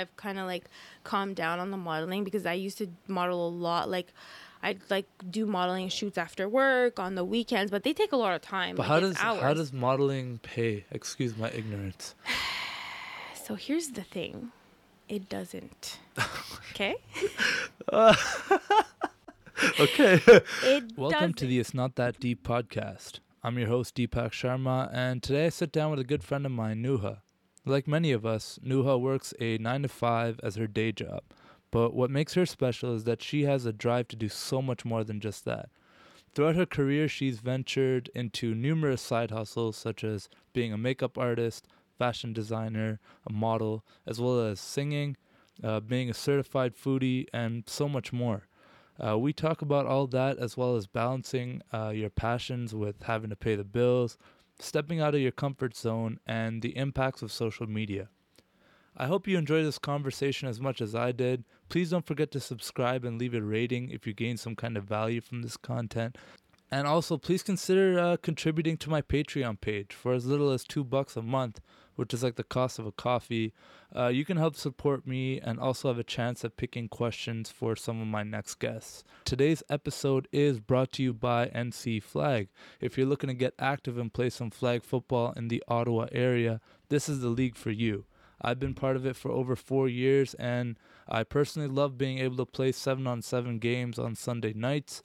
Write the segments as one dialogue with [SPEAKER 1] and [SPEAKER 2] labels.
[SPEAKER 1] I've kind of like calmed down on the modeling because I used to model a lot. Like, I'd like do modeling shoots after work on the weekends, but they take a lot of time.
[SPEAKER 2] But
[SPEAKER 1] like,
[SPEAKER 2] how does
[SPEAKER 1] hours.
[SPEAKER 2] how does modeling pay? Excuse my ignorance.
[SPEAKER 1] So here's the thing, it doesn't. Okay.
[SPEAKER 2] Okay.
[SPEAKER 1] It
[SPEAKER 2] Welcome to
[SPEAKER 1] doesn't.
[SPEAKER 2] the It's Not That Deep podcast. I'm your host Deepak Sharma, and today I sit down with a good friend of mine, Nuha. Like many of us, Nuha works a nine to five as her day job. But what makes her special is that she has a drive to do so much more than just that. Throughout her career, she's ventured into numerous side hustles, such as being a makeup artist, fashion designer, a model, as well as singing, uh, being a certified foodie, and so much more. Uh, we talk about all that as well as balancing uh, your passions with having to pay the bills, stepping out of your comfort zone, and the impacts of social media. I hope you enjoy this conversation as much as I did. Please don't forget to subscribe and leave a rating if you gain some kind of value from this content. And also, please consider uh, contributing to my Patreon page for as little as two bucks a month, which is like the cost of a coffee. Uh, you can help support me and also have a chance at picking questions for some of my next guests. Today's episode is brought to you by NC Flag. If you're looking to get active and play some flag football in the Ottawa area, this is the league for you. I've been part of it for over four years, and I personally love being able to play seven on seven games on Sunday nights.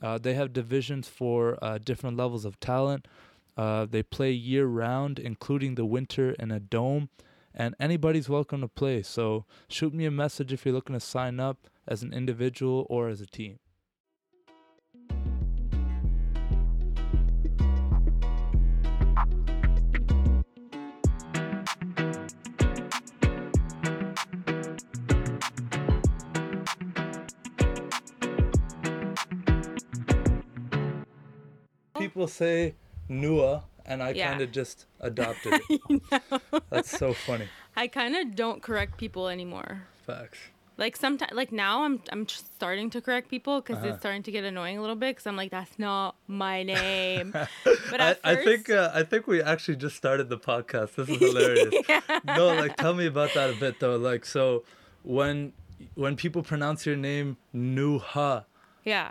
[SPEAKER 2] Uh, they have divisions for uh, different levels of talent. Uh, they play year round, including the winter in a dome, and anybody's welcome to play. So shoot me a message if you're looking to sign up as an individual or as a team. People say Nua, and I
[SPEAKER 1] Yeah.
[SPEAKER 2] kind of just adopted it. That's so funny.
[SPEAKER 1] I kind of don't correct people anymore.
[SPEAKER 2] Facts.
[SPEAKER 1] Like sometimes, like now, I'm I'm starting to correct people because
[SPEAKER 2] Uh-huh.
[SPEAKER 1] it's starting to get annoying a little bit. Because I'm like, that's not my name. but
[SPEAKER 2] I,
[SPEAKER 1] at
[SPEAKER 2] I
[SPEAKER 1] first,
[SPEAKER 2] think uh, I think we actually just started the podcast. This is hilarious. No, like tell me about that a bit though. Like so, when when people pronounce your name Nuha,
[SPEAKER 1] yeah.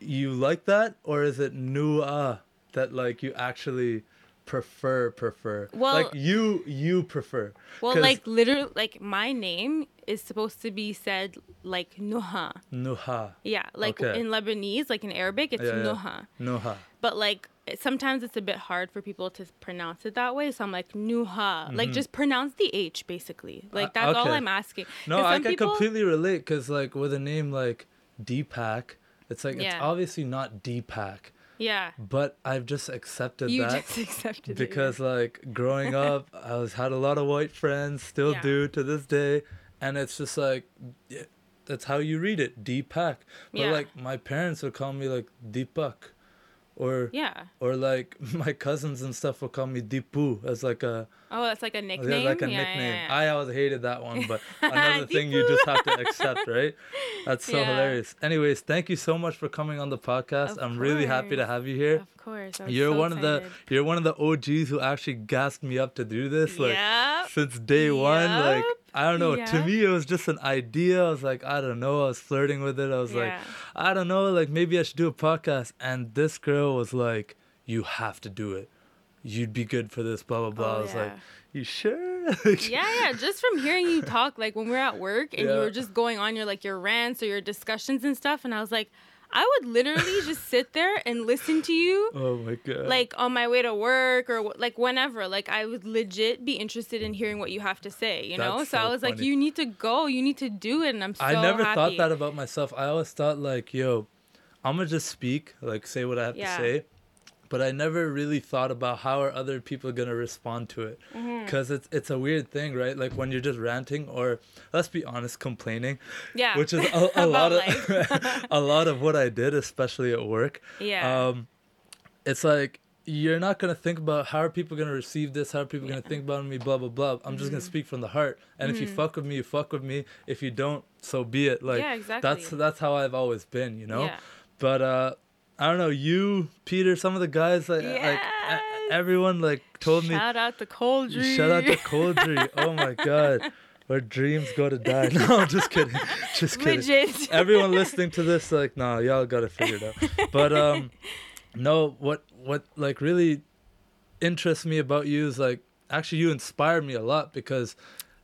[SPEAKER 2] you like that, or is it Nua that like you actually prefer prefer?
[SPEAKER 1] Well-
[SPEAKER 2] like you you prefer.
[SPEAKER 1] Well, like literally, like my name is supposed to be said like Nuha.
[SPEAKER 2] Nuha.
[SPEAKER 1] Yeah, like
[SPEAKER 2] Okay.
[SPEAKER 1] in Lebanese, like in Arabic, it's
[SPEAKER 2] Yeah, yeah.
[SPEAKER 1] Nuha.
[SPEAKER 2] Nuha.
[SPEAKER 1] But like sometimes it's a bit hard for people to pronounce it that way, so I'm like Nuha. Like just pronounce the H basically. Like
[SPEAKER 2] Mm-hmm. Uh,
[SPEAKER 1] that's all. I'm asking.
[SPEAKER 2] no I can
[SPEAKER 1] people-
[SPEAKER 2] completely relate because like with a name like Deepak, it's like it's obviously not Deepak,
[SPEAKER 1] Yeah.
[SPEAKER 2] but I've just accepted
[SPEAKER 1] You
[SPEAKER 2] that.
[SPEAKER 1] just accepted it.
[SPEAKER 2] because like growing up i was had a lot of white friends still
[SPEAKER 1] Yeah.
[SPEAKER 2] do to this day and it's just like yeah, that's how you read it deepak but
[SPEAKER 1] Yeah.
[SPEAKER 2] like my parents would call me like deepak or
[SPEAKER 1] Yeah.
[SPEAKER 2] or like my cousins and stuff would call me deepu as like a
[SPEAKER 1] Oh, that's like a oh,
[SPEAKER 2] yeah,
[SPEAKER 1] nickname.
[SPEAKER 2] like a
[SPEAKER 1] Yeah, yeah,
[SPEAKER 2] nickname
[SPEAKER 1] yeah.
[SPEAKER 2] i always hated that one but another thing you just have to accept right that's so
[SPEAKER 1] Yeah.
[SPEAKER 2] hilarious anyways thank you so much for coming on the podcast
[SPEAKER 1] Of
[SPEAKER 2] i'm really happy to have you here
[SPEAKER 1] Of course.
[SPEAKER 2] You're
[SPEAKER 1] so
[SPEAKER 2] one of the you're one of the OGs who actually gassed me up to do this. Like
[SPEAKER 1] Yep.
[SPEAKER 2] since day one. Like I don't know. To me it was just an idea. I was like, I don't know. I was flirting with it. I was like, I don't know, like maybe I should do a podcast. And this girl was like, You have to do it. You'd be good for this, blah blah blah.
[SPEAKER 1] Oh,
[SPEAKER 2] I was like. You sure?
[SPEAKER 1] yeah, yeah. Just from hearing you talk, like when we're at work and you were just going on your like your rants or your discussions and stuff, and I was like, I would literally just sit there and listen to you,
[SPEAKER 2] Oh my god.
[SPEAKER 1] like on my way to work or like whenever. Like I would legit be interested in hearing what you have to say. You know,
[SPEAKER 2] That's
[SPEAKER 1] so, I
[SPEAKER 2] so
[SPEAKER 1] was like, you need to go, you need to do it, and I'm so
[SPEAKER 2] I never
[SPEAKER 1] happy.
[SPEAKER 2] thought that about myself. I always thought like, yo, I'm gonna just speak, like say what I have
[SPEAKER 1] Yeah.
[SPEAKER 2] to say. But I never really thought about how are other people gonna respond to it,
[SPEAKER 1] Mm-hmm.
[SPEAKER 2] because it's it's a weird thing, right? Like when you're just ranting or let's be honest, complaining,
[SPEAKER 1] Yeah.
[SPEAKER 2] which is a, a lot of a lot of what I did, especially at work.
[SPEAKER 1] Yeah.
[SPEAKER 2] Um, it's like you're not gonna think about how are people gonna receive this, how are people gonna think about me, blah blah blah. I'm just gonna
[SPEAKER 1] Mm-hmm.
[SPEAKER 2] speak from the heart, and if you fuck with me, you fuck with me. If you don't, so be it. Like
[SPEAKER 1] Yeah, exactly.
[SPEAKER 2] that's that's how I've always been, you know.
[SPEAKER 1] Yeah.
[SPEAKER 2] But uh, I don't know you, Peter, some of the guys like like e- everyone like told me
[SPEAKER 1] Shout out to Coldry.
[SPEAKER 2] shout out to Coldry. oh my god. where dreams go to die. No, I'm just kidding. Just kidding.
[SPEAKER 1] Legit.
[SPEAKER 2] Everyone listening to this, like, nah, y'all gotta figure it out. But um, no, what what like really interests me about you is like actually you inspired me a lot because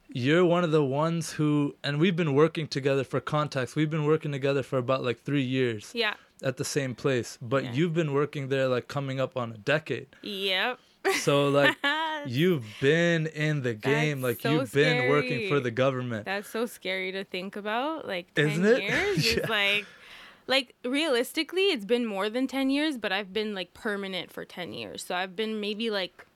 [SPEAKER 2] you're one of the ones who and we've been working together for context we've been working together for about like three years
[SPEAKER 1] Yeah.
[SPEAKER 2] At the same place but
[SPEAKER 1] Yeah.
[SPEAKER 2] you've been working there like coming up on a decade
[SPEAKER 1] Yep.
[SPEAKER 2] so like you've been in the game
[SPEAKER 1] That's
[SPEAKER 2] like
[SPEAKER 1] so
[SPEAKER 2] you've been working for the government
[SPEAKER 1] That's so scary to think about. Like
[SPEAKER 2] Isn't
[SPEAKER 1] ten
[SPEAKER 2] it?
[SPEAKER 1] years
[SPEAKER 2] Yeah.
[SPEAKER 1] is like like realistically it's been more than 10 years, but I've been like permanent for 10 years. So I've been maybe like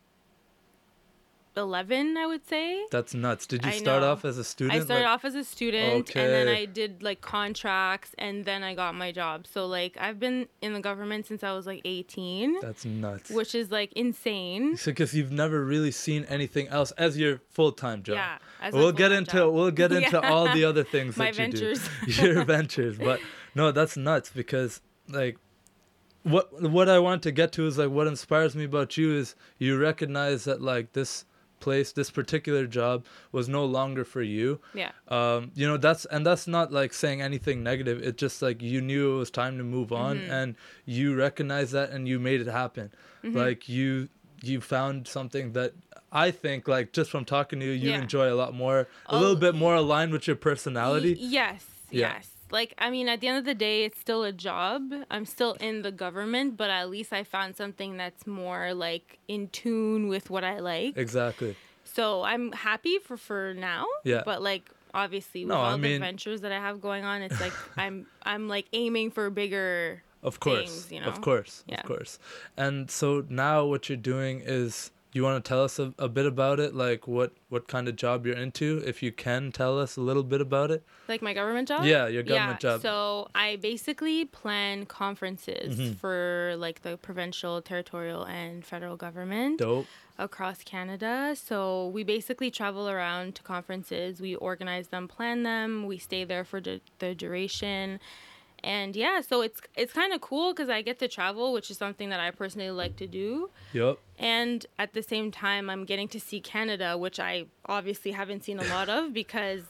[SPEAKER 1] 11, I would say.
[SPEAKER 2] that's nuts did you
[SPEAKER 1] I
[SPEAKER 2] start
[SPEAKER 1] know.
[SPEAKER 2] off as a student
[SPEAKER 1] I started
[SPEAKER 2] like,
[SPEAKER 1] off as a student and then I did like contracts and then I got my job. So like I've been in the government since I was like 18,
[SPEAKER 2] that's nuts
[SPEAKER 1] which is like insane.
[SPEAKER 2] because you've never really seen anything else as your full-time job
[SPEAKER 1] Yeah.
[SPEAKER 2] we'll get into
[SPEAKER 1] job.
[SPEAKER 2] we'll get into
[SPEAKER 1] Yeah.
[SPEAKER 2] all the other things
[SPEAKER 1] My
[SPEAKER 2] that you
[SPEAKER 1] ventures.
[SPEAKER 2] do your ventures but no that's nuts because like what what i want to get to is like what inspires me about you is you recognize that like this place this particular job was no longer for you
[SPEAKER 1] Yeah.
[SPEAKER 2] um you know that's and that's not like saying anything negative it's just like you knew it was time to move on
[SPEAKER 1] Mm-hmm.
[SPEAKER 2] and you recognize that and you made it happen
[SPEAKER 1] Mm-hmm.
[SPEAKER 2] like you you found something that i think like just from talking to you you
[SPEAKER 1] Yeah.
[SPEAKER 2] enjoy a lot more a
[SPEAKER 1] Oh,
[SPEAKER 2] little bit more aligned with your
[SPEAKER 1] Y-
[SPEAKER 2] personality
[SPEAKER 1] yes.
[SPEAKER 2] Yeah.
[SPEAKER 1] Yes. Like I mean at the end of the day it's still a job. I'm still in the government, but at least I found something that's more like in tune with what I like.
[SPEAKER 2] exactly
[SPEAKER 1] So I'm happy for for now.
[SPEAKER 2] Yeah.
[SPEAKER 1] But like obviously with
[SPEAKER 2] No, I
[SPEAKER 1] all
[SPEAKER 2] mean-
[SPEAKER 1] the ventures that I have going on, it's like I'm I'm like aiming for bigger
[SPEAKER 2] Of course,
[SPEAKER 1] things, you know?
[SPEAKER 2] of course,
[SPEAKER 1] Yeah.
[SPEAKER 2] of course. And so now what you're doing is you want to tell us a, a bit about it, like what what kind of job you're into, if you can tell us a little bit about it.
[SPEAKER 1] like my government job.
[SPEAKER 2] Yeah, your government
[SPEAKER 1] yeah,
[SPEAKER 2] job.
[SPEAKER 1] So I basically plan conferences
[SPEAKER 2] Mm-hmm.
[SPEAKER 1] for like the provincial, territorial, and federal government.
[SPEAKER 2] Dope.
[SPEAKER 1] across Canada. So we basically travel around to conferences. We organize them, plan them. We stay there for the, the duration. And yeah, so it's it's kind of cool because I get to travel, which is something that I personally like to do.
[SPEAKER 2] Yep.
[SPEAKER 1] And at the same time, I'm getting to see Canada, which I obviously haven't seen a lot of because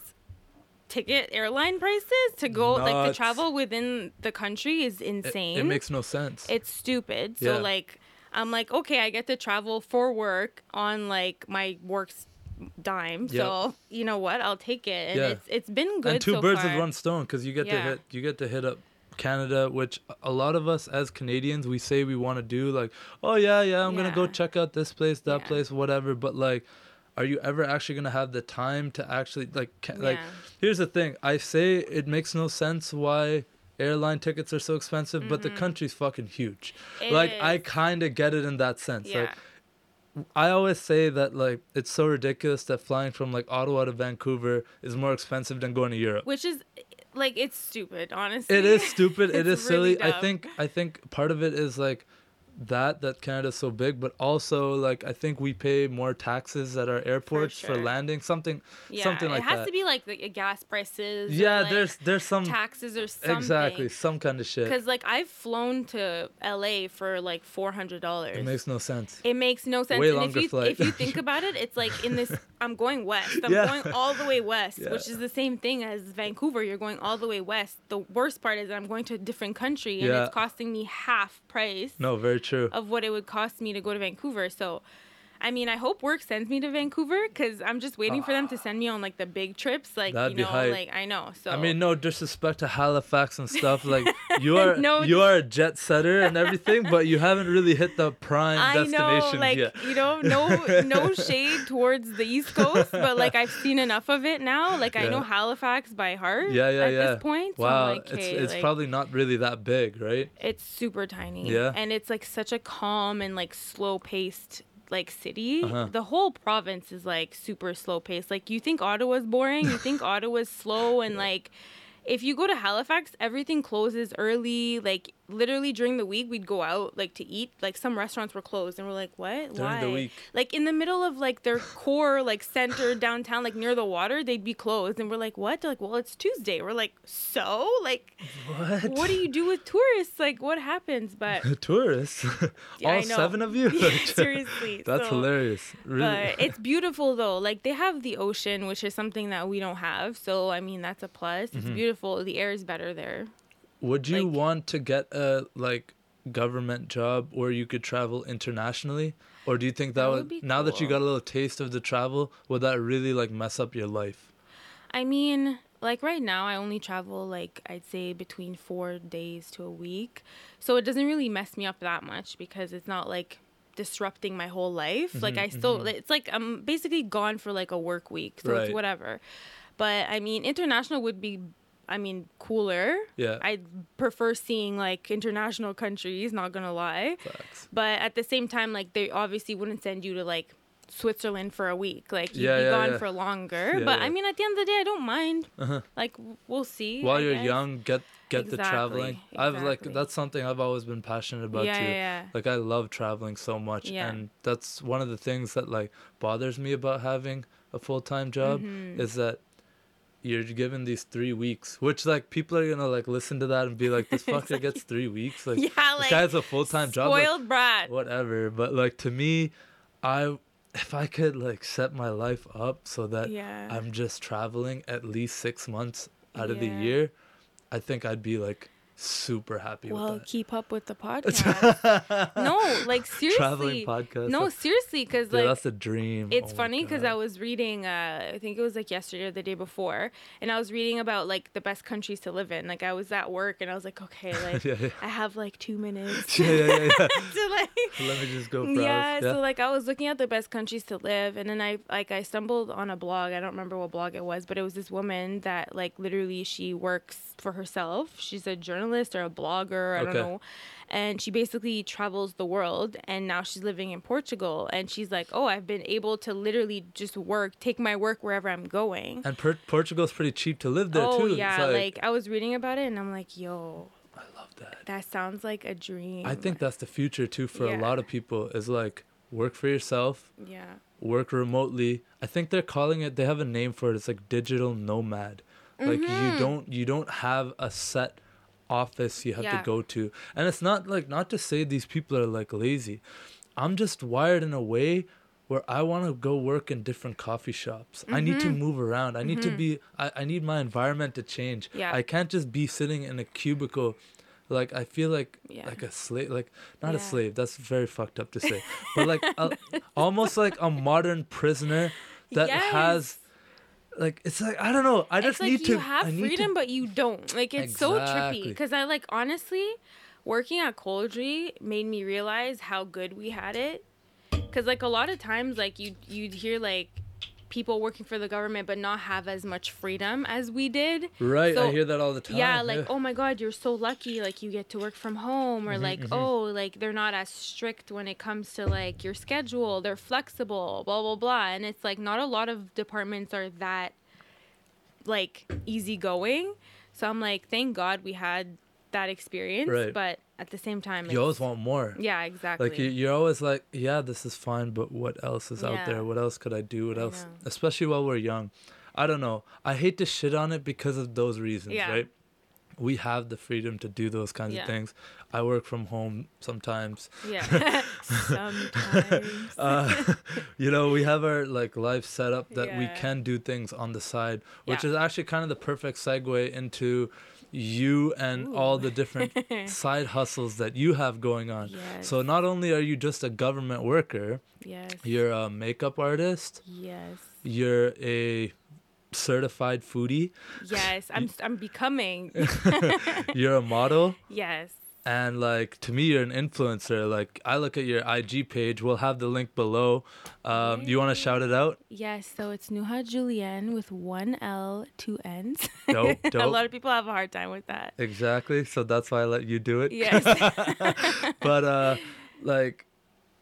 [SPEAKER 1] ticket airline prices to go like to travel within the country is insane
[SPEAKER 2] it makes no sense.
[SPEAKER 1] it's stupid.
[SPEAKER 2] Yeah.
[SPEAKER 1] So like I'm like, okay, I get to travel for work on like my work's dime. So you know what? I'll take it. And
[SPEAKER 2] Yeah.
[SPEAKER 1] it's it's been good.
[SPEAKER 2] and two
[SPEAKER 1] so
[SPEAKER 2] birds
[SPEAKER 1] far.
[SPEAKER 2] with one stone because you get to hit you get to hit up Canada, which a lot of us as Canadians we say we want to do. Like, oh yeah, yeah, I'm gonna go check out this place, that
[SPEAKER 1] Yeah.
[SPEAKER 2] place, whatever. But like, are you ever actually gonna have the time to actually like ca- like? Here's the thing: I say it makes no sense why airline tickets are so expensive, but the country's fucking huge.
[SPEAKER 1] Mm-hmm. It
[SPEAKER 2] like, I kind of get it in that sense.
[SPEAKER 1] Yeah.
[SPEAKER 2] Like, I always say that like it's so ridiculous that flying from like Ottawa to Vancouver is more expensive than going to Europe.
[SPEAKER 1] Which is like it's stupid, honestly.
[SPEAKER 2] It is stupid. it
[SPEAKER 1] It's
[SPEAKER 2] is silly.
[SPEAKER 1] really
[SPEAKER 2] I think I think part of it is like that that Canada's so big, but also like I think we pay more taxes at our airports for,
[SPEAKER 1] sure.
[SPEAKER 2] landing. Something
[SPEAKER 1] Yeah,
[SPEAKER 2] something like that.
[SPEAKER 1] it has
[SPEAKER 2] that.
[SPEAKER 1] to be like the gas prices.
[SPEAKER 2] yeah,
[SPEAKER 1] like,
[SPEAKER 2] there's there's some
[SPEAKER 1] taxes or something.
[SPEAKER 2] exactly some kind of shit.
[SPEAKER 1] Because like I've flown to LA for like four hundred dollars.
[SPEAKER 2] It makes no sense.
[SPEAKER 1] It makes no sense.
[SPEAKER 2] Way
[SPEAKER 1] and
[SPEAKER 2] longer
[SPEAKER 1] if you
[SPEAKER 2] flight.
[SPEAKER 1] if you think about it, it's like in this I'm going west. I'm
[SPEAKER 2] Yeah.
[SPEAKER 1] going all the way west,
[SPEAKER 2] Yeah.
[SPEAKER 1] which is the same thing as Vancouver. You're going all the way west. The worst part is I'm going to a different country and
[SPEAKER 2] Yeah.
[SPEAKER 1] it's costing me half price
[SPEAKER 2] No, very true.
[SPEAKER 1] of what it would cost me to go to Vancouver. So I mean, I hope work sends me to Vancouver because I'm just waiting for them to send me on like the big trips. Like
[SPEAKER 2] That'd
[SPEAKER 1] you know, like I know. So
[SPEAKER 2] I mean, no disrespect to Halifax and stuff. Like you are,
[SPEAKER 1] No
[SPEAKER 2] you are a jet setter and everything, but you haven't really hit the prime
[SPEAKER 1] I know, like
[SPEAKER 2] yet.
[SPEAKER 1] you know, no no shade towards the East Coast, but like I've seen enough of it now. Like I know Halifax by heart.
[SPEAKER 2] Yeah, yeah,
[SPEAKER 1] at
[SPEAKER 2] yeah.
[SPEAKER 1] this point,
[SPEAKER 2] Wow,
[SPEAKER 1] I'm like,
[SPEAKER 2] it's it's
[SPEAKER 1] like,
[SPEAKER 2] probably not really that big, right?
[SPEAKER 1] it's super tiny.
[SPEAKER 2] Yeah.
[SPEAKER 1] and it's like such a calm and like slow paced like city.
[SPEAKER 2] Uh-huh.
[SPEAKER 1] The whole province is like super slow paced. Like you think Ottawa's boring, you think Ottawa's slow and like if you go to Halifax, everything closes early. Like literally during the week we'd go out like to eat. Like some restaurants were closed, and we're like, what?
[SPEAKER 2] During
[SPEAKER 1] Why?
[SPEAKER 2] the week.
[SPEAKER 1] Like in the middle of like their core like center downtown, like near the water, they'd be closed, and we're like, what? They're like, well, it's Tuesday. We're like, so like,
[SPEAKER 2] What?
[SPEAKER 1] what do you do with tourists? Like, what happens? But
[SPEAKER 2] Tourists?
[SPEAKER 1] Yeah,
[SPEAKER 2] All seven of you?
[SPEAKER 1] Yeah, seriously.
[SPEAKER 2] That's
[SPEAKER 1] so-
[SPEAKER 2] hilarious. Really?
[SPEAKER 1] But it's beautiful though. Like they have the ocean, which is something that we don't have. So I mean, that's a plus.
[SPEAKER 2] Mm-hmm.
[SPEAKER 1] It's beautiful. The air is better there.
[SPEAKER 2] Would you
[SPEAKER 1] like-
[SPEAKER 2] want to get a like government job where you could travel internationally? Or do you think that,
[SPEAKER 1] That
[SPEAKER 2] would,
[SPEAKER 1] would
[SPEAKER 2] now that you got a little taste of the travel, would that really like mess up your life?
[SPEAKER 1] I mean, like right now, I only travel like I'd say between four days to a week, so it doesn't really mess me up that much because it's not like disrupting my whole life. Mm-hmm, like I still, mm-hmm. it's like I'm basically gone for like a work week, so
[SPEAKER 2] Right.
[SPEAKER 1] it's whatever. But I mean, international would be. I mean, cooler.
[SPEAKER 2] Yeah.
[SPEAKER 1] I prefer seeing like international countries, not gonna lie.
[SPEAKER 2] Facts.
[SPEAKER 1] But at the same time, like they obviously wouldn't send you to like Switzerland for a week. Like you'd
[SPEAKER 2] Yeah,
[SPEAKER 1] be
[SPEAKER 2] yeah,
[SPEAKER 1] gone
[SPEAKER 2] yeah.
[SPEAKER 1] for longer. But. I mean, at the end of the day, I don't mind.
[SPEAKER 2] Uh-huh.
[SPEAKER 1] Like we'll see.
[SPEAKER 2] While
[SPEAKER 1] I
[SPEAKER 2] you're
[SPEAKER 1] guess.
[SPEAKER 2] young, get get the
[SPEAKER 1] Exactly,
[SPEAKER 2] traveling. I've like that's something I've always been passionate about
[SPEAKER 1] yeah,
[SPEAKER 2] too.
[SPEAKER 1] yeah.
[SPEAKER 2] Like I love traveling so much and that's one of the things that like bothers me about having a full-time job
[SPEAKER 1] Mhm.
[SPEAKER 2] is that you're given these 3 weeks, which like people are to like listen to that and be like this fucker gets 3 weeks like
[SPEAKER 1] yeah,
[SPEAKER 2] this
[SPEAKER 1] like
[SPEAKER 2] guy has a full-time job like,
[SPEAKER 1] spoiled brat.
[SPEAKER 2] whatever, but like to me I if I could like set my life up so that
[SPEAKER 1] Yeah.
[SPEAKER 2] I'm just traveling at least 6 months out of the year, I think I'd be like super happy
[SPEAKER 1] well,
[SPEAKER 2] with that.
[SPEAKER 1] Well, keep up with the podcast. no, like seriously.
[SPEAKER 2] Traveling podcast.
[SPEAKER 1] No, seriously, because like
[SPEAKER 2] that's a dream.
[SPEAKER 1] It's
[SPEAKER 2] Oh
[SPEAKER 1] funny because I was reading, uh, I think it was like yesterday or the day before, and I was reading about like the best countries to live in. Like I was at work and I was like, okay, like
[SPEAKER 2] yeah, yeah.
[SPEAKER 1] I have like two minutes
[SPEAKER 2] yeah, yeah, yeah, yeah.
[SPEAKER 1] to like.
[SPEAKER 2] Let me just go browse.
[SPEAKER 1] Yeah,
[SPEAKER 2] Yeah,
[SPEAKER 1] so like I was looking at the best countries to live, and then I like I stumbled on a blog. I don't remember what blog it was, but it was this woman that like literally she works for herself. She's a journalist or a blogger, I don't know. And she basically travels the world, and now she's living in Portugal. And she's like, "Oh, I've been able to literally just work, take my work wherever I'm going."
[SPEAKER 2] and per- Portugal's pretty cheap to live there
[SPEAKER 1] oh
[SPEAKER 2] too.
[SPEAKER 1] Yeah, like, I was reading about it, and I'm like, "Yo,
[SPEAKER 2] I love that.
[SPEAKER 1] that sounds like a dream."
[SPEAKER 2] I think that's the future too for a lot of people. Is like work for yourself,
[SPEAKER 1] yeah,
[SPEAKER 2] work remotely. I think they're calling it. They have a name for it. It's like digital nomad. Like you
[SPEAKER 1] Mhm.
[SPEAKER 2] don't you don't have a set office you have
[SPEAKER 1] Yeah.
[SPEAKER 2] to go to, and it's not like not to say these people are like lazy. I'm just wired in a way where I want to go work in different coffee shops. I need
[SPEAKER 1] Mm-hmm.
[SPEAKER 2] to move around. I need to be. I, I need my environment to change.
[SPEAKER 1] Yeah.
[SPEAKER 2] I can't just be sitting in a cubicle. Like I feel like
[SPEAKER 1] Yeah.
[SPEAKER 2] like a slave. Like not a slave. That's very fucked up to say. but like a, almost like a modern prisoner that has like it's like I don't know. I just
[SPEAKER 1] it's like
[SPEAKER 2] need
[SPEAKER 1] you
[SPEAKER 2] to.
[SPEAKER 1] have
[SPEAKER 2] I need
[SPEAKER 1] freedom,
[SPEAKER 2] to,
[SPEAKER 1] but you don't. Like it's so trippy. Because I like honestly, working at Coldry made me realize how good we had it. Because like a lot of times, like you you'd hear like people working for the government but not have as much freedom as we did.
[SPEAKER 2] right. I
[SPEAKER 1] so-
[SPEAKER 2] hear that all the time.
[SPEAKER 1] Yeah, like oh my god, you're so lucky. Like you get to work from home, or
[SPEAKER 2] Mm-hmm,
[SPEAKER 1] like oh, like they're not as strict when it comes to like your schedule. They're flexible, blah blah blah. And it's like not a lot of departments are that like easygoing. So I'm like, thank God we had that experience.
[SPEAKER 2] Right.
[SPEAKER 1] But at the same time,
[SPEAKER 2] you always want more.
[SPEAKER 1] yeah, exactly.
[SPEAKER 2] Like you, you're always like, yeah, this is fine, but what else is out there? What else could I do? What else? Especially while we're young. I don't know. I hate to shit on it because of those reasons,
[SPEAKER 1] Yeah.
[SPEAKER 2] right? We have the freedom to do those kinds
[SPEAKER 1] Yeah.
[SPEAKER 2] of things. I work from home sometimes.
[SPEAKER 1] yeah, sometimes.
[SPEAKER 2] Uh, you know, we have our like life set up that we can do things on the side, which
[SPEAKER 1] Yeah.
[SPEAKER 2] is actually kind of the perfect segue into you and all the different side hustles that you have going on.
[SPEAKER 1] Yes.
[SPEAKER 2] So not only are you just a government worker,
[SPEAKER 1] yes,
[SPEAKER 2] you're a makeup artist,
[SPEAKER 1] yes,
[SPEAKER 2] you're a certified foodie,
[SPEAKER 1] yes. I'm I'm becoming.
[SPEAKER 2] you're a model,
[SPEAKER 1] yes.
[SPEAKER 2] And like to me you're an influencer. Like I look at your IG page, we'll have the link below. Um, you want to shout it out?
[SPEAKER 1] Yes, so it's Nuha Julienne with one L, two N's.
[SPEAKER 2] Dope,
[SPEAKER 1] a lot of people have a hard time with that.
[SPEAKER 2] Exactly. So that's why I let you do it.
[SPEAKER 1] Yes.
[SPEAKER 2] but uh like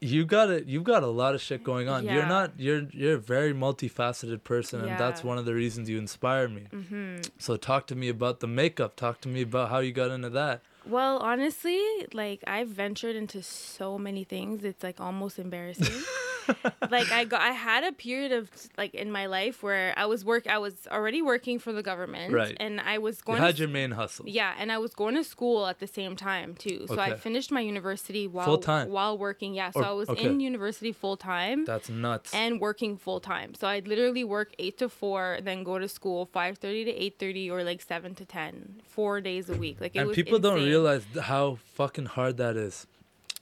[SPEAKER 2] you got it you've got a lot of shit going on.
[SPEAKER 1] yeah.
[SPEAKER 2] You're not you're you're a very multifaceted person and that's one of the reasons you inspire me.
[SPEAKER 1] mm-hmm.
[SPEAKER 2] So talk to me about the makeup. Talk to me about how you got into that.
[SPEAKER 1] Well, honestly, like I've ventured into so many things. It's like almost embarrassing. like I got I had a period of like in my life where I was work I was already working for the government
[SPEAKER 2] Right.
[SPEAKER 1] and I was going
[SPEAKER 2] You had
[SPEAKER 1] to,
[SPEAKER 2] your main hustle.
[SPEAKER 1] yeah, and I was going to school at the same time too. So I finished my university while
[SPEAKER 2] Full-time?
[SPEAKER 1] while working. Yeah, so
[SPEAKER 2] Or-
[SPEAKER 1] I was
[SPEAKER 2] okay.
[SPEAKER 1] in university full time
[SPEAKER 2] That's nuts.
[SPEAKER 1] and working full time. So I'd literally work 8 to 4, then go to school 5:30 to 8:30 or like 7 to 10, 4 days a week. Like it
[SPEAKER 2] and
[SPEAKER 1] was
[SPEAKER 2] people don't realize how fucking hard that is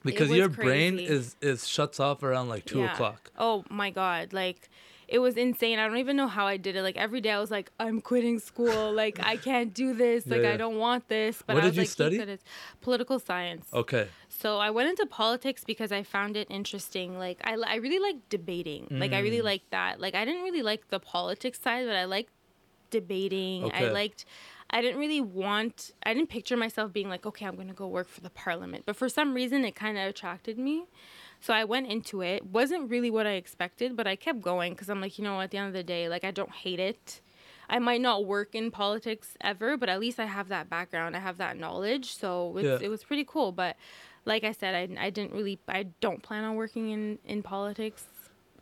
[SPEAKER 2] because your brain is is shuts off around like two
[SPEAKER 1] Yeah.
[SPEAKER 2] o'clock
[SPEAKER 1] Oh my god, like it was insane. I don't even know how I did it. Like every day I was like, I'm quitting school. Like I can't do this. Like
[SPEAKER 2] yeah.
[SPEAKER 1] I don't want this. But
[SPEAKER 2] What
[SPEAKER 1] I
[SPEAKER 2] did
[SPEAKER 1] was
[SPEAKER 2] you
[SPEAKER 1] like, "Keep
[SPEAKER 2] study?
[SPEAKER 1] it as Political science.
[SPEAKER 2] okay
[SPEAKER 1] So I went into politics because I found it interesting. Like I, I really like debating. Like I really
[SPEAKER 2] Mm.
[SPEAKER 1] like that. Like I didn't really like the politics side, but I liked debating.
[SPEAKER 2] Okay.
[SPEAKER 1] I liked. I didn't really want. I didn't picture myself being like, okay, I'm gonna go work for the parliament. But for some reason, it kind of attracted me. So I went into it. wasn't really what I expected, but I kept going because I'm like, you know, at the end of the day, like I don't hate it. I might not work in politics ever, but at least I have that background. I have that knowledge. So it's,
[SPEAKER 2] Yeah.
[SPEAKER 1] it was pretty cool. But like I said, I, I didn't really, I don't plan on working in, in politics.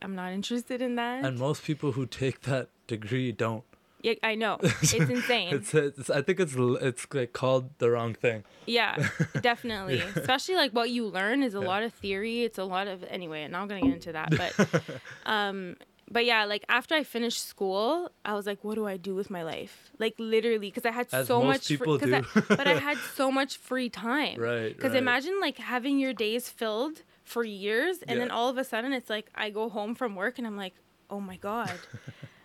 [SPEAKER 1] I'm not interested in that.
[SPEAKER 2] and most people who take that degree don't
[SPEAKER 1] yeah, I know. It's insane.
[SPEAKER 2] it's, it's i think it's it's like called the wrong thing
[SPEAKER 1] yeah, definitely. Especially like what you learn is a
[SPEAKER 2] Yeah.
[SPEAKER 1] lot of theory. It's a lot of, anyway, I'm not going to get into that. But, um, but yeah, like after I finished school, I was like, what do I do with my life? Like literally, because I had
[SPEAKER 2] As
[SPEAKER 1] so much, free,
[SPEAKER 2] people
[SPEAKER 1] 'cause
[SPEAKER 2] do.
[SPEAKER 1] I, but I had so much free time.
[SPEAKER 2] right
[SPEAKER 1] Because
[SPEAKER 2] right.
[SPEAKER 1] imagine like having your days filled for years, and then all of a sudden it's like I go home from work and I'm like, oh my god,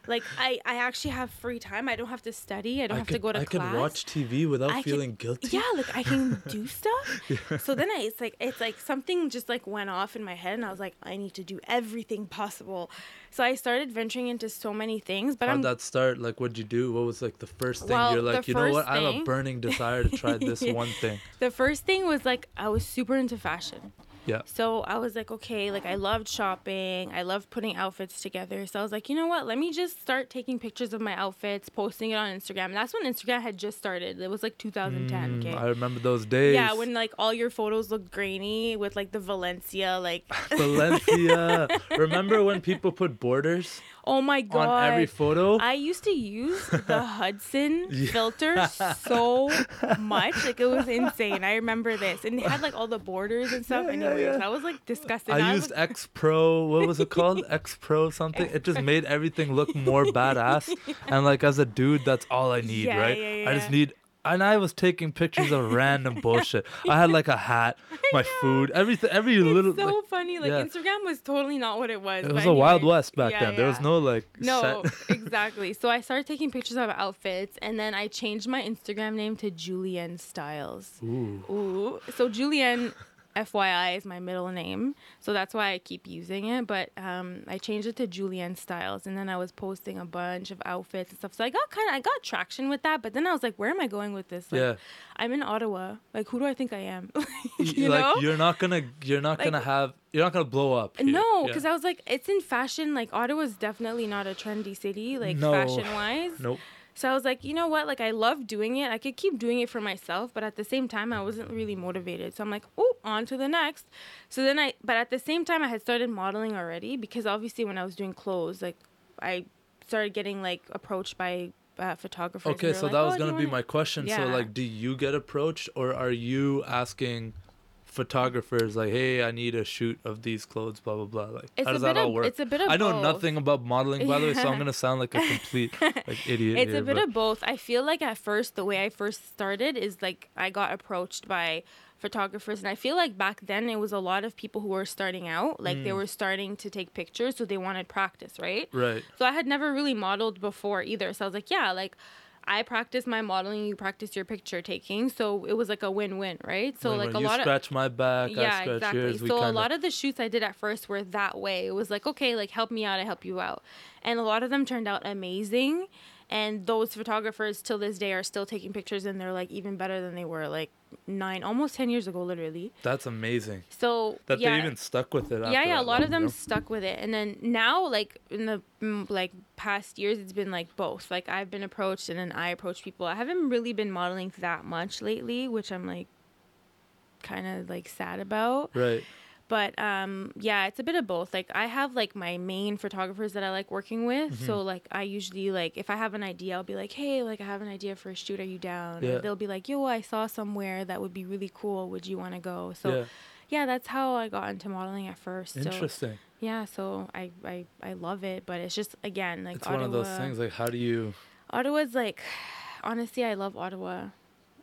[SPEAKER 1] like I I actually have free time. I don't have to study. I don't
[SPEAKER 2] I
[SPEAKER 1] have
[SPEAKER 2] could,
[SPEAKER 1] to go to class.
[SPEAKER 2] I can watch tv without
[SPEAKER 1] I
[SPEAKER 2] feeling guilty
[SPEAKER 1] Yeah, like I can do stuff. So then I, it's like it's like something just like went off in my head, and I was like, I need to do everything possible. So I started venturing into so many things, but
[SPEAKER 2] How'd
[SPEAKER 1] I'm
[SPEAKER 2] that start? Like, what'd you do? What was like the first thing
[SPEAKER 1] Well,
[SPEAKER 2] you're like, you know what?
[SPEAKER 1] first
[SPEAKER 2] I have a burning desire to try this
[SPEAKER 1] Yeah.
[SPEAKER 2] one thing.
[SPEAKER 1] the first thing was like I was super into fashion.
[SPEAKER 2] Yeah.
[SPEAKER 1] So I was like, okay, like I loved shopping. I loved putting outfits together. So I was like, you know what? Let me just start taking pictures of my outfits, posting it on Instagram. And that's when Instagram had just started. It was like 2010.
[SPEAKER 2] Mm,
[SPEAKER 1] Okay.
[SPEAKER 2] I remember those days.
[SPEAKER 1] yeah, when like all your photos looked grainy with like the Valencia, like
[SPEAKER 2] Valencia. remember when people put borders
[SPEAKER 1] oh my god.
[SPEAKER 2] on every photo?
[SPEAKER 1] I used to use the Hudson
[SPEAKER 2] Yeah.
[SPEAKER 1] filter so much. Like it was insane. I remember this. And it had like all the borders and stuff.
[SPEAKER 2] Yeah, yeah,
[SPEAKER 1] Anyways,
[SPEAKER 2] yeah.
[SPEAKER 1] I was like disgusted.
[SPEAKER 2] I
[SPEAKER 1] I
[SPEAKER 2] used
[SPEAKER 1] was-
[SPEAKER 2] X Pro. What was it called? X Pro something. It just made everything look more badass. And like as a dude, that's all I need,
[SPEAKER 1] Yeah,
[SPEAKER 2] right?
[SPEAKER 1] yeah,
[SPEAKER 2] I just need. And I was taking pictures of random bullshit. I had like a hat, my food, everything, every little
[SPEAKER 1] It's
[SPEAKER 2] little.
[SPEAKER 1] so
[SPEAKER 2] like,
[SPEAKER 1] funny. Like
[SPEAKER 2] yeah.
[SPEAKER 1] Instagram was totally not what it was.
[SPEAKER 2] it was a wild
[SPEAKER 1] anyways.
[SPEAKER 2] west back
[SPEAKER 1] Yeah,
[SPEAKER 2] then. There was no like.
[SPEAKER 1] No, exactly. So I started taking pictures of outfits, and then I changed my Instagram name to Julienne Styles.
[SPEAKER 2] Ooh.
[SPEAKER 1] Ooh. So Julienne, FYI, is my middle name, so that's why I keep using it. But um, I changed it to Julienne Styles, and then I was posting a bunch of outfits and stuff. So I got kind of I got traction with that. But then I was like, where am I going with this? Like,
[SPEAKER 2] Yeah.
[SPEAKER 1] I'm in Ottawa. Like, who do I think I am? you
[SPEAKER 2] like
[SPEAKER 1] know?
[SPEAKER 2] you're not gonna you're not
[SPEAKER 1] Like-
[SPEAKER 2] gonna have you're not gonna blow up. here.
[SPEAKER 1] No,
[SPEAKER 2] Yeah.
[SPEAKER 1] because I was like, it's in fashion. Like Ottawa's definitely not a trendy city, like
[SPEAKER 2] No.
[SPEAKER 1] fashion wise.
[SPEAKER 2] Nope.
[SPEAKER 1] So I was like, you know what? Like I love doing it. I could keep doing it for myself, but at the same time, I wasn't really motivated. So I'm like, oh, on to the next. So then I, but at the same time, I had started modeling already because obviously when I was doing clothes, like I started getting like approached by uh, photographers.
[SPEAKER 2] Okay, so
[SPEAKER 1] like,
[SPEAKER 2] that was
[SPEAKER 1] "Oh, do
[SPEAKER 2] gonna be
[SPEAKER 1] wanna-"
[SPEAKER 2] my question. So like, do you get approached, or are you asking photographers like, "Hey, I need a shoot of these clothes," blah blah blah? Like,
[SPEAKER 1] It's
[SPEAKER 2] how does that all work?
[SPEAKER 1] it's a bit of
[SPEAKER 2] I know
[SPEAKER 1] both.
[SPEAKER 2] nothing about modeling, by the way, so I'm gonna sound like a complete like idiot.
[SPEAKER 1] It's
[SPEAKER 2] here,
[SPEAKER 1] a bit
[SPEAKER 2] but-
[SPEAKER 1] of both. I feel like at first the way I first started is like I got approached by photographers and I feel like back then it was a lot of people who were starting out, like they
[SPEAKER 2] Mm.
[SPEAKER 1] were starting to take pictures so they wanted practice, right?
[SPEAKER 2] right.
[SPEAKER 1] So I had never really modeled before either. So I was like, yeah, like I practice my modeling, you practice your picture taking. So it was like a win-win, right? So
[SPEAKER 2] When-
[SPEAKER 1] like a
[SPEAKER 2] you
[SPEAKER 1] lot of
[SPEAKER 2] scratch my back, I
[SPEAKER 1] yeah,
[SPEAKER 2] scratch
[SPEAKER 1] exactly.
[SPEAKER 2] yours.
[SPEAKER 1] So a
[SPEAKER 2] kinda,
[SPEAKER 1] lot of the shoots I did at first were that way. It was like, okay, like help me out, I help you out. And a lot of them turned out amazing. And those photographers till this day are still taking pictures and they're like even better than they were like nine, almost 10 years ago, literally.
[SPEAKER 2] that's amazing
[SPEAKER 1] So
[SPEAKER 2] that
[SPEAKER 1] yeah,
[SPEAKER 2] they even stuck with it.
[SPEAKER 1] yeah,
[SPEAKER 2] after
[SPEAKER 1] yeah, a lot of them
[SPEAKER 2] know?
[SPEAKER 1] stuck with it. And then now, like in the mm, like past years, it's been like both. Like I've been approached and then I approach people. I haven't really been modeling that much lately, which I'm like, kind of like sad about.
[SPEAKER 2] Right.
[SPEAKER 1] But um, yeah, it's a bit of both. Like I have like my main photographers that I like working with.
[SPEAKER 2] Mm-hmm.
[SPEAKER 1] So like I usually like if I have an idea, I'll be like, hey, like I have an idea for a shoot. Are you down?
[SPEAKER 2] Yeah.
[SPEAKER 1] They'll be like, yo, I saw somewhere that would be really cool. Would you want to go? So
[SPEAKER 2] yeah.
[SPEAKER 1] yeah. that's how I got into modeling at first. So
[SPEAKER 2] Interesting.
[SPEAKER 1] yeah, so I I I love it, but it's just again like
[SPEAKER 2] it's
[SPEAKER 1] Ottawa.
[SPEAKER 2] one of those things. Like, how do you?
[SPEAKER 1] Ottawa's like, honestly, I love Ottawa.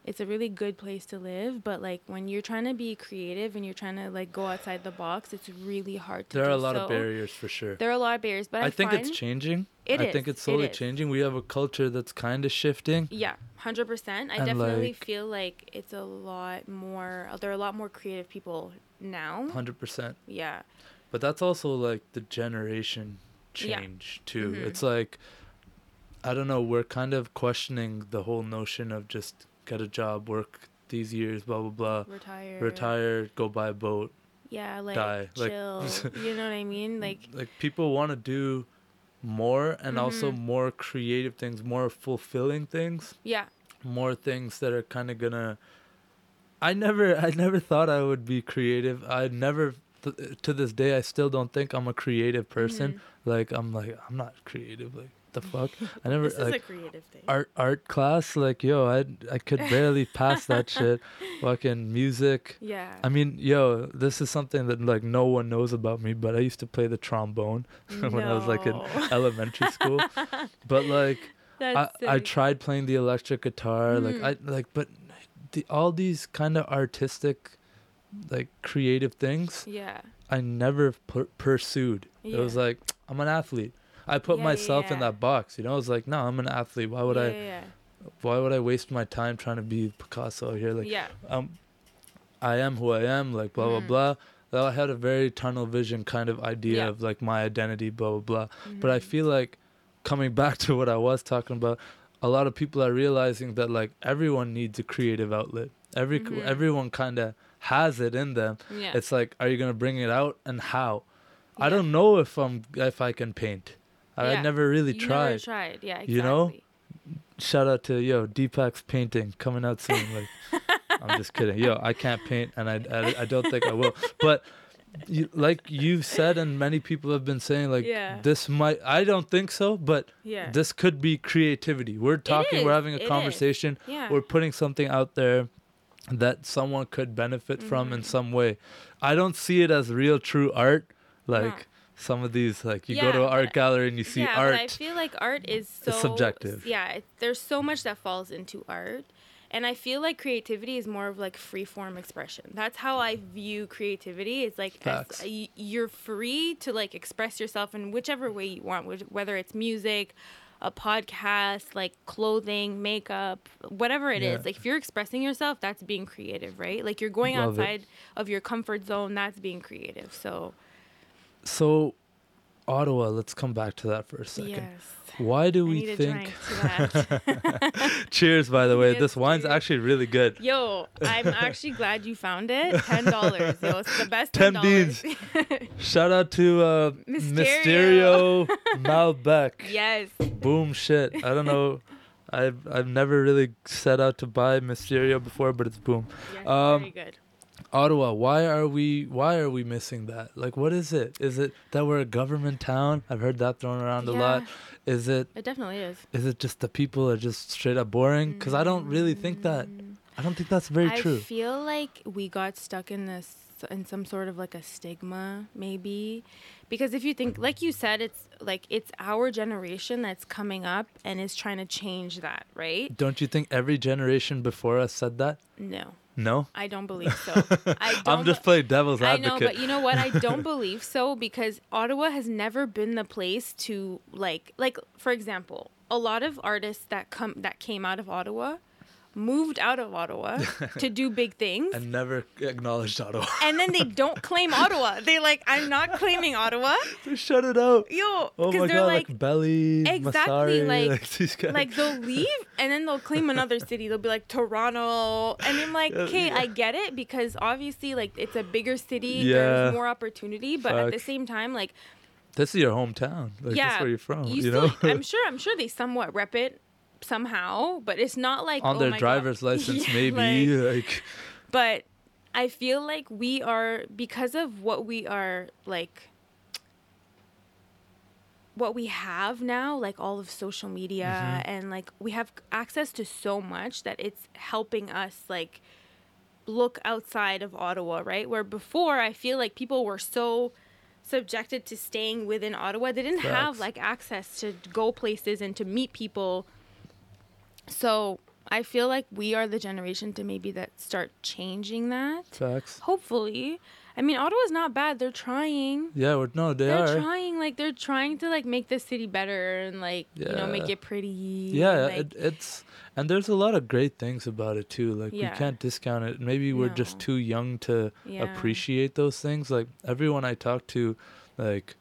[SPEAKER 1] It's a really good place to live, but like when you're trying to be creative and you're trying to like go outside the box, it's really hard to. Do.
[SPEAKER 2] There are a lot
[SPEAKER 1] so.
[SPEAKER 2] of barriers for sure.
[SPEAKER 1] There are a lot of barriers, but I,
[SPEAKER 2] I think it's changing.
[SPEAKER 1] It
[SPEAKER 2] I think it's slowly
[SPEAKER 1] is.
[SPEAKER 2] changing. We have a culture that's kind of shifting.
[SPEAKER 1] Yeah, hundred percent. I
[SPEAKER 2] And,
[SPEAKER 1] definitely
[SPEAKER 2] like-
[SPEAKER 1] feel like it's a lot more. There are a lot more creative people now.
[SPEAKER 2] Hundred percent.
[SPEAKER 1] Yeah,
[SPEAKER 2] But that's also like the generation
[SPEAKER 1] Yeah.
[SPEAKER 2] change too.
[SPEAKER 1] Mhm.
[SPEAKER 2] It's like I don't know, we're kind of questioning the whole notion of just get a job, work these years, blah blah blah,
[SPEAKER 1] retire.
[SPEAKER 2] retire, go buy a boat.
[SPEAKER 1] Yeah, like
[SPEAKER 2] die. Like-
[SPEAKER 1] chill. you know what I mean? Like
[SPEAKER 2] Like people want to do more and also
[SPEAKER 1] Mhm.
[SPEAKER 2] more creative things, more fulfilling things,
[SPEAKER 1] yeah,
[SPEAKER 2] more things that are kind of gonna I never I never thought I would be creative. I never th- to this day I still don't think I'm a creative person.
[SPEAKER 1] Mhm.
[SPEAKER 2] Like I'm like I'm not creative. Like the fuck? I never
[SPEAKER 1] this
[SPEAKER 2] like
[SPEAKER 1] creative thing.
[SPEAKER 2] art art class. Like yo, I I could barely pass that shit. Fucking music.
[SPEAKER 1] yeah.
[SPEAKER 2] I mean, yo, this is something that like no one knows about me, but I used to play the trombone when I was like in elementary school. But like I,
[SPEAKER 1] That's
[SPEAKER 2] I
[SPEAKER 1] sick.
[SPEAKER 2] tried playing the electric guitar, like
[SPEAKER 1] Mm.
[SPEAKER 2] I like but the, all these kind of artistic like creative things
[SPEAKER 1] Yeah.
[SPEAKER 2] I never pu- pursued. It was like I'm an athlete. I put
[SPEAKER 1] Yeah, yeah,
[SPEAKER 2] myself in that box, you know. I was like, no, I'm an athlete. Why would
[SPEAKER 1] yeah,
[SPEAKER 2] I?
[SPEAKER 1] Yeah.
[SPEAKER 2] Why would I waste my time trying to be Picasso here? Like,
[SPEAKER 1] yeah.
[SPEAKER 2] um, I am who I am. Like, blah
[SPEAKER 1] Mhm.
[SPEAKER 2] blah blah. Though I had a very tunnel vision kind of idea
[SPEAKER 1] Yeah.
[SPEAKER 2] of like my identity, blah blah blah. But I
[SPEAKER 1] Mhm.
[SPEAKER 2] feel like coming back to what I was talking about, a lot of people are realizing that like everyone needs a creative outlet. Every
[SPEAKER 1] Mhm.
[SPEAKER 2] everyone kind of has it in them.
[SPEAKER 1] yeah.
[SPEAKER 2] It's like, are you gonna bring it out and how? I don't know if I'm if I can paint. I,
[SPEAKER 1] Yeah.
[SPEAKER 2] never really
[SPEAKER 1] You
[SPEAKER 2] tried.
[SPEAKER 1] Never tried. Yeah. Exactly.
[SPEAKER 2] You know? Shout out to yo Deepak's painting coming out soon. Like, I'm just kidding. Yo, I can't paint, and I I, I don't think I will. But you, like you've said, and many people have been saying, like
[SPEAKER 1] Yeah.
[SPEAKER 2] this might. I don't think so, but
[SPEAKER 1] Yeah.
[SPEAKER 2] this could be creativity. We're talking. We're having a
[SPEAKER 1] it
[SPEAKER 2] conversation.
[SPEAKER 1] yeah.
[SPEAKER 2] We're putting something out there that someone could benefit from in
[SPEAKER 1] Mhm.
[SPEAKER 2] some way. I don't see it as real true art like. Some of these like you
[SPEAKER 1] Yeah,
[SPEAKER 2] go to an art gallery and you see
[SPEAKER 1] yeah,
[SPEAKER 2] art.
[SPEAKER 1] but I feel like art is so
[SPEAKER 2] subjective.
[SPEAKER 1] Yeah, there's so much that falls into art. And I feel like creativity is more of like free form expression. That's how I view creativity. It's like as, you're free to like express yourself in whichever way you want, whether it's music, a podcast, like clothing, makeup, whatever it is.
[SPEAKER 2] Yeah.
[SPEAKER 1] Like if you're expressing yourself, that's being creative, right? Like you're going
[SPEAKER 2] Love it.
[SPEAKER 1] outside of your comfort zone, that's being creative. So,
[SPEAKER 2] so Ottawa, let's come back to that for a second.
[SPEAKER 1] yes.
[SPEAKER 2] Why do
[SPEAKER 1] I
[SPEAKER 2] we think
[SPEAKER 1] drink to that.
[SPEAKER 2] Cheers by the way.
[SPEAKER 1] Yes,
[SPEAKER 2] this wine's
[SPEAKER 1] cheers.
[SPEAKER 2] actually really good.
[SPEAKER 1] Yo, I'm actually glad you found it. Ten dollars, yo, it's the best.
[SPEAKER 2] Ten
[SPEAKER 1] $10.
[SPEAKER 2] beans. Shout out to uh
[SPEAKER 1] Misterio.
[SPEAKER 2] Misterio Malbec.
[SPEAKER 1] yes.
[SPEAKER 2] Boom shit. I don't know. I've I've never really set out to buy Misterio before, but it's boom.
[SPEAKER 1] yes
[SPEAKER 2] Um,
[SPEAKER 1] very good.
[SPEAKER 2] Ottawa, why are we why are we missing that? Like what is it? Is it that we're a government town? I've heard that thrown around a lot. Is it
[SPEAKER 1] It definitely is.
[SPEAKER 2] is it just the people are just straight up boring? Cuz I don't really think that.
[SPEAKER 1] Mm,
[SPEAKER 2] I don't think that's very
[SPEAKER 1] I
[SPEAKER 2] true.
[SPEAKER 1] I feel like we got stuck in this in some sort of like a stigma, maybe, because if you think, like you said, it's like it's our generation that's coming up and is trying to change that, right?
[SPEAKER 2] Don't you think every generation before us said that?
[SPEAKER 1] No,
[SPEAKER 2] No.
[SPEAKER 1] I don't believe so. I don't
[SPEAKER 2] I'm just playing devil's advocate.
[SPEAKER 1] I know, but you know what? I don't believe so because Ottawa has never been the place to like like for example, a lot of artists that come that came out of Ottawa moved out of Ottawa to do big things.
[SPEAKER 2] and never acknowledged Ottawa.
[SPEAKER 1] And then they don't claim Ottawa. They like, I'm not claiming Ottawa.
[SPEAKER 2] Shut it out.
[SPEAKER 1] Yo,
[SPEAKER 2] Oh
[SPEAKER 1] because
[SPEAKER 2] my
[SPEAKER 1] they're
[SPEAKER 2] god,
[SPEAKER 1] like,
[SPEAKER 2] like, Belly,
[SPEAKER 1] Exactly,
[SPEAKER 2] Massari,
[SPEAKER 1] like-
[SPEAKER 2] these guys.
[SPEAKER 1] like they'll leave and then they'll claim another city. They'll be like Toronto, and I'm like, okay,
[SPEAKER 2] yeah.
[SPEAKER 1] I get it because obviously, like, it's a bigger city.
[SPEAKER 2] Yeah.
[SPEAKER 1] There's more opportunity, but at the same time, like,
[SPEAKER 2] this is your hometown. Like
[SPEAKER 1] yeah,
[SPEAKER 2] that's where you're from.
[SPEAKER 1] you
[SPEAKER 2] You,
[SPEAKER 1] still,
[SPEAKER 2] know?
[SPEAKER 1] I'm sure, I'm sure they somewhat rep it somehow, but it's not like
[SPEAKER 2] On
[SPEAKER 1] oh
[SPEAKER 2] their
[SPEAKER 1] my God.
[SPEAKER 2] driver's license,
[SPEAKER 1] Yeah,
[SPEAKER 2] maybe.
[SPEAKER 1] like-
[SPEAKER 2] Like,
[SPEAKER 1] but I feel like we are because of what we are like what we have now, like all of social media
[SPEAKER 2] Mhm.
[SPEAKER 1] and like we have access to so much that it's helping us like look outside of Ottawa, right? Where before I feel like people were so subjected to staying within Ottawa. They didn't have like access to go places and to meet people. So I feel like we are the generation to maybe that start changing that.
[SPEAKER 2] Facts.
[SPEAKER 1] Hopefully. I mean Ottawa's not bad. They're trying.
[SPEAKER 2] Yeah, we're, no, they
[SPEAKER 1] They're
[SPEAKER 2] are.
[SPEAKER 1] trying like they're trying to like make the city better and like you know make it pretty.
[SPEAKER 2] Yeah,
[SPEAKER 1] like,
[SPEAKER 2] it, it's and there's a lot of great things about it too. Like
[SPEAKER 1] Yeah.
[SPEAKER 2] we can't discount it. Maybe we're just too young to
[SPEAKER 1] yeah.
[SPEAKER 2] appreciate those things. Like everyone I talk to, like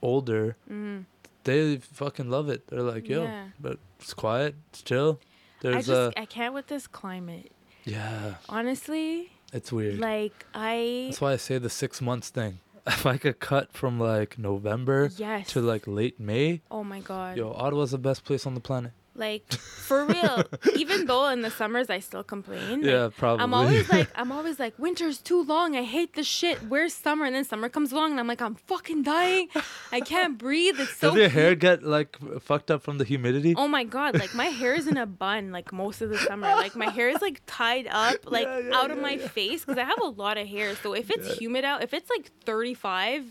[SPEAKER 2] older,
[SPEAKER 1] Mhm.
[SPEAKER 2] They fucking love it. They're like, yo,
[SPEAKER 1] Yeah.
[SPEAKER 2] but it's quiet, it's chill.
[SPEAKER 1] I
[SPEAKER 2] There's
[SPEAKER 1] just
[SPEAKER 2] a
[SPEAKER 1] I can't with this climate.
[SPEAKER 2] yeah,
[SPEAKER 1] Honestly,
[SPEAKER 2] it's weird.
[SPEAKER 1] like I
[SPEAKER 2] That's why I say the six months thing. If I could cut from like November
[SPEAKER 1] yes.
[SPEAKER 2] to like late May,
[SPEAKER 1] oh my god.
[SPEAKER 2] yo, Ottawa's the best place on the planet.
[SPEAKER 1] Like for real. Even though in the summers I still complain. like,
[SPEAKER 2] yeah, probably.
[SPEAKER 1] I'm always like I'm always like winter's too long. I hate this shit. Where's summer? And then summer comes along and I'm like I'm fucking dying. I can't breathe. It's so
[SPEAKER 2] Does your hair get like fucked up from the humidity?
[SPEAKER 1] Oh my god, like my hair is in a bun like most of the summer. Like my hair is like tied up like
[SPEAKER 2] Yeah, yeah,
[SPEAKER 1] out of my
[SPEAKER 2] yeah.
[SPEAKER 1] face cuz I have a lot of hair. So if it's
[SPEAKER 2] Yeah.
[SPEAKER 1] humid out, if it's like 35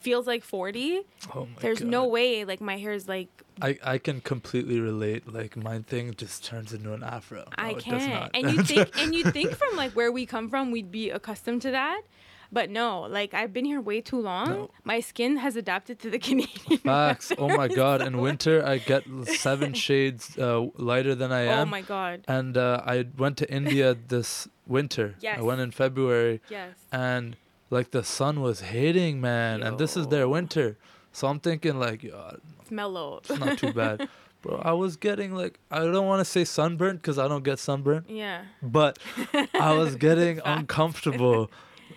[SPEAKER 1] feels like 40,
[SPEAKER 2] Oh my
[SPEAKER 1] there's
[SPEAKER 2] God.
[SPEAKER 1] no way like my hair is like
[SPEAKER 2] I, I can completely relate. Like my thing just turns into an afro.
[SPEAKER 1] I
[SPEAKER 2] No, does
[SPEAKER 1] can't. And you think and you think from like where we come from we'd be accustomed to that. But no, like I've been here way too long.
[SPEAKER 2] No.
[SPEAKER 1] My skin has adapted to the Canadian.
[SPEAKER 2] Facts. Oh my god! In winter, I get seven shades uh, lighter than I am.
[SPEAKER 1] Oh my god.
[SPEAKER 2] And uh, I went to India this winter.
[SPEAKER 1] Yes.
[SPEAKER 2] I went in February,
[SPEAKER 1] Yes.
[SPEAKER 2] and like the sun was hitting, man. And this is their winter, so I'm thinking like, yo,
[SPEAKER 1] It's mellow.
[SPEAKER 2] it's not too bad, bro. I was getting like, I don't want to say sunburnt because I don't get sunburnt,
[SPEAKER 1] yeah.
[SPEAKER 2] but I was getting uncomfortable,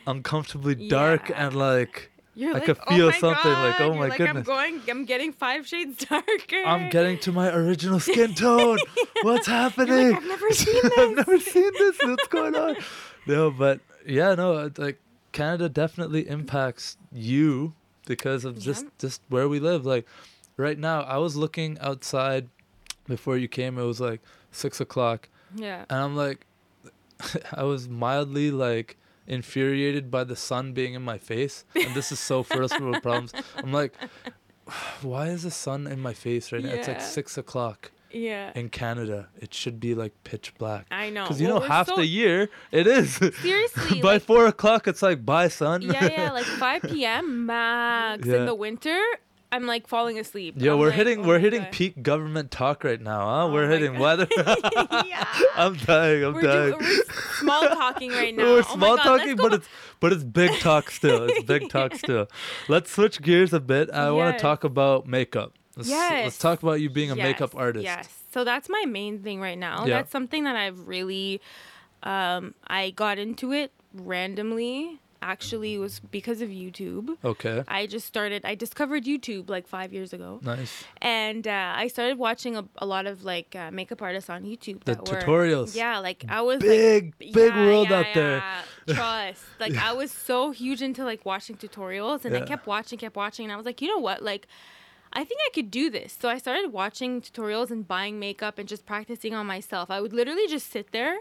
[SPEAKER 2] uncomfortably dark, and like.
[SPEAKER 1] You're
[SPEAKER 2] I
[SPEAKER 1] like,
[SPEAKER 2] could
[SPEAKER 1] "Oh
[SPEAKER 2] feel
[SPEAKER 1] my
[SPEAKER 2] something, like, oh
[SPEAKER 1] You're
[SPEAKER 2] my
[SPEAKER 1] like,
[SPEAKER 2] goodness.
[SPEAKER 1] I'm going. I'm getting five shades darker.
[SPEAKER 2] I'm getting to my original skin tone. What's
[SPEAKER 1] You're
[SPEAKER 2] happening?
[SPEAKER 1] like, I've never seen this.
[SPEAKER 2] I've never seen this. What's going on? No, but yeah, no, it's like Canada definitely impacts you because of just
[SPEAKER 1] Yeah.
[SPEAKER 2] just where we live. Like right now, I was looking outside before you came. It was like six o'clock,
[SPEAKER 1] Yeah.
[SPEAKER 2] and I'm like, I was mildly like infuriated by the sun being in my face, and this is so first world problems. I'm like, why is the sun in my face right now? It's like six o'clock
[SPEAKER 1] Yeah.
[SPEAKER 2] in Canada. It should be like pitch black.
[SPEAKER 1] I know.
[SPEAKER 2] Because you
[SPEAKER 1] Well,
[SPEAKER 2] know, half
[SPEAKER 1] so-
[SPEAKER 2] the year it is.
[SPEAKER 1] Seriously.
[SPEAKER 2] By
[SPEAKER 1] like,
[SPEAKER 2] four o'clock, it's like bye, son.
[SPEAKER 1] yeah, yeah, like 5 p.m. max
[SPEAKER 2] Yeah.
[SPEAKER 1] in the winter. I'm like falling asleep.
[SPEAKER 2] Yeah,
[SPEAKER 1] I'm
[SPEAKER 2] we're
[SPEAKER 1] like,
[SPEAKER 2] hitting
[SPEAKER 1] oh
[SPEAKER 2] we're hitting
[SPEAKER 1] God.
[SPEAKER 2] peak government talk right now, huh?
[SPEAKER 1] Oh
[SPEAKER 2] we're hitting
[SPEAKER 1] God.
[SPEAKER 2] weather.
[SPEAKER 1] yeah.
[SPEAKER 2] I'm dying. I'm
[SPEAKER 1] We're,
[SPEAKER 2] dying.
[SPEAKER 1] do, we're small talking right now.
[SPEAKER 2] We're
[SPEAKER 1] Oh
[SPEAKER 2] small
[SPEAKER 1] God,
[SPEAKER 2] talking, but it's but it's big talk still. It's big talk still. Let's switch gears a bit. I want to talk about makeup. Let's, let's talk about you being a makeup artist.
[SPEAKER 1] Yes. So that's my main thing right now.
[SPEAKER 2] Yeah.
[SPEAKER 1] That's something that I've really um I got into it randomly. Actually, it was because of YouTube.
[SPEAKER 2] Okay.
[SPEAKER 1] I just started I discovered YouTube like 5 years ago.
[SPEAKER 2] Nice.
[SPEAKER 1] And uh, I started watching a, a lot of like uh, makeup artists on YouTube
[SPEAKER 2] The
[SPEAKER 1] that were
[SPEAKER 2] tutorials.
[SPEAKER 1] Yeah, like I was
[SPEAKER 2] Big,
[SPEAKER 1] like,
[SPEAKER 2] big
[SPEAKER 1] yeah,
[SPEAKER 2] world
[SPEAKER 1] yeah,
[SPEAKER 2] out there.
[SPEAKER 1] Trust. Like I was so huge into like watching tutorials and I kept watching, kept watching and I was like, you know what? Like I think I could do this. So I started watching tutorials and buying makeup and just practicing on myself. I would literally just sit there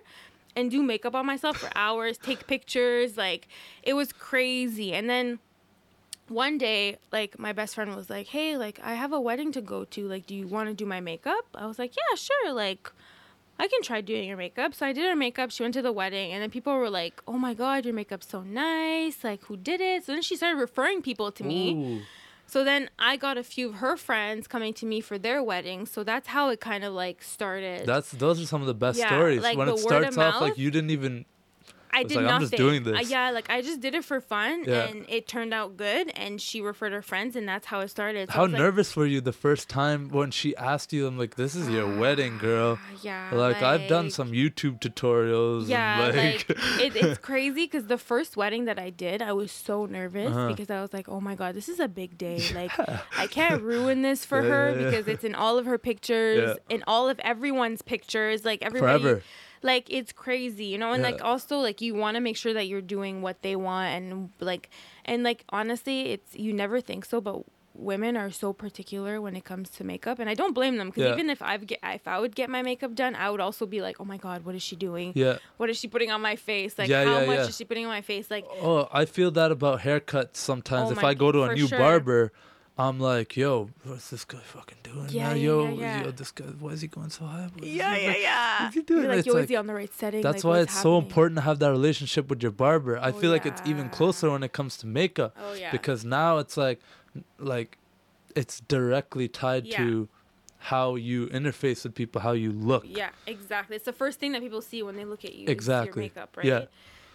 [SPEAKER 1] and do makeup on myself for hours, take pictures, like it was crazy. And then one day, like my best friend was like, "Hey, like I have a wedding to go to. Like, do you want to do my makeup?" I was like, "Yeah, sure. Like, I can try doing your makeup." So I did her makeup. She went to the wedding, and then people were like, "Oh my god, your makeup's so nice. Like, who did it?" So then she started referring people to me.
[SPEAKER 2] Ooh.
[SPEAKER 1] So then I got a few of her friends coming to me for their wedding. So that's how it kind of like started.
[SPEAKER 2] That's those are some of the best
[SPEAKER 1] Yeah,
[SPEAKER 2] stories.
[SPEAKER 1] like
[SPEAKER 2] when
[SPEAKER 1] the
[SPEAKER 2] it
[SPEAKER 1] word of
[SPEAKER 2] starts off like you didn't even
[SPEAKER 1] I did
[SPEAKER 2] like,
[SPEAKER 1] nothing.
[SPEAKER 2] I'm just doing
[SPEAKER 1] Uh,
[SPEAKER 2] this.
[SPEAKER 1] yeah, like I just did it for fun,
[SPEAKER 2] Yeah.
[SPEAKER 1] and it turned out good. And she referred her friends, and that's how it started. So
[SPEAKER 2] How
[SPEAKER 1] was like,
[SPEAKER 2] nervous were you the first time when she asked you? I'm like, "This is your wedding, girl."
[SPEAKER 1] Yeah,
[SPEAKER 2] Like, I've done some YouTube tutorials.
[SPEAKER 1] Yeah,
[SPEAKER 2] and,
[SPEAKER 1] like,
[SPEAKER 2] like,
[SPEAKER 1] it, it's crazy because the first wedding that I did, I was so nervous
[SPEAKER 2] Uh-huh.
[SPEAKER 1] because I was like, oh my god, this is a big day. Like, I can't ruin this for
[SPEAKER 2] Yeah,
[SPEAKER 1] her
[SPEAKER 2] yeah, yeah.
[SPEAKER 1] because it's in all of her pictures, in all of everyone's pictures. Like everybody,
[SPEAKER 2] forever.
[SPEAKER 1] Like it's crazy you know and like also like you want to make sure that you're doing what they want and like and like honestly it's you never think so but women are so particular when it comes to makeup and i don't blame them because
[SPEAKER 2] Yeah.
[SPEAKER 1] even if i've get if i would get my makeup done i would also be like oh my god what is she doing
[SPEAKER 2] Yeah.
[SPEAKER 1] what is she putting on my face like
[SPEAKER 2] Yeah,
[SPEAKER 1] how
[SPEAKER 2] yeah,
[SPEAKER 1] much
[SPEAKER 2] yeah.
[SPEAKER 1] is she putting on my face like
[SPEAKER 2] Oh, I feel that about haircuts sometimes.
[SPEAKER 1] Oh
[SPEAKER 2] if
[SPEAKER 1] my
[SPEAKER 2] I go to a new
[SPEAKER 1] sure.
[SPEAKER 2] barber, I'm like, yo, what's this guy fucking doing?
[SPEAKER 1] Yeah,
[SPEAKER 2] now?
[SPEAKER 1] yeah,
[SPEAKER 2] yo,
[SPEAKER 1] yeah, yeah.
[SPEAKER 2] yo, this guy, why is he going so high? What
[SPEAKER 1] yeah yeah
[SPEAKER 2] like-
[SPEAKER 1] yeah
[SPEAKER 2] What's he doing?
[SPEAKER 1] You're like yo
[SPEAKER 2] like-
[SPEAKER 1] is he on the right setting
[SPEAKER 2] That's
[SPEAKER 1] Like,
[SPEAKER 2] why it's so important to have that relationship with your barber. I
[SPEAKER 1] Oh,
[SPEAKER 2] feel like it's even closer when it comes to makeup
[SPEAKER 1] oh yeah
[SPEAKER 2] because now it's like, like, it's directly tied to how you interface with people, how you look.
[SPEAKER 1] Yeah, exactly. It's the first thing that people see when they look at you.
[SPEAKER 2] Exactly.
[SPEAKER 1] Your makeup, right?
[SPEAKER 2] Yeah.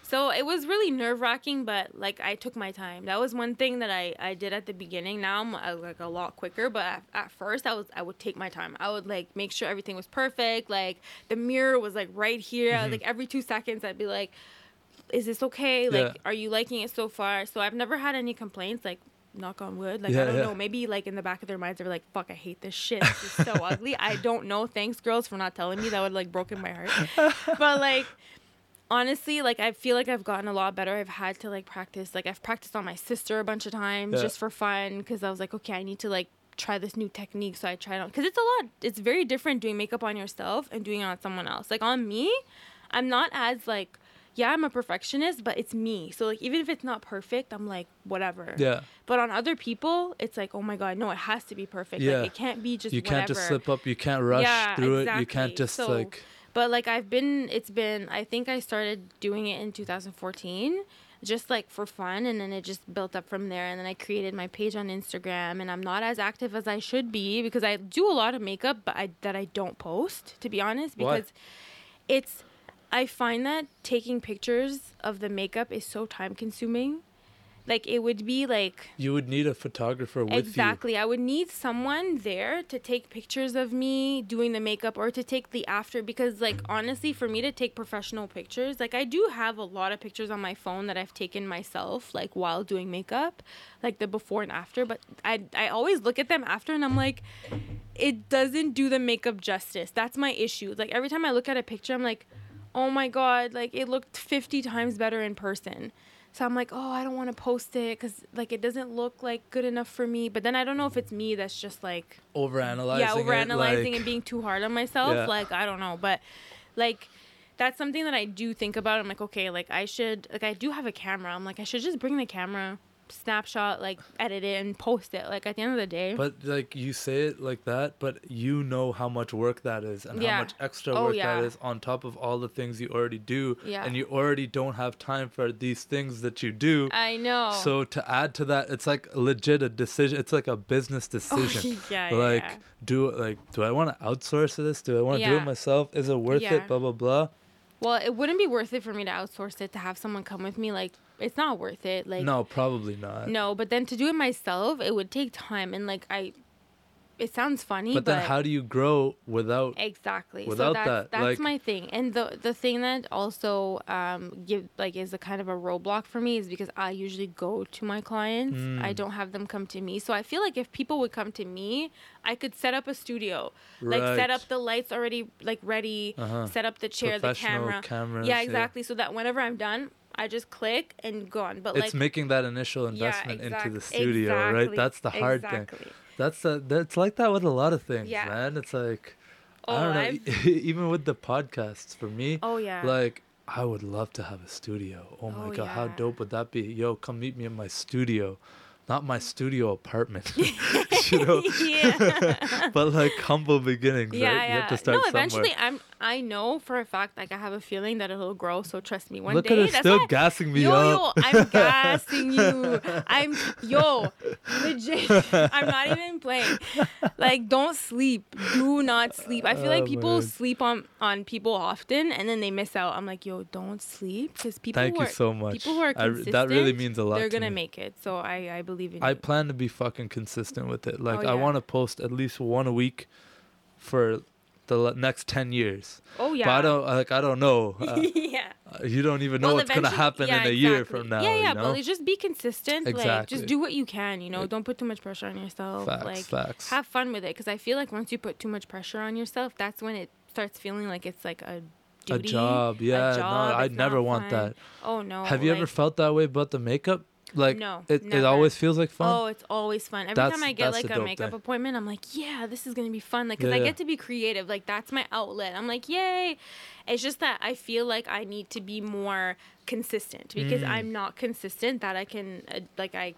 [SPEAKER 1] So it was really nerve wracking, but like I took my time. That was one thing that I, I did at the beginning. Now I'm uh, like a lot quicker, but at, at first I was I would take my time. I would like make sure everything was perfect. Like the mirror was like right here.
[SPEAKER 2] Mhm.
[SPEAKER 1] Like every two seconds I'd be like, "Is this okay? Like,
[SPEAKER 2] Yeah.
[SPEAKER 1] are you liking it so far?" So I've never had any complaints. Like knock on wood. Like
[SPEAKER 2] Yeah,
[SPEAKER 1] I don't
[SPEAKER 2] yeah.
[SPEAKER 1] know. Maybe like in the back of their minds they're like, "Fuck, I hate this shit. This is so ugly." I don't know. Thanks, girls, for not telling me. That would like broken my heart. but like honestly, like I feel like I've gotten a lot better. I've had to like practice. Like I've practiced on my sister a bunch of times
[SPEAKER 2] Yeah.
[SPEAKER 1] just for fun because I was like, okay, I need to like try this new technique. So I tried on because it's a lot. It's very different doing makeup on yourself and doing it on someone else. Like on me, I'm not as like. Yeah, I'm a perfectionist, but it's me. So like even if it's not perfect, I'm like whatever.
[SPEAKER 2] Yeah.
[SPEAKER 1] But on other people, it's like, oh my god, no, it has to be perfect.
[SPEAKER 2] Yeah.
[SPEAKER 1] Like it can't be just
[SPEAKER 2] you can't just slip up. You can't rush
[SPEAKER 1] Yeah,
[SPEAKER 2] through it. You can't just
[SPEAKER 1] So-
[SPEAKER 2] like.
[SPEAKER 1] But like I've been, it's been. I think I started doing it in 2014, just like for fun, and then it just built up from there. And then I created my page on Instagram, and I'm not as active as I should be because I do a lot of makeup, but I that I don't post to be honest because it's. I find that taking pictures of the makeup is so time consuming. Like it would be like
[SPEAKER 2] You would need a photographer with you.
[SPEAKER 1] exactly. I would need someone there to take pictures of me doing the makeup or to take the after because like honestly for me to take professional pictures, like I do have a lot of pictures on my phone that I've taken myself like while doing makeup, like the before and after, but I I always look at them after and I'm like it doesn't do the makeup justice. That's my issue. Like every time I look at a picture I'm like, "Oh my god, like it looked 50 times better in person." So I'm like, oh, I don't want to post it because like it doesn't look like good enough for me. But then I don't know if it's me that's just like
[SPEAKER 2] Overanalyzing.
[SPEAKER 1] yeah,
[SPEAKER 2] it,
[SPEAKER 1] overanalyzing
[SPEAKER 2] like-
[SPEAKER 1] and being too hard on myself.
[SPEAKER 2] Yeah.
[SPEAKER 1] Like I don't know, but like that's something that I do think about. I'm like, okay, like I should like I do have a camera. I'm like I should just bring the camera, snapshot, like edit it and post it. Like at the end of the day.
[SPEAKER 2] But like you say it like that, but you know how much work that is and how much extra
[SPEAKER 1] Oh,
[SPEAKER 2] work
[SPEAKER 1] yeah.
[SPEAKER 2] that is on top of all the things you already do.
[SPEAKER 1] Yeah.
[SPEAKER 2] And you already don't have time for these things that you do.
[SPEAKER 1] I know.
[SPEAKER 2] So to add to that, it's like legit a decision. It's like a business oh, decision.
[SPEAKER 1] Oh, yeah, yeah,
[SPEAKER 2] like,
[SPEAKER 1] yeah.
[SPEAKER 2] do like, do I want to outsource this? Do I want to do it myself? Is it worth
[SPEAKER 1] Yeah.
[SPEAKER 2] it? Blah blah blah.
[SPEAKER 1] Well, it wouldn't be worth it for me to outsource it to have someone come with me. Like it's not worth it. Like
[SPEAKER 2] no, probably not.
[SPEAKER 1] No, but then to do it myself, it would take time and like I it sounds funny,
[SPEAKER 2] But
[SPEAKER 1] but,
[SPEAKER 2] then how do you grow without?
[SPEAKER 1] exactly.
[SPEAKER 2] without
[SPEAKER 1] so that's
[SPEAKER 2] that,
[SPEAKER 1] that's
[SPEAKER 2] like-
[SPEAKER 1] my thing. And the the thing that also um give like is a kind of a roadblock for me is because I usually go to my clients. I
[SPEAKER 2] Mm.
[SPEAKER 1] don't have them come to me. So I feel like if people would come to me, I could set up a studio. Like set up the lights already like ready,
[SPEAKER 2] Uh-huh.
[SPEAKER 1] set up the chair, the camera.
[SPEAKER 2] cameras,
[SPEAKER 1] yeah,
[SPEAKER 2] yeah.
[SPEAKER 1] exactly. So that whenever I'm done, I just click and go on. But like.
[SPEAKER 2] It's
[SPEAKER 1] like
[SPEAKER 2] making that initial investment into the studio, right? That's the hard thing. That's the that's like that with a lot of things,
[SPEAKER 1] Yeah.
[SPEAKER 2] man. It's like
[SPEAKER 1] Oh,
[SPEAKER 2] I don't know. Even with the podcasts, for me,
[SPEAKER 1] Oh yeah.
[SPEAKER 2] like I would love to have a studio. Oh my
[SPEAKER 1] Oh,
[SPEAKER 2] god, how dope would that be? Yo, come meet me in my studio, not my studio apartment. you know, but like humble beginnings,
[SPEAKER 1] yeah,
[SPEAKER 2] right?
[SPEAKER 1] yeah.
[SPEAKER 2] You have to start
[SPEAKER 1] no,
[SPEAKER 2] somewhere.
[SPEAKER 1] eventually, I'm. I know for a fact. Like I have a feeling that it'll grow. So trust me. One
[SPEAKER 2] Look
[SPEAKER 1] day.
[SPEAKER 2] at her
[SPEAKER 1] that's
[SPEAKER 2] still
[SPEAKER 1] why-
[SPEAKER 2] gassing me
[SPEAKER 1] yo,
[SPEAKER 2] up.
[SPEAKER 1] yo, I'm gassing you. I'm yo, legit. I'm not even playing. Like, don't sleep. Do not sleep. I feel like
[SPEAKER 2] Oh,
[SPEAKER 1] people
[SPEAKER 2] man.
[SPEAKER 1] sleep on on people often, and then they miss out. I'm like, yo, don't sleep because people.
[SPEAKER 2] Thank
[SPEAKER 1] who
[SPEAKER 2] you
[SPEAKER 1] are,
[SPEAKER 2] so much.
[SPEAKER 1] People who are
[SPEAKER 2] I
[SPEAKER 1] consistent,
[SPEAKER 2] that really means a lot.
[SPEAKER 1] They're
[SPEAKER 2] to
[SPEAKER 1] gonna
[SPEAKER 2] me.
[SPEAKER 1] make it. So I I believe in
[SPEAKER 2] I
[SPEAKER 1] you.
[SPEAKER 2] plan to be fucking consistent with it. Like
[SPEAKER 1] Oh,
[SPEAKER 2] I want to post at least one a week for the next 10 years.
[SPEAKER 1] oh yeah.
[SPEAKER 2] But I don't like I don't know. Uh,
[SPEAKER 1] yeah.
[SPEAKER 2] uh, you don't even know
[SPEAKER 1] Well,
[SPEAKER 2] what's going to happen
[SPEAKER 1] yeah,
[SPEAKER 2] in a year from now,
[SPEAKER 1] Yeah, yeah,
[SPEAKER 2] you know?
[SPEAKER 1] but like, just be consistent. Like,
[SPEAKER 2] Exactly.
[SPEAKER 1] just do what you can. You know,
[SPEAKER 2] Like-
[SPEAKER 1] don't put too much pressure on yourself.
[SPEAKER 2] facts,
[SPEAKER 1] like,
[SPEAKER 2] facts.
[SPEAKER 1] have fun with it because I feel like once you put too much pressure on yourself, that's when it starts feeling like it's like a duty, a
[SPEAKER 2] job. Yeah, no,
[SPEAKER 1] job,
[SPEAKER 2] I'd never want
[SPEAKER 1] fun.
[SPEAKER 2] that.
[SPEAKER 1] Oh no.
[SPEAKER 2] Have you ever felt that way about the makeup? Like
[SPEAKER 1] No,
[SPEAKER 2] it, it always feels like fun.
[SPEAKER 1] Oh, it's always fun. Every
[SPEAKER 2] That's-
[SPEAKER 1] time I get like a makeup
[SPEAKER 2] thing.
[SPEAKER 1] appointment, I'm like, yeah, this is gonna be fun. Like, cause
[SPEAKER 2] Yeah,
[SPEAKER 1] I
[SPEAKER 2] yeah.
[SPEAKER 1] get to be creative. Like, that's my outlet. I'm like, yay. It's just that I feel like I need to be more consistent because
[SPEAKER 2] Mm.
[SPEAKER 1] I'm not consistent. That I can uh, like I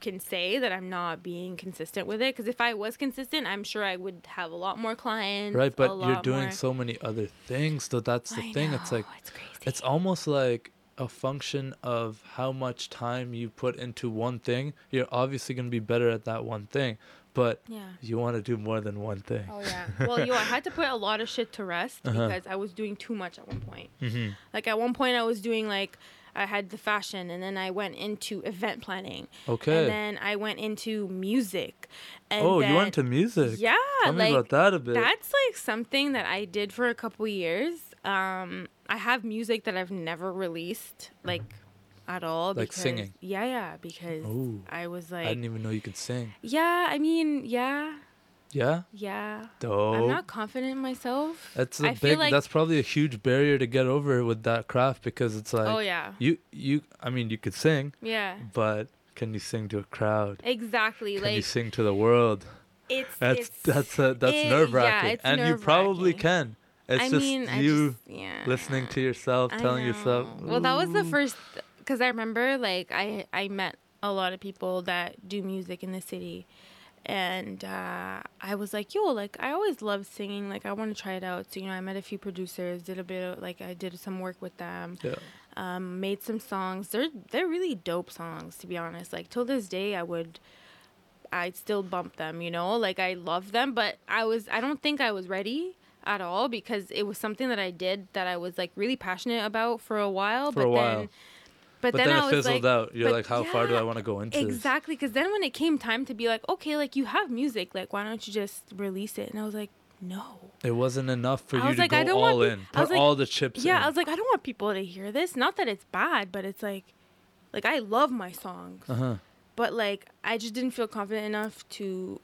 [SPEAKER 1] can say that I'm not being consistent with it. Because if I was consistent, I'm sure I would have a lot more clients.
[SPEAKER 2] right, but you're doing
[SPEAKER 1] more-
[SPEAKER 2] so many other things. So that's the
[SPEAKER 1] I
[SPEAKER 2] thing. It's like
[SPEAKER 1] it's crazy.
[SPEAKER 2] it's almost like a function of how much time you put into one thing. You're obviously going to be better at that one thing, but
[SPEAKER 1] yeah.
[SPEAKER 2] you want to do more than one thing.
[SPEAKER 1] Oh yeah. Well, yo, I had to put a lot of shit to rest
[SPEAKER 2] Uh-huh.
[SPEAKER 1] because I was doing too much at one point.
[SPEAKER 2] Mm-hmm.
[SPEAKER 1] Like at one point, I was doing like I had the fashion, and then I went into event planning,
[SPEAKER 2] Okay.
[SPEAKER 1] and then I went into music. And
[SPEAKER 2] oh, you went to music.
[SPEAKER 1] Yeah,
[SPEAKER 2] Tell me about that a bit.
[SPEAKER 1] that's like something that I did for a couple years. Um, I have music that I've never released, like at all.
[SPEAKER 2] Like
[SPEAKER 1] because-
[SPEAKER 2] singing?
[SPEAKER 1] Yeah, yeah, because
[SPEAKER 2] Ooh.
[SPEAKER 1] I was like, I
[SPEAKER 2] didn't even know you could sing.
[SPEAKER 1] yeah. I mean, yeah,
[SPEAKER 2] Yeah.
[SPEAKER 1] yeah.
[SPEAKER 2] Dope.
[SPEAKER 1] I'm not confident in myself.
[SPEAKER 2] That's a
[SPEAKER 1] I
[SPEAKER 2] big.
[SPEAKER 1] like-
[SPEAKER 2] that's probably a huge barrier to get over with that craft because it's oh, like
[SPEAKER 1] oh yeah,
[SPEAKER 2] you you. I mean, you could sing,
[SPEAKER 1] yeah.
[SPEAKER 2] but can you sing to a crowd?
[SPEAKER 1] Exactly.
[SPEAKER 2] Like Can you sing to the world?
[SPEAKER 1] it's
[SPEAKER 2] That's
[SPEAKER 1] it's,
[SPEAKER 2] that's a, that's
[SPEAKER 1] it-
[SPEAKER 2] nerve
[SPEAKER 1] yeah,
[SPEAKER 2] wracking,
[SPEAKER 1] it's
[SPEAKER 2] and you probably can. It's
[SPEAKER 1] I
[SPEAKER 2] just
[SPEAKER 1] mean,
[SPEAKER 2] you
[SPEAKER 1] just- yeah.
[SPEAKER 2] listening to yourself, telling yourself.
[SPEAKER 1] Well, that was the first because I remember like I I met a lot of people that do music in the city, and uh, I was like, yo, like I always loved singing. Like I want to try it out. So you know, I met a few producers, did a bit of like I did some work with them,
[SPEAKER 2] Yeah.
[SPEAKER 1] um, made some songs. They're they're really dope songs to be honest. Like till this day, I would. I'd still bump them, you know, like I love them, but I was, I don't think I was ready at all because it was something that I did that I was like really passionate about for a while.
[SPEAKER 2] For
[SPEAKER 1] but
[SPEAKER 2] a while.
[SPEAKER 1] then, but,
[SPEAKER 2] But
[SPEAKER 1] then,
[SPEAKER 2] then,
[SPEAKER 1] I was
[SPEAKER 2] fizzled
[SPEAKER 1] like,
[SPEAKER 2] out. You're like, how far do I want to go into?
[SPEAKER 1] Exactly, because then when it came time to be like, okay, like you have music, like why don't you just release it? And I was like, no.
[SPEAKER 2] It wasn't enough for
[SPEAKER 1] I
[SPEAKER 2] you
[SPEAKER 1] was
[SPEAKER 2] to
[SPEAKER 1] like,
[SPEAKER 2] go
[SPEAKER 1] I don't want
[SPEAKER 2] all in.
[SPEAKER 1] I was
[SPEAKER 2] Put
[SPEAKER 1] like-
[SPEAKER 2] all the chips
[SPEAKER 1] Yeah,
[SPEAKER 2] in.
[SPEAKER 1] I was like, I don't want people to hear this. Not that it's bad, but it's like, like I love my songs,
[SPEAKER 2] uh-huh.
[SPEAKER 1] but like I just didn't feel confident enough to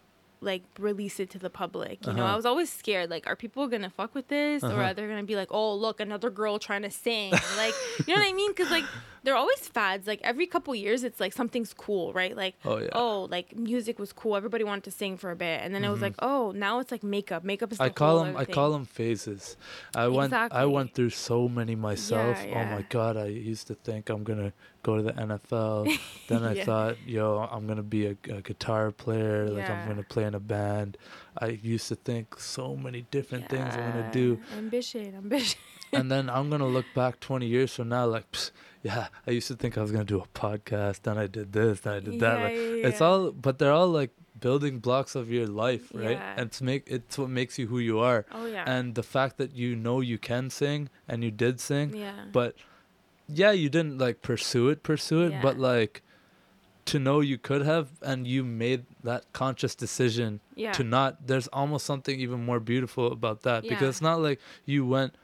[SPEAKER 1] like release it to the public. You know,
[SPEAKER 2] Uh-huh.
[SPEAKER 1] I was always scared. Like, are people gonna fuck with this, or
[SPEAKER 2] Uh-huh.
[SPEAKER 1] are they gonna be like, oh, look, another girl trying to sing? like, you know what I mean? Because like they're always fads. Like every couple years, it's like something's cool, right? Like,
[SPEAKER 2] Oh, yeah.
[SPEAKER 1] oh, like music was cool. Everybody wanted to sing for a bit, and then it was like, oh, now it's like makeup. Makeup is.
[SPEAKER 2] Mm-hmm. I call them. I call them phases. I went. I went through so many myself.
[SPEAKER 1] Yeah,
[SPEAKER 2] Oh my god! I used to think I'm gonna go to the NFL. then I
[SPEAKER 1] Yeah.
[SPEAKER 2] thought, yo, I'm gonna be a, a guitar player. Like I'm gonna play in a band. I used to think so many different things I'm gonna do.
[SPEAKER 1] Ambition, ambition.
[SPEAKER 2] and then I'm gonna look back 20 years from now, like, Psst, yeah, I used to think I was gonna do a podcast. Then I did this. Then I did that. Like,
[SPEAKER 1] yeah,
[SPEAKER 2] It's
[SPEAKER 1] yeah.
[SPEAKER 2] all, but they're all like building blocks of your life, right?
[SPEAKER 1] Yeah.
[SPEAKER 2] And it's make it's what makes you who you are.
[SPEAKER 1] Oh yeah.
[SPEAKER 2] And the fact that you know you can sing and you did sing,
[SPEAKER 1] yeah.
[SPEAKER 2] but yeah, you didn't like pursue it, pursue it, but like to know you could have and you made that conscious decision
[SPEAKER 1] yeah.
[SPEAKER 2] to not there's almost something even more beautiful about that because it's not like you went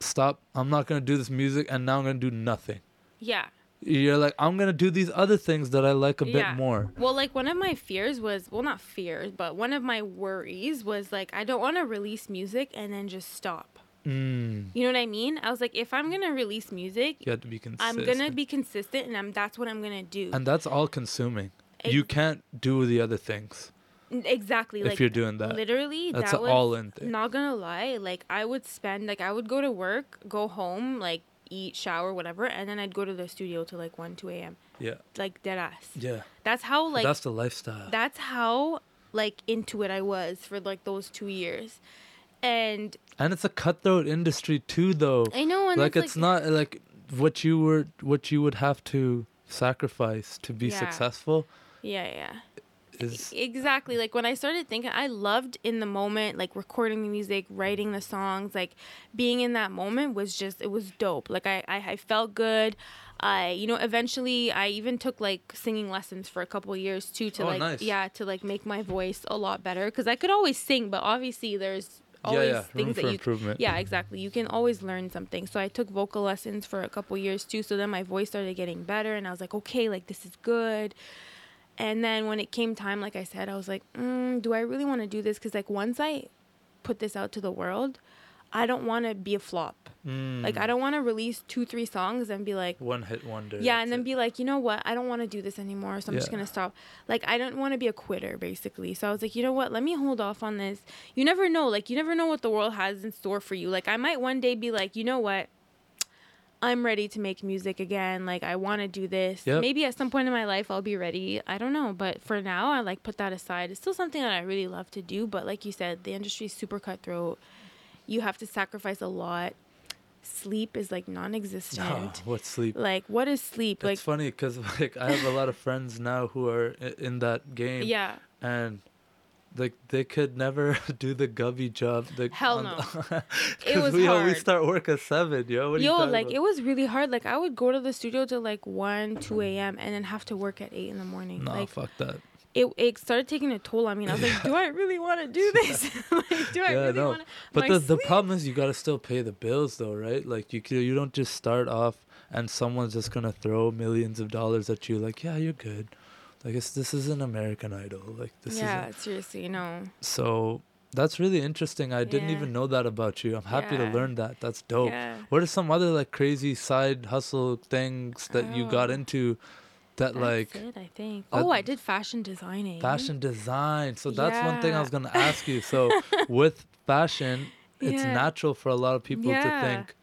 [SPEAKER 2] stop i'm not going to do this music and now i'm going to do nothing
[SPEAKER 1] yeah.
[SPEAKER 2] you're like i'm going to do these other things that i like a bit more
[SPEAKER 1] Well, like one of my fears was, well, not fears, but one of my worries was like, I don't want to release music and then just stop.
[SPEAKER 2] Mm,
[SPEAKER 1] You know what I mean? I was like, if I'm gonna release music,
[SPEAKER 2] you have to be consistent
[SPEAKER 1] I'm gonna be consistent, and I'm that's what I'm gonna do.
[SPEAKER 2] and that's all consuming you can't do the other things
[SPEAKER 1] exactly.
[SPEAKER 2] if
[SPEAKER 1] like
[SPEAKER 2] you're doing that
[SPEAKER 1] literally,
[SPEAKER 2] that's
[SPEAKER 1] that
[SPEAKER 2] an
[SPEAKER 1] was
[SPEAKER 2] all-in thing
[SPEAKER 1] not gonna lie. Like I would spend, like I would go to work, go home, like eat, shower, whatever, and then I'd go to the studio till like one, two a.m.
[SPEAKER 2] yeah
[SPEAKER 1] Like dead ass.
[SPEAKER 2] yeah
[SPEAKER 1] That's how like
[SPEAKER 2] that's the lifestyle
[SPEAKER 1] that's how like into it I was for like those two years, and
[SPEAKER 2] and it's a cutthroat industry too though
[SPEAKER 1] I know, and
[SPEAKER 2] like
[SPEAKER 1] it's,
[SPEAKER 2] it's not like what you were what you would have to sacrifice to be
[SPEAKER 1] Yeah.
[SPEAKER 2] successful
[SPEAKER 1] yeah, yeah.
[SPEAKER 2] is
[SPEAKER 1] Exactly. Like when I started thinking, I loved in the moment, like recording the music, writing the songs, like being in that moment was just, it was dope. Like I, I, I felt good. I, you know, eventually I even took like singing lessons for a couple years too to
[SPEAKER 2] Oh,
[SPEAKER 1] like,
[SPEAKER 2] nice.
[SPEAKER 1] yeah, to like make my voice a lot better. Cause I could always sing, but obviously there's always
[SPEAKER 2] yeah yeah room
[SPEAKER 1] things
[SPEAKER 2] for
[SPEAKER 1] that you
[SPEAKER 2] improvement
[SPEAKER 1] yeah, exactly. You can always learn something. So I took vocal lessons for a couple years too. So then my voice started getting better, and I was like, okay, like this is good. And then when it came time, like I said, I was like, mm, do I really want to do this? Because like once I put this out to the world, I don't want to be a flop. Mm. Like I don't want to release two, three songs and be like,
[SPEAKER 2] one hit wonder.
[SPEAKER 1] yeah, and then
[SPEAKER 2] it.
[SPEAKER 1] be like, you know what? I don't want to do this anymore, so I'm just gonna stop. Like I don't want to be a quitter, basically. So I was like, you know what? Let me hold off on this. You never know. Like you never know what the world has in store for you. Like I might one day be like, you know what? I'm ready to make music again. Like I want to do this.
[SPEAKER 2] Yep.
[SPEAKER 1] Maybe at some point in my life I'll be ready. I don't know, but for now I like put that aside. It's still something that I really love to do, but like you said, the industry is super cutthroat. You have to sacrifice a lot. Sleep is like non-existent.
[SPEAKER 2] what sleep?
[SPEAKER 1] Like what is sleep? Like
[SPEAKER 2] it's funny because like I have a lot of friends now who are in that game.
[SPEAKER 1] yeah.
[SPEAKER 2] and like they could never do the gubby job. Like,
[SPEAKER 1] Hell
[SPEAKER 2] no.
[SPEAKER 1] no.
[SPEAKER 2] 'cause
[SPEAKER 1] It was
[SPEAKER 2] we, we
[SPEAKER 1] hard.
[SPEAKER 2] start work at seven, yo. What are you
[SPEAKER 1] Yo, like
[SPEAKER 2] about?
[SPEAKER 1] it was really hard. Like I would go to the studio till like one, two a.m. and then have to work at eight in the morning.
[SPEAKER 2] No,
[SPEAKER 1] like
[SPEAKER 2] fuck that.
[SPEAKER 1] It, it started taking a toll on me. And I was like, do I really want to do this? like, do I
[SPEAKER 2] Yeah,
[SPEAKER 1] really
[SPEAKER 2] no.
[SPEAKER 1] want to?
[SPEAKER 2] But the, the problem is you gotta still pay the bills though, right? Like you you don't just start off and someone's just gonna throw millions of dollars at you. Like yeah, you're good. Like it's, this is an American Idol. Like this is
[SPEAKER 1] yeah,
[SPEAKER 2] is
[SPEAKER 1] seriously, no.
[SPEAKER 2] so. That's really interesting. I didn't
[SPEAKER 1] Yeah.
[SPEAKER 2] even know that about you. I'm happy to learn that. That's dope.
[SPEAKER 1] Yeah.
[SPEAKER 2] What are some other like crazy side hustle things that you got
[SPEAKER 1] Oh.
[SPEAKER 2] into that
[SPEAKER 1] That's
[SPEAKER 2] like
[SPEAKER 1] it, I think.
[SPEAKER 2] that-
[SPEAKER 1] oh, I did fashion designing.
[SPEAKER 2] fashion design? So that's one thing I was gonna ask you. So with fashion, it's natural for a lot of people to think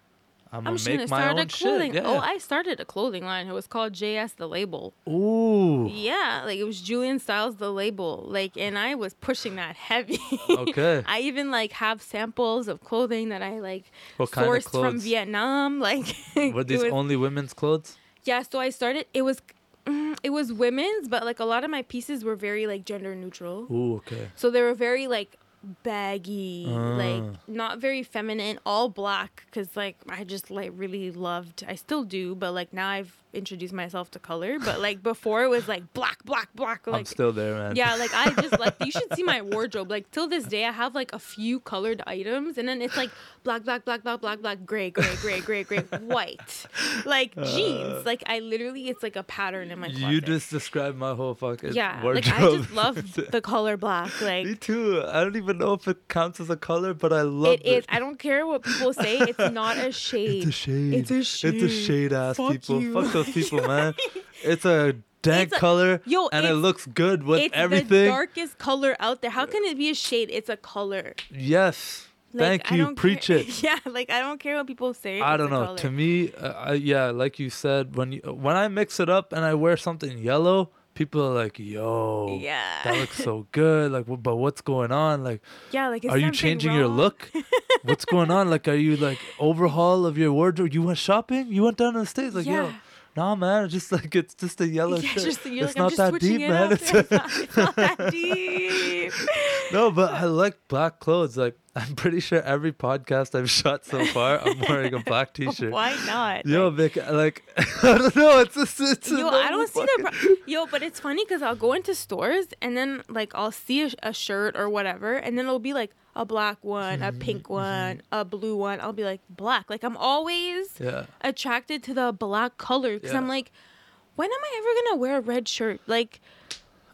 [SPEAKER 2] I'm gonna make my own shit.
[SPEAKER 1] Oh, I started a clothing line. It was called JS the Label.
[SPEAKER 2] Ooh.
[SPEAKER 1] Yeah, like it was Julienne Styles the label. Like, and I was pushing that heavy.
[SPEAKER 2] Okay.
[SPEAKER 1] I even like have samples of clothing that I like
[SPEAKER 2] What kind of
[SPEAKER 1] sourced from? Vietnam. Like,
[SPEAKER 2] Were these
[SPEAKER 1] was-
[SPEAKER 2] only women's clothes?
[SPEAKER 1] yeah. So I started. It was, it was women's, but like a lot of my pieces were very like gender neutral.
[SPEAKER 2] Ooh, okay.
[SPEAKER 1] So they were very like baggy, like
[SPEAKER 2] Ah.
[SPEAKER 1] not very feminine, all black. Cause like I just like really loved. I still do, but like now I've introduced myself to color. But like before it was like black, black, black.
[SPEAKER 2] I'm
[SPEAKER 1] Like
[SPEAKER 2] still there, man.
[SPEAKER 1] yeah, like I just like you should see my wardrobe. Like till this day, I have like a few colored items, and then it's like black, black, black, black, black, black, gray, gray, gray, gray, gray, white, like jeans. Like I literally, it's like a pattern in my closet.
[SPEAKER 2] Uh. You just described my whole fucking
[SPEAKER 1] yeah,
[SPEAKER 2] wardrobe.
[SPEAKER 1] like I just love the color black. Like me
[SPEAKER 2] too. I don't even know if it counts as a color, but I love
[SPEAKER 1] it. it is. I don't care what people say. It's not a shade.
[SPEAKER 2] It's a shade.
[SPEAKER 1] It's a shade.
[SPEAKER 2] It's a
[SPEAKER 1] shade.
[SPEAKER 2] shade ass
[SPEAKER 1] Fuck
[SPEAKER 2] people.
[SPEAKER 1] you.
[SPEAKER 2] Fuck those people, man. It's a dank
[SPEAKER 1] It's a-
[SPEAKER 2] color
[SPEAKER 1] Yo,
[SPEAKER 2] and it looks good with
[SPEAKER 1] it's the darkest color out there. How can it be a shade? It's a color.
[SPEAKER 2] Yes.
[SPEAKER 1] Like,
[SPEAKER 2] Thank
[SPEAKER 1] I
[SPEAKER 2] you. Preach
[SPEAKER 1] care-
[SPEAKER 2] it.
[SPEAKER 1] Yeah, like I don't care what people say.
[SPEAKER 2] I don't know.
[SPEAKER 1] color.
[SPEAKER 2] To me, uh, I, yeah, like you said, when you, when I mix it up and I wear something yellow, people are like, "Yo,
[SPEAKER 1] yeah.
[SPEAKER 2] that looks so good." Like, but what's going on? Like,
[SPEAKER 1] Yeah, like is
[SPEAKER 2] are you changing your look? what's going on? Like, are you like overhaul of your wardrobe? You went shopping? You went down to the states? Like, yo,
[SPEAKER 1] Yeah.
[SPEAKER 2] Nah, man, it's just like it's just a yellow
[SPEAKER 1] Yeah,
[SPEAKER 2] shirt.
[SPEAKER 1] just,
[SPEAKER 2] it's
[SPEAKER 1] like, I'm
[SPEAKER 2] not
[SPEAKER 1] just
[SPEAKER 2] that deep,
[SPEAKER 1] it
[SPEAKER 2] man. It's
[SPEAKER 1] It's not, it's not that deep.
[SPEAKER 2] no, but I like black clothes. Like, I'm pretty sure every podcast I've shot so far, I'm wearing a black T-shirt.
[SPEAKER 1] Why not?
[SPEAKER 2] Yo, Vic, like I don't know. It's just it's. a
[SPEAKER 1] yo, I don't see the pro- yo, but it's funny because I'll go into stores and then like I'll see a, a shirt or whatever, and then it'll be like a black one, a
[SPEAKER 2] Mm-hmm,
[SPEAKER 1] pink one, a blue one. I'll be like black. Like I'm always
[SPEAKER 2] Yeah.
[SPEAKER 1] attracted to the black color because I'm like, when am I ever gonna wear a red shirt? Like,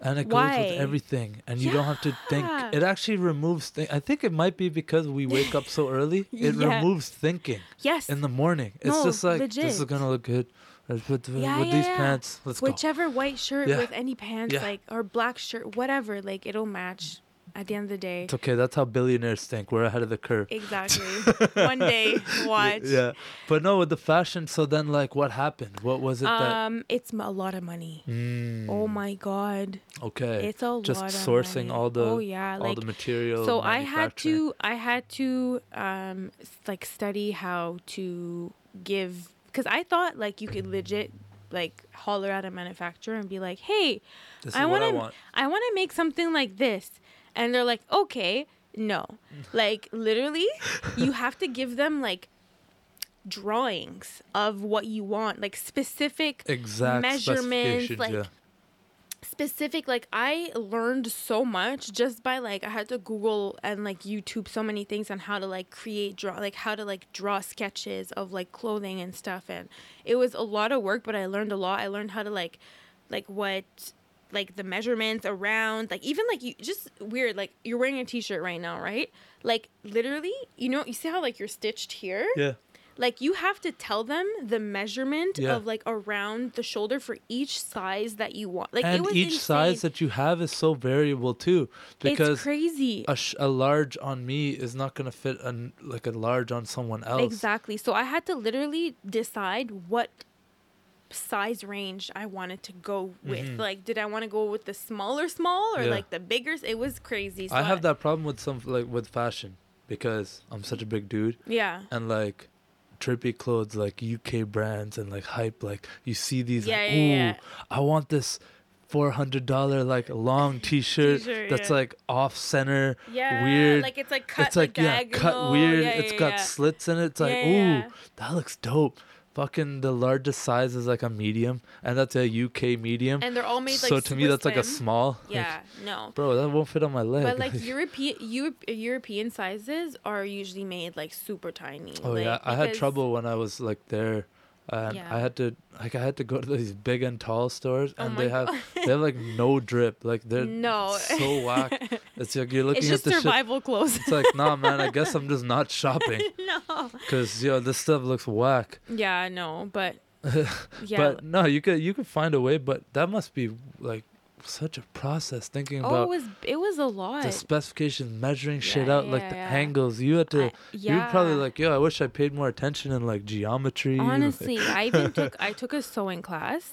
[SPEAKER 2] And it goes with everything, and you don't have to think. It actually removes. Thi- I think it might be because we wake up so early. It
[SPEAKER 1] Yeah.
[SPEAKER 2] removes thinking
[SPEAKER 1] yes,
[SPEAKER 2] in the morning. It's
[SPEAKER 1] No,
[SPEAKER 2] just like this is gonna look good. Let's put
[SPEAKER 1] Yeah,
[SPEAKER 2] with
[SPEAKER 1] yeah,
[SPEAKER 2] these
[SPEAKER 1] yeah.
[SPEAKER 2] pants, let's go.
[SPEAKER 1] whichever white shirt
[SPEAKER 2] Yeah.
[SPEAKER 1] with any pants,
[SPEAKER 2] Yeah.
[SPEAKER 1] like or black shirt, whatever, like it'll match at the end of the day.
[SPEAKER 2] It's okay. That's how billionaires think. We're ahead of the curve.
[SPEAKER 1] Exactly. One day, watch.
[SPEAKER 2] Yeah, but no, with the fashion. So then, like, what happened? What was it that?
[SPEAKER 1] Um, it's a lot of money.
[SPEAKER 2] Mm,
[SPEAKER 1] Oh my god,
[SPEAKER 2] okay.
[SPEAKER 1] it's a
[SPEAKER 2] Just
[SPEAKER 1] lot of
[SPEAKER 2] sourcing all the
[SPEAKER 1] oh yeah,
[SPEAKER 2] all
[SPEAKER 1] like
[SPEAKER 2] the material.
[SPEAKER 1] so I had to I had to um like study how to give because I thought like you could legit like holler at a manufacturer and be like, hey, I
[SPEAKER 2] what I
[SPEAKER 1] wanna- I want to make something like this. And they're like, okay, no. like, literally, you have to give them like drawings of what you want, like specific,
[SPEAKER 2] Exact
[SPEAKER 1] measurements, like,
[SPEAKER 2] yeah.
[SPEAKER 1] specific. Like, I learned so much just by like, I had to Google and like YouTube so many things on how to like create, draw, like how to like draw sketches of like clothing and stuff. And it was a lot of work, but I learned a lot. I learned how to like, like what like the measurements around like even like you just weird like you're wearing a t-shirt right now right like literally you know you see how like you're stitched here
[SPEAKER 2] Yeah.
[SPEAKER 1] like you have to tell them the measurement
[SPEAKER 2] Yeah.
[SPEAKER 1] of like around the shoulder for each size that you want like it
[SPEAKER 2] and each size that you have is so variable too, because
[SPEAKER 1] it's crazy
[SPEAKER 2] a, sh- a large on me is not gonna fit an like a large on someone else.
[SPEAKER 1] Exactly. So I had to literally decide what size range I wanted to go with.
[SPEAKER 2] Mhm.
[SPEAKER 1] Like, did I want to go with the smaller small or
[SPEAKER 2] Yeah.
[SPEAKER 1] like the bigger? It was crazy. So
[SPEAKER 2] I have that problem with some like with fashion because I'm such a big dude
[SPEAKER 1] Yeah.
[SPEAKER 2] and like trippy clothes like UK brands and like hype like you see these
[SPEAKER 1] Yeah,
[SPEAKER 2] like
[SPEAKER 1] yeah,
[SPEAKER 2] ooh
[SPEAKER 1] yeah.
[SPEAKER 2] I want this four hundred dollar like long T-shirt,
[SPEAKER 1] T-shirt,
[SPEAKER 2] that's
[SPEAKER 1] yeah.
[SPEAKER 2] like off center,
[SPEAKER 1] Yeah.
[SPEAKER 2] weird.
[SPEAKER 1] Like it's like cut
[SPEAKER 2] it's like, yeah,
[SPEAKER 1] diagonal.
[SPEAKER 2] cut weird.
[SPEAKER 1] Yeah,
[SPEAKER 2] It's
[SPEAKER 1] yeah,
[SPEAKER 2] got
[SPEAKER 1] yeah.
[SPEAKER 2] slits in it. It's like
[SPEAKER 1] Yeah,
[SPEAKER 2] ooh,
[SPEAKER 1] yeah.
[SPEAKER 2] that looks dope. Fucking the largest size is like a medium, and that's a UK medium.
[SPEAKER 1] And they're all made like
[SPEAKER 2] so to me, that's like a
[SPEAKER 1] slim.
[SPEAKER 2] small. Like,
[SPEAKER 1] Yeah. No.
[SPEAKER 2] bro, that won't fit on my leg.
[SPEAKER 1] But like European Europe, European sizes are usually made like super tiny.
[SPEAKER 2] Oh
[SPEAKER 1] like,
[SPEAKER 2] yeah, I had trouble when I was like there, and
[SPEAKER 1] Yeah.
[SPEAKER 2] I had to like I had to go to these big and tall stores,
[SPEAKER 1] Oh
[SPEAKER 2] and
[SPEAKER 1] my
[SPEAKER 2] they have
[SPEAKER 1] God.
[SPEAKER 2] they have like no drip, like they're
[SPEAKER 1] no.
[SPEAKER 2] so whack. It's like you're looking at the shit.
[SPEAKER 1] survival clothes.
[SPEAKER 2] It's like nah, man. I guess I'm just not shopping
[SPEAKER 1] no.
[SPEAKER 2] because yo, this stuff looks whack.
[SPEAKER 1] Yeah, no, but yeah.
[SPEAKER 2] But no, you could you could find a way, but that must be like such a process thinking
[SPEAKER 1] oh, it
[SPEAKER 2] about
[SPEAKER 1] was it was a lot.
[SPEAKER 2] the specifications, measuring shit
[SPEAKER 1] Yeah,
[SPEAKER 2] out, like
[SPEAKER 1] yeah,
[SPEAKER 2] the
[SPEAKER 1] yeah.
[SPEAKER 2] angles. You had to.
[SPEAKER 1] I-
[SPEAKER 2] You would probably like, yo, I wish I paid more attention in like geometry. like-
[SPEAKER 1] Honestly, I even took I took a sewing class.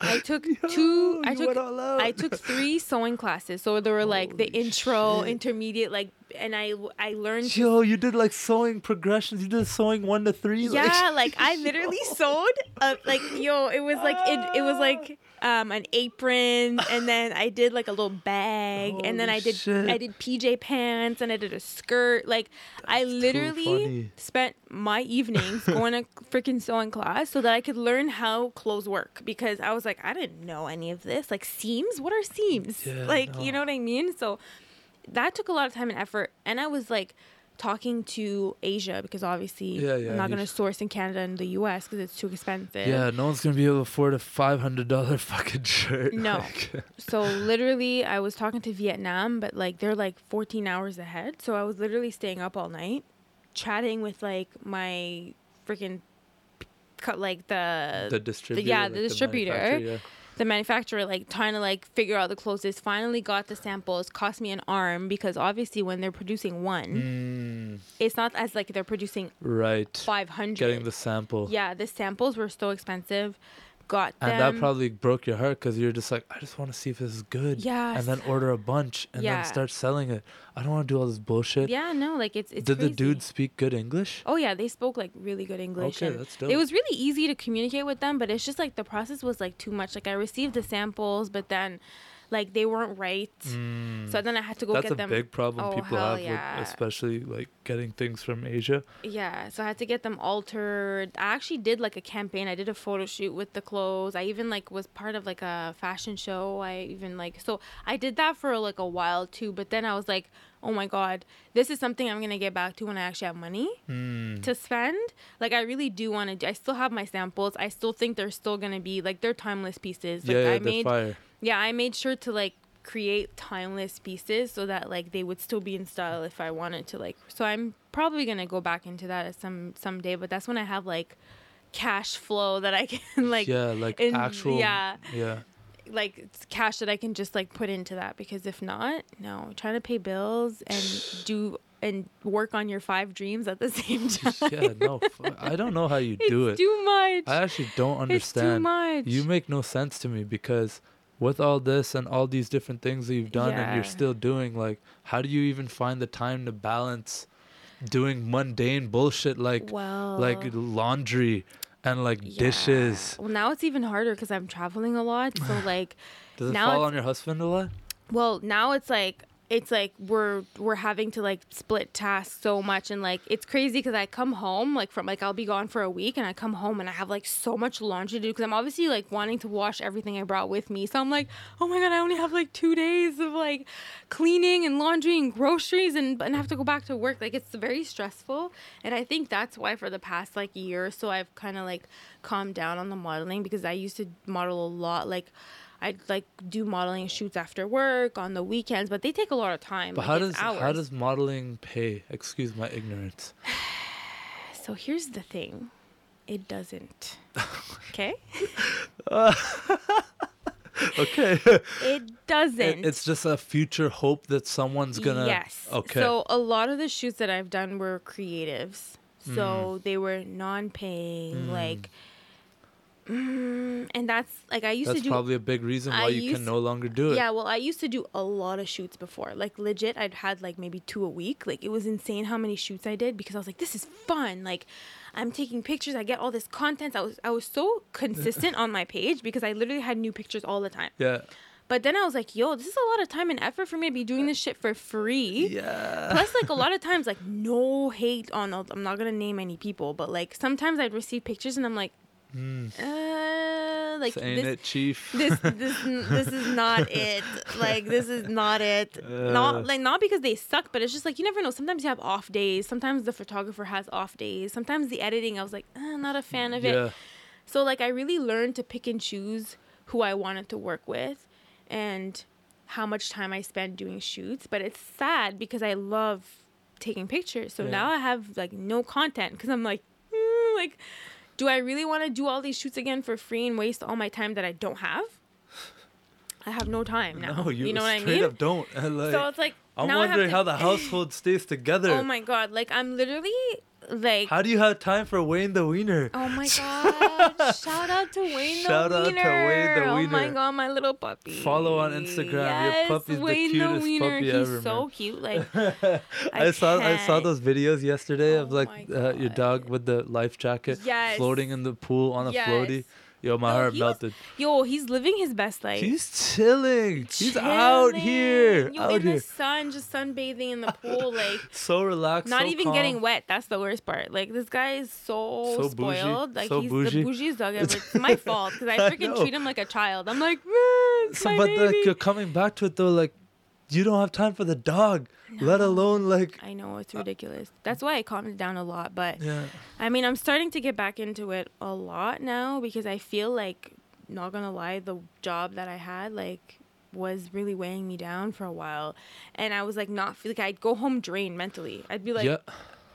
[SPEAKER 1] I took
[SPEAKER 2] Yo,
[SPEAKER 1] two. I took
[SPEAKER 2] out.
[SPEAKER 1] I took three sewing classes. So there were like the intro,
[SPEAKER 2] shit.
[SPEAKER 1] intermediate, like, and I I learned. to-
[SPEAKER 2] Yo, you did like sewing progressions. You did sewing one to three. like-
[SPEAKER 1] yeah, like I literally sewed. Uh, like yo, it was like it. It was like um an apron, and then I did like a little bag, and then I did
[SPEAKER 2] shit.
[SPEAKER 1] I did PJ pants, and I did a skirt. Like I
[SPEAKER 2] That's too
[SPEAKER 1] literally spent my evenings going to freaking sewing class so that I could learn how clothes work because I was like I didn't know any of this. Like seams, what are seams?
[SPEAKER 2] Yeah,
[SPEAKER 1] like
[SPEAKER 2] no.
[SPEAKER 1] you know what I mean? So that took a lot of time and effort, and I was like talking to Asia because obviously
[SPEAKER 2] Yeah, yeah,
[SPEAKER 1] I'm not gonna source in Canada and the U.S. because it's too expensive.
[SPEAKER 2] Yeah, no one's gonna be able to afford a five hundred dollar fucking shirt.
[SPEAKER 1] No.
[SPEAKER 2] like-
[SPEAKER 1] So literally, I was talking to Vietnam, but like they're like 14 hours ahead. So I was literally staying up all night, chatting with like my freaking, cut like the
[SPEAKER 2] the distributor.
[SPEAKER 1] yeah,
[SPEAKER 2] like,
[SPEAKER 1] the distributor.
[SPEAKER 2] manufacturer, yeah.
[SPEAKER 1] The manufacturer like trying to like figure out the closest. Finally got the samples. Cost me an arm because obviously when they're producing one,
[SPEAKER 2] Mm,
[SPEAKER 1] it's not as like they're producing
[SPEAKER 2] right.
[SPEAKER 1] 500.
[SPEAKER 2] Getting the sample.
[SPEAKER 1] yeah, the samples were so expensive. Got them.
[SPEAKER 2] And that probably broke your heart because you're just like, I just want to see if this is good.
[SPEAKER 1] Yes.
[SPEAKER 2] And then order a bunch and
[SPEAKER 1] Yeah.
[SPEAKER 2] then start selling it. I don't want to do all this bullshit.
[SPEAKER 1] yeah, no, like it's it's.
[SPEAKER 2] Did the dude speak good English?
[SPEAKER 1] Oh yeah, they spoke like really good English.
[SPEAKER 2] Okay, that's dope.
[SPEAKER 1] It was really easy to communicate with them, but it's just like the process was like too much. Like I received the samples, but then like they weren't right.
[SPEAKER 2] Mm.
[SPEAKER 1] So then I had to go
[SPEAKER 2] That's
[SPEAKER 1] get
[SPEAKER 2] a
[SPEAKER 1] them.
[SPEAKER 2] big problem
[SPEAKER 1] Oh,
[SPEAKER 2] people have,
[SPEAKER 1] yeah.
[SPEAKER 2] with, especially like getting things from Asia.
[SPEAKER 1] Yeah, so I had to get them altered. I actually did like a campaign. I did a photo shoot with the clothes. I even like was part of like a fashion show. I even like so I did that for like a while too, but then I was like, "Oh my god, this is something I'm going to get back to when I actually have money."
[SPEAKER 2] Mm.
[SPEAKER 1] to spend. Like I really do want to. do I still have my samples. I still think they're still gonna be like they're timeless pieces. Like
[SPEAKER 2] yeah, yeah,
[SPEAKER 1] I made,
[SPEAKER 2] fire.
[SPEAKER 1] Yeah, I made sure to like create timeless pieces so that like they would still be in style if I wanted to. Like so, I'm probably gonna go back into that at some someday. But that's when I have like cash flow that I can like
[SPEAKER 2] yeah, like
[SPEAKER 1] in-
[SPEAKER 2] actual.
[SPEAKER 1] yeah.
[SPEAKER 2] Yeah.
[SPEAKER 1] like it's cash that I can just like put into that because if not, no, trying to pay bills and do and work on your five dreams at the same time.
[SPEAKER 2] yeah, no, I don't know how you do it.
[SPEAKER 1] It's too much.
[SPEAKER 2] I actually don't
[SPEAKER 1] It's too
[SPEAKER 2] understand.
[SPEAKER 1] much.
[SPEAKER 2] You make no sense to me because with all this and all these different things that you've done and you're still doing, like, how do you even find the time to balance doing mundane bullshit like
[SPEAKER 1] well,
[SPEAKER 2] like laundry and like
[SPEAKER 1] yeah.
[SPEAKER 2] dishes?
[SPEAKER 1] Well, now it's even harder because I'm traveling a lot. So like,
[SPEAKER 2] Does it
[SPEAKER 1] Now
[SPEAKER 2] fall on your husband a lot?
[SPEAKER 1] well, now it's like it's like we're we're having to like split tasks so much and like it's crazy because I come home like from like I'll be gone for a week and I come home and I have like so much laundry to do because I'm obviously like wanting to wash everything I brought with me. So I'm like, oh my god, I only have like two days of like cleaning and laundry and groceries and and have to go back to work. Like it's very stressful and I think that's why for the past like year or so I've kind of like calmed down on the modeling because I used to model a lot like. I'd like do modeling shoots after work on the weekends, but they take a lot of time.
[SPEAKER 2] But
[SPEAKER 1] like,
[SPEAKER 2] how does how does modeling pay? Excuse my ignorance.
[SPEAKER 1] So here's the thing, it doesn't. Okay,
[SPEAKER 2] Okay.
[SPEAKER 1] it doesn't.
[SPEAKER 2] It- it's just a future hope that someone's gonna.
[SPEAKER 1] Yes.
[SPEAKER 2] Okay.
[SPEAKER 1] So a lot of the shoots that I've done were creatives.
[SPEAKER 2] Mm.
[SPEAKER 1] So they were non-paying, like, mm, and that's like I used
[SPEAKER 2] That's
[SPEAKER 1] to do.
[SPEAKER 2] probably a big reason
[SPEAKER 1] I
[SPEAKER 2] why you
[SPEAKER 1] used-
[SPEAKER 2] can no longer do it.
[SPEAKER 1] Yeah, well, I used to do a lot of shoots before. Like legit, I'd had like maybe two a week. Like it was insane how many shoots I did because I was like, this is fun. Like I'm taking pictures. I get all this content. I was I was so consistent on my page because I literally had new pictures all the time.
[SPEAKER 2] Yeah.
[SPEAKER 1] But then I was like, yo, this is a lot of time and effort for me to be doing this shit for free.
[SPEAKER 2] Yeah.
[SPEAKER 1] Plus, like a lot of times, like no hate on. I'm not gonna name any people, but like sometimes I'd receive pictures and I'm like, uh, like
[SPEAKER 2] This ain't
[SPEAKER 1] this,
[SPEAKER 2] it, chief.
[SPEAKER 1] this, this, this is not it. Like this is not it.
[SPEAKER 2] Uh.
[SPEAKER 1] not like not because they suck, but it's just like you never know. Sometimes you have off days. Sometimes the photographer has off days. Sometimes the editing, I was like, uh, not a fan of it.
[SPEAKER 2] yeah.
[SPEAKER 1] So like I really learned to pick and choose who I wanted to work with and how much time I spend doing shoots. But it's sad because I love taking pictures. So
[SPEAKER 2] Yeah.
[SPEAKER 1] now I have like no content because I'm like, mm, like, do I really want to do all these shoots again for free and waste all my time that I don't have? I have no time now.
[SPEAKER 2] No, you,
[SPEAKER 1] know what I
[SPEAKER 2] straight
[SPEAKER 1] mean?
[SPEAKER 2] up don't. Like,
[SPEAKER 1] so it's like
[SPEAKER 2] I'm
[SPEAKER 1] now I have
[SPEAKER 2] wondering
[SPEAKER 1] to-
[SPEAKER 2] how the household stays together.
[SPEAKER 1] Oh my god! Like I'm literally like
[SPEAKER 2] How do you have time for Wayne the Wiener?
[SPEAKER 1] Oh my god! Shout out to Wayne
[SPEAKER 2] Shout
[SPEAKER 1] the
[SPEAKER 2] out to
[SPEAKER 1] Wiener.
[SPEAKER 2] Wayne the Wiener.
[SPEAKER 1] Oh my
[SPEAKER 2] Wiener.
[SPEAKER 1] god, my little puppy.
[SPEAKER 2] Follow on Instagram. Your
[SPEAKER 1] Yes,
[SPEAKER 2] puppy's the
[SPEAKER 1] Wayne
[SPEAKER 2] cutest
[SPEAKER 1] Wiener.
[SPEAKER 2] puppy
[SPEAKER 1] He's
[SPEAKER 2] ever,
[SPEAKER 1] so
[SPEAKER 2] man.
[SPEAKER 1] cute. Like
[SPEAKER 2] I, saw I saw those videos yesterday of
[SPEAKER 1] Oh
[SPEAKER 2] like uh, your dog with the life jacket
[SPEAKER 1] Yes.
[SPEAKER 2] floating in the pool on a
[SPEAKER 1] Yes.
[SPEAKER 2] floaty. Yo, my
[SPEAKER 1] No,
[SPEAKER 2] heart
[SPEAKER 1] he was-
[SPEAKER 2] melted.
[SPEAKER 1] Yo, he's living his best life.
[SPEAKER 2] He's chilling. He's out here.
[SPEAKER 1] Chilling. Yo,
[SPEAKER 2] out
[SPEAKER 1] in
[SPEAKER 2] here.
[SPEAKER 1] the sun, just sunbathing in the pool, like
[SPEAKER 2] So relaxed.
[SPEAKER 1] not
[SPEAKER 2] so
[SPEAKER 1] even
[SPEAKER 2] calm.
[SPEAKER 1] getting wet. That's the worst part. Like this guy is so,
[SPEAKER 2] So bougie,
[SPEAKER 1] spoiled. Like
[SPEAKER 2] so
[SPEAKER 1] he's
[SPEAKER 2] bougie.
[SPEAKER 1] the bougiest dog ever. It's my fault because I
[SPEAKER 2] I
[SPEAKER 1] freaking
[SPEAKER 2] know.
[SPEAKER 1] treat him like a child. I'm like, "Man,
[SPEAKER 2] So, but
[SPEAKER 1] baby."
[SPEAKER 2] like you're coming back to it though, like you don't have time for the dog, let alone like
[SPEAKER 1] I know it's ridiculous. That's why I calmed down a lot. But
[SPEAKER 2] yeah.
[SPEAKER 1] I mean, I'm starting to get back into it a lot now because I feel like, not gonna lie, the job that I had like was really weighing me down for a while, and I was like not feel like I'd go home drained mentally. I'd be like,
[SPEAKER 2] yeah.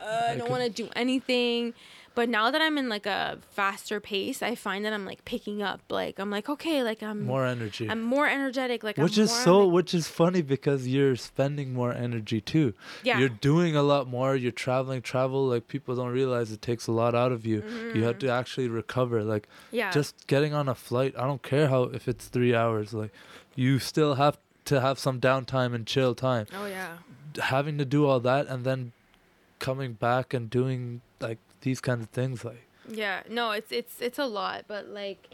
[SPEAKER 1] uh, I
[SPEAKER 2] I
[SPEAKER 1] don't want to do anything. But now that I'm in like a faster pace, I find that I'm like picking up. Like I'm like okay, like I'm
[SPEAKER 2] More energy.
[SPEAKER 1] I'm more energetic. Like
[SPEAKER 2] which
[SPEAKER 1] I'm
[SPEAKER 2] is so
[SPEAKER 1] like-
[SPEAKER 2] which is funny because you're spending more energy too.
[SPEAKER 1] yeah.
[SPEAKER 2] You're doing a lot more, you're traveling, travel like people don't realize it takes a lot out of you. You have to actually recover like
[SPEAKER 1] Mm-hmm. yeah.
[SPEAKER 2] just getting on a flight, I don't care how if it's 3 hours like you still have to have some downtime and chill time.
[SPEAKER 1] oh yeah.
[SPEAKER 2] Having to do all that and then coming back and doing like these kinds of things like
[SPEAKER 1] Yeah, no, it's it's it's a lot, but like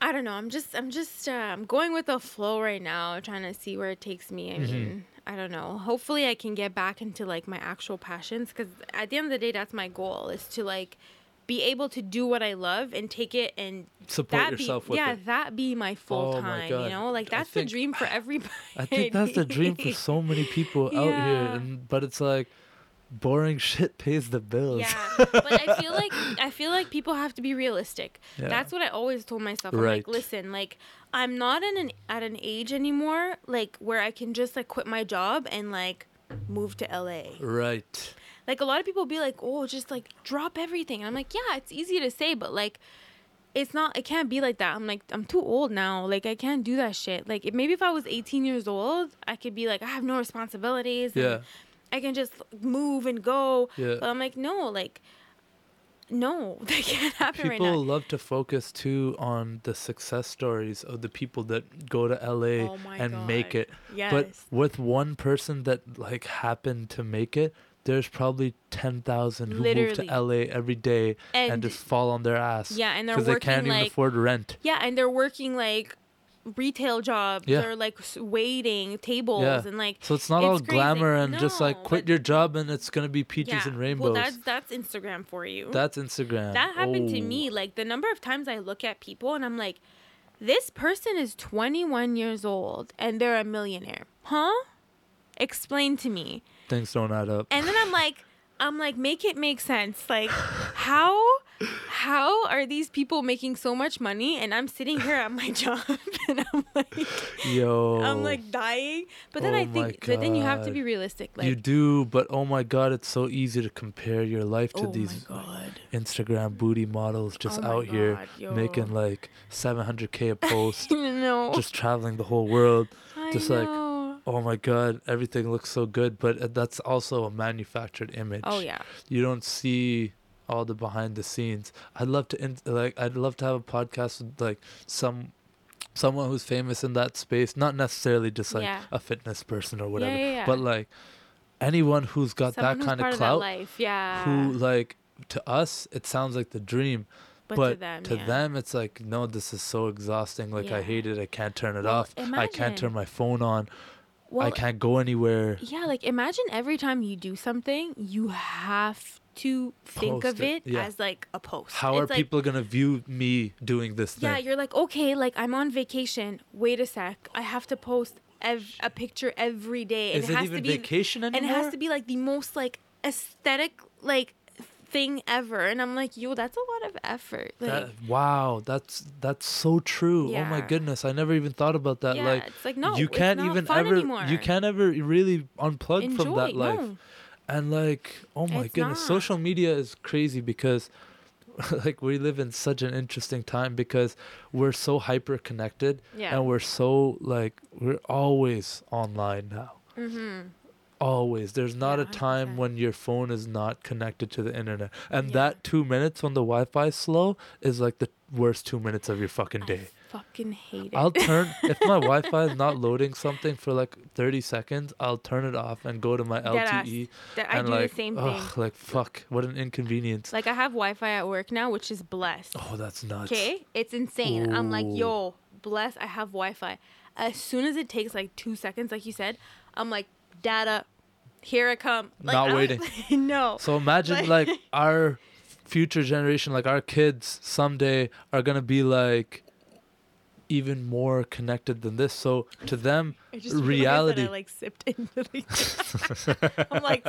[SPEAKER 1] I don't know. I'm just I'm just uh, I'm going with the flow right now, trying to see where it takes me. I
[SPEAKER 2] Mhm.
[SPEAKER 1] mean, I don't know. Hopefully, I can get back into like my actual passions because at the end of the day, that's my goal is to like be able to do what I love and take it and
[SPEAKER 2] support
[SPEAKER 1] that
[SPEAKER 2] yourself
[SPEAKER 1] be
[SPEAKER 2] with
[SPEAKER 1] yeah
[SPEAKER 2] it.
[SPEAKER 1] that be my full
[SPEAKER 2] Oh my
[SPEAKER 1] time.
[SPEAKER 2] God.
[SPEAKER 1] You know, like that's
[SPEAKER 2] think-
[SPEAKER 1] the dream for everybody.
[SPEAKER 2] I think that's the dream for so many people out here and but it's like boring shit pays the bills.
[SPEAKER 1] Yeah, but I feel like I feel like people have to be realistic.
[SPEAKER 2] Yeah.
[SPEAKER 1] That's what I always told myself. I'm
[SPEAKER 2] Right.
[SPEAKER 1] like, listen, like I'm not in an at an age anymore like where I can just like quit my job and like move to LA.
[SPEAKER 2] Right.
[SPEAKER 1] Like a lot of people be like, "Oh, just like drop everything." And I'm like, "Yeah, it's easy to say, but like it's not it can't be like that. I'm like I'm too old now. Like I can't do that shit. Like maybe if I was 18 years old, I could be like I have no responsibilities and
[SPEAKER 2] Yeah.
[SPEAKER 1] I can just move and go.
[SPEAKER 2] Yeah.
[SPEAKER 1] But I'm like, no, like, no, that can't happen
[SPEAKER 2] People
[SPEAKER 1] right now.
[SPEAKER 2] love to focus too on the success stories of the people that go to LA
[SPEAKER 1] Oh
[SPEAKER 2] and make it.
[SPEAKER 1] Yes.
[SPEAKER 2] But with one person that like happened to make it, there's probably 10,000 who move to LA every day and,
[SPEAKER 1] and,
[SPEAKER 2] just fall on their ass.
[SPEAKER 1] yeah, and they're
[SPEAKER 2] Because they
[SPEAKER 1] working
[SPEAKER 2] can't even
[SPEAKER 1] like
[SPEAKER 2] afford rent.
[SPEAKER 1] yeah, and they're working like retail jobs
[SPEAKER 2] Yeah.
[SPEAKER 1] or like waiting tables
[SPEAKER 2] Yeah.
[SPEAKER 1] and like
[SPEAKER 2] So it's not
[SPEAKER 1] It's
[SPEAKER 2] all
[SPEAKER 1] crazy.
[SPEAKER 2] glamour and just like quit your job and it's to be peaches
[SPEAKER 1] yeah.
[SPEAKER 2] and rainbows.
[SPEAKER 1] Well, that's that's Instagram for you.
[SPEAKER 2] That's Instagram.
[SPEAKER 1] that happened to
[SPEAKER 2] Oh.
[SPEAKER 1] me. Like the number of times I look at people and I'm like, this person is 21 years old and they're a millionaire, huh? Explain to me.
[SPEAKER 2] Things don't add up.
[SPEAKER 1] And then I'm like, I'm like, make it make sense. Like, how, how are these people making so much money and I'm sitting here at my job and I'm like
[SPEAKER 2] Yo.
[SPEAKER 1] I'm like dying. But then
[SPEAKER 2] Oh
[SPEAKER 1] I think but then you have to be realistic. Like
[SPEAKER 2] you do, but oh my god, it's so easy to compare your life to
[SPEAKER 1] oh
[SPEAKER 2] these. Instagram booty models just
[SPEAKER 1] Oh
[SPEAKER 2] out here
[SPEAKER 1] yo.
[SPEAKER 2] making like 700k a post,
[SPEAKER 1] no.
[SPEAKER 2] just traveling the whole world.
[SPEAKER 1] I
[SPEAKER 2] just like,
[SPEAKER 1] know.
[SPEAKER 2] Oh my god, everything looks so good, but uh, that's also a manufactured image.
[SPEAKER 1] Oh yeah.
[SPEAKER 2] You don't see all the behind the scenes. I'd love to in- like I'd love to have a podcast with like some someone who's famous in that space, not necessarily just like
[SPEAKER 1] Yeah.
[SPEAKER 2] a fitness person or whatever,
[SPEAKER 1] Yeah, yeah,
[SPEAKER 2] but like anyone who's got
[SPEAKER 1] Someone
[SPEAKER 2] that kind of clout
[SPEAKER 1] life. Yeah.
[SPEAKER 2] who like to us it sounds like the dream
[SPEAKER 1] but,
[SPEAKER 2] but
[SPEAKER 1] to them,
[SPEAKER 2] to them it's like no this is so exhausting. Like i hate it. I can't turn it
[SPEAKER 1] Well,
[SPEAKER 2] off. I can't turn my phone on. I can't go anywhere.
[SPEAKER 1] Yeah, like imagine every time you do something, you have to think
[SPEAKER 2] Post
[SPEAKER 1] of
[SPEAKER 2] it,
[SPEAKER 1] it
[SPEAKER 2] yeah.
[SPEAKER 1] as like a post.
[SPEAKER 2] how are
[SPEAKER 1] like,
[SPEAKER 2] people gonna view me doing this thing
[SPEAKER 1] Yeah, you're like, okay, like I'm on vacation. Wait a sec, I have to post ev- a picture every day, and
[SPEAKER 2] is
[SPEAKER 1] it
[SPEAKER 2] it
[SPEAKER 1] has
[SPEAKER 2] even
[SPEAKER 1] to be,
[SPEAKER 2] vacation
[SPEAKER 1] and it has to be like the most like aesthetic like thing ever. And I'm like, yo, that's a lot of effort. Like,
[SPEAKER 2] That- wow, that's that's so true. Oh my goodness, I never even thought about that.
[SPEAKER 1] yeah,
[SPEAKER 2] like
[SPEAKER 1] it's like no,
[SPEAKER 2] you can't
[SPEAKER 1] not
[SPEAKER 2] even ever
[SPEAKER 1] anymore.
[SPEAKER 2] you can't ever really unplug
[SPEAKER 1] enjoy.
[SPEAKER 2] from that life.
[SPEAKER 1] No.
[SPEAKER 2] And like, oh my
[SPEAKER 1] It's
[SPEAKER 2] goodness,
[SPEAKER 1] not.
[SPEAKER 2] social media is crazy because like we live in such an interesting time because we're so hyper connected
[SPEAKER 1] Yeah.
[SPEAKER 2] and we're so like we're always online now.
[SPEAKER 1] mm-hmm.
[SPEAKER 2] Always. There's not
[SPEAKER 1] Yeah,
[SPEAKER 2] a time when your phone is not connected to the internet. And
[SPEAKER 1] Yeah.
[SPEAKER 2] that 2 minutes when the Wi-Fi is slow is like the worst 2 minutes of your fucking day.
[SPEAKER 1] Fucking hate it.
[SPEAKER 2] I'll turn if my Wi-Fi is not loading something for like 30 seconds, I'll turn it off and go to my. LTE
[SPEAKER 1] That I do
[SPEAKER 2] like
[SPEAKER 1] the same thing.
[SPEAKER 2] ugh, like fuck, what an inconvenience.
[SPEAKER 1] Like I have Wi-Fi at work now, which is blessed.
[SPEAKER 2] oh, that's nuts.
[SPEAKER 1] Okay, it's insane. I'm like, yo, bless. I have Wi-Fi. As soon as it takes like two seconds, like you said, I'm like, data, here I come. Like,
[SPEAKER 2] Not
[SPEAKER 1] I'm-
[SPEAKER 2] waiting.
[SPEAKER 1] no.
[SPEAKER 2] So imagine like
[SPEAKER 1] Like-
[SPEAKER 2] our future generation, like our kids someday are going to be like even more connected than this. So to them,
[SPEAKER 1] I just
[SPEAKER 2] reality-
[SPEAKER 1] That I like sipped into the. I'm like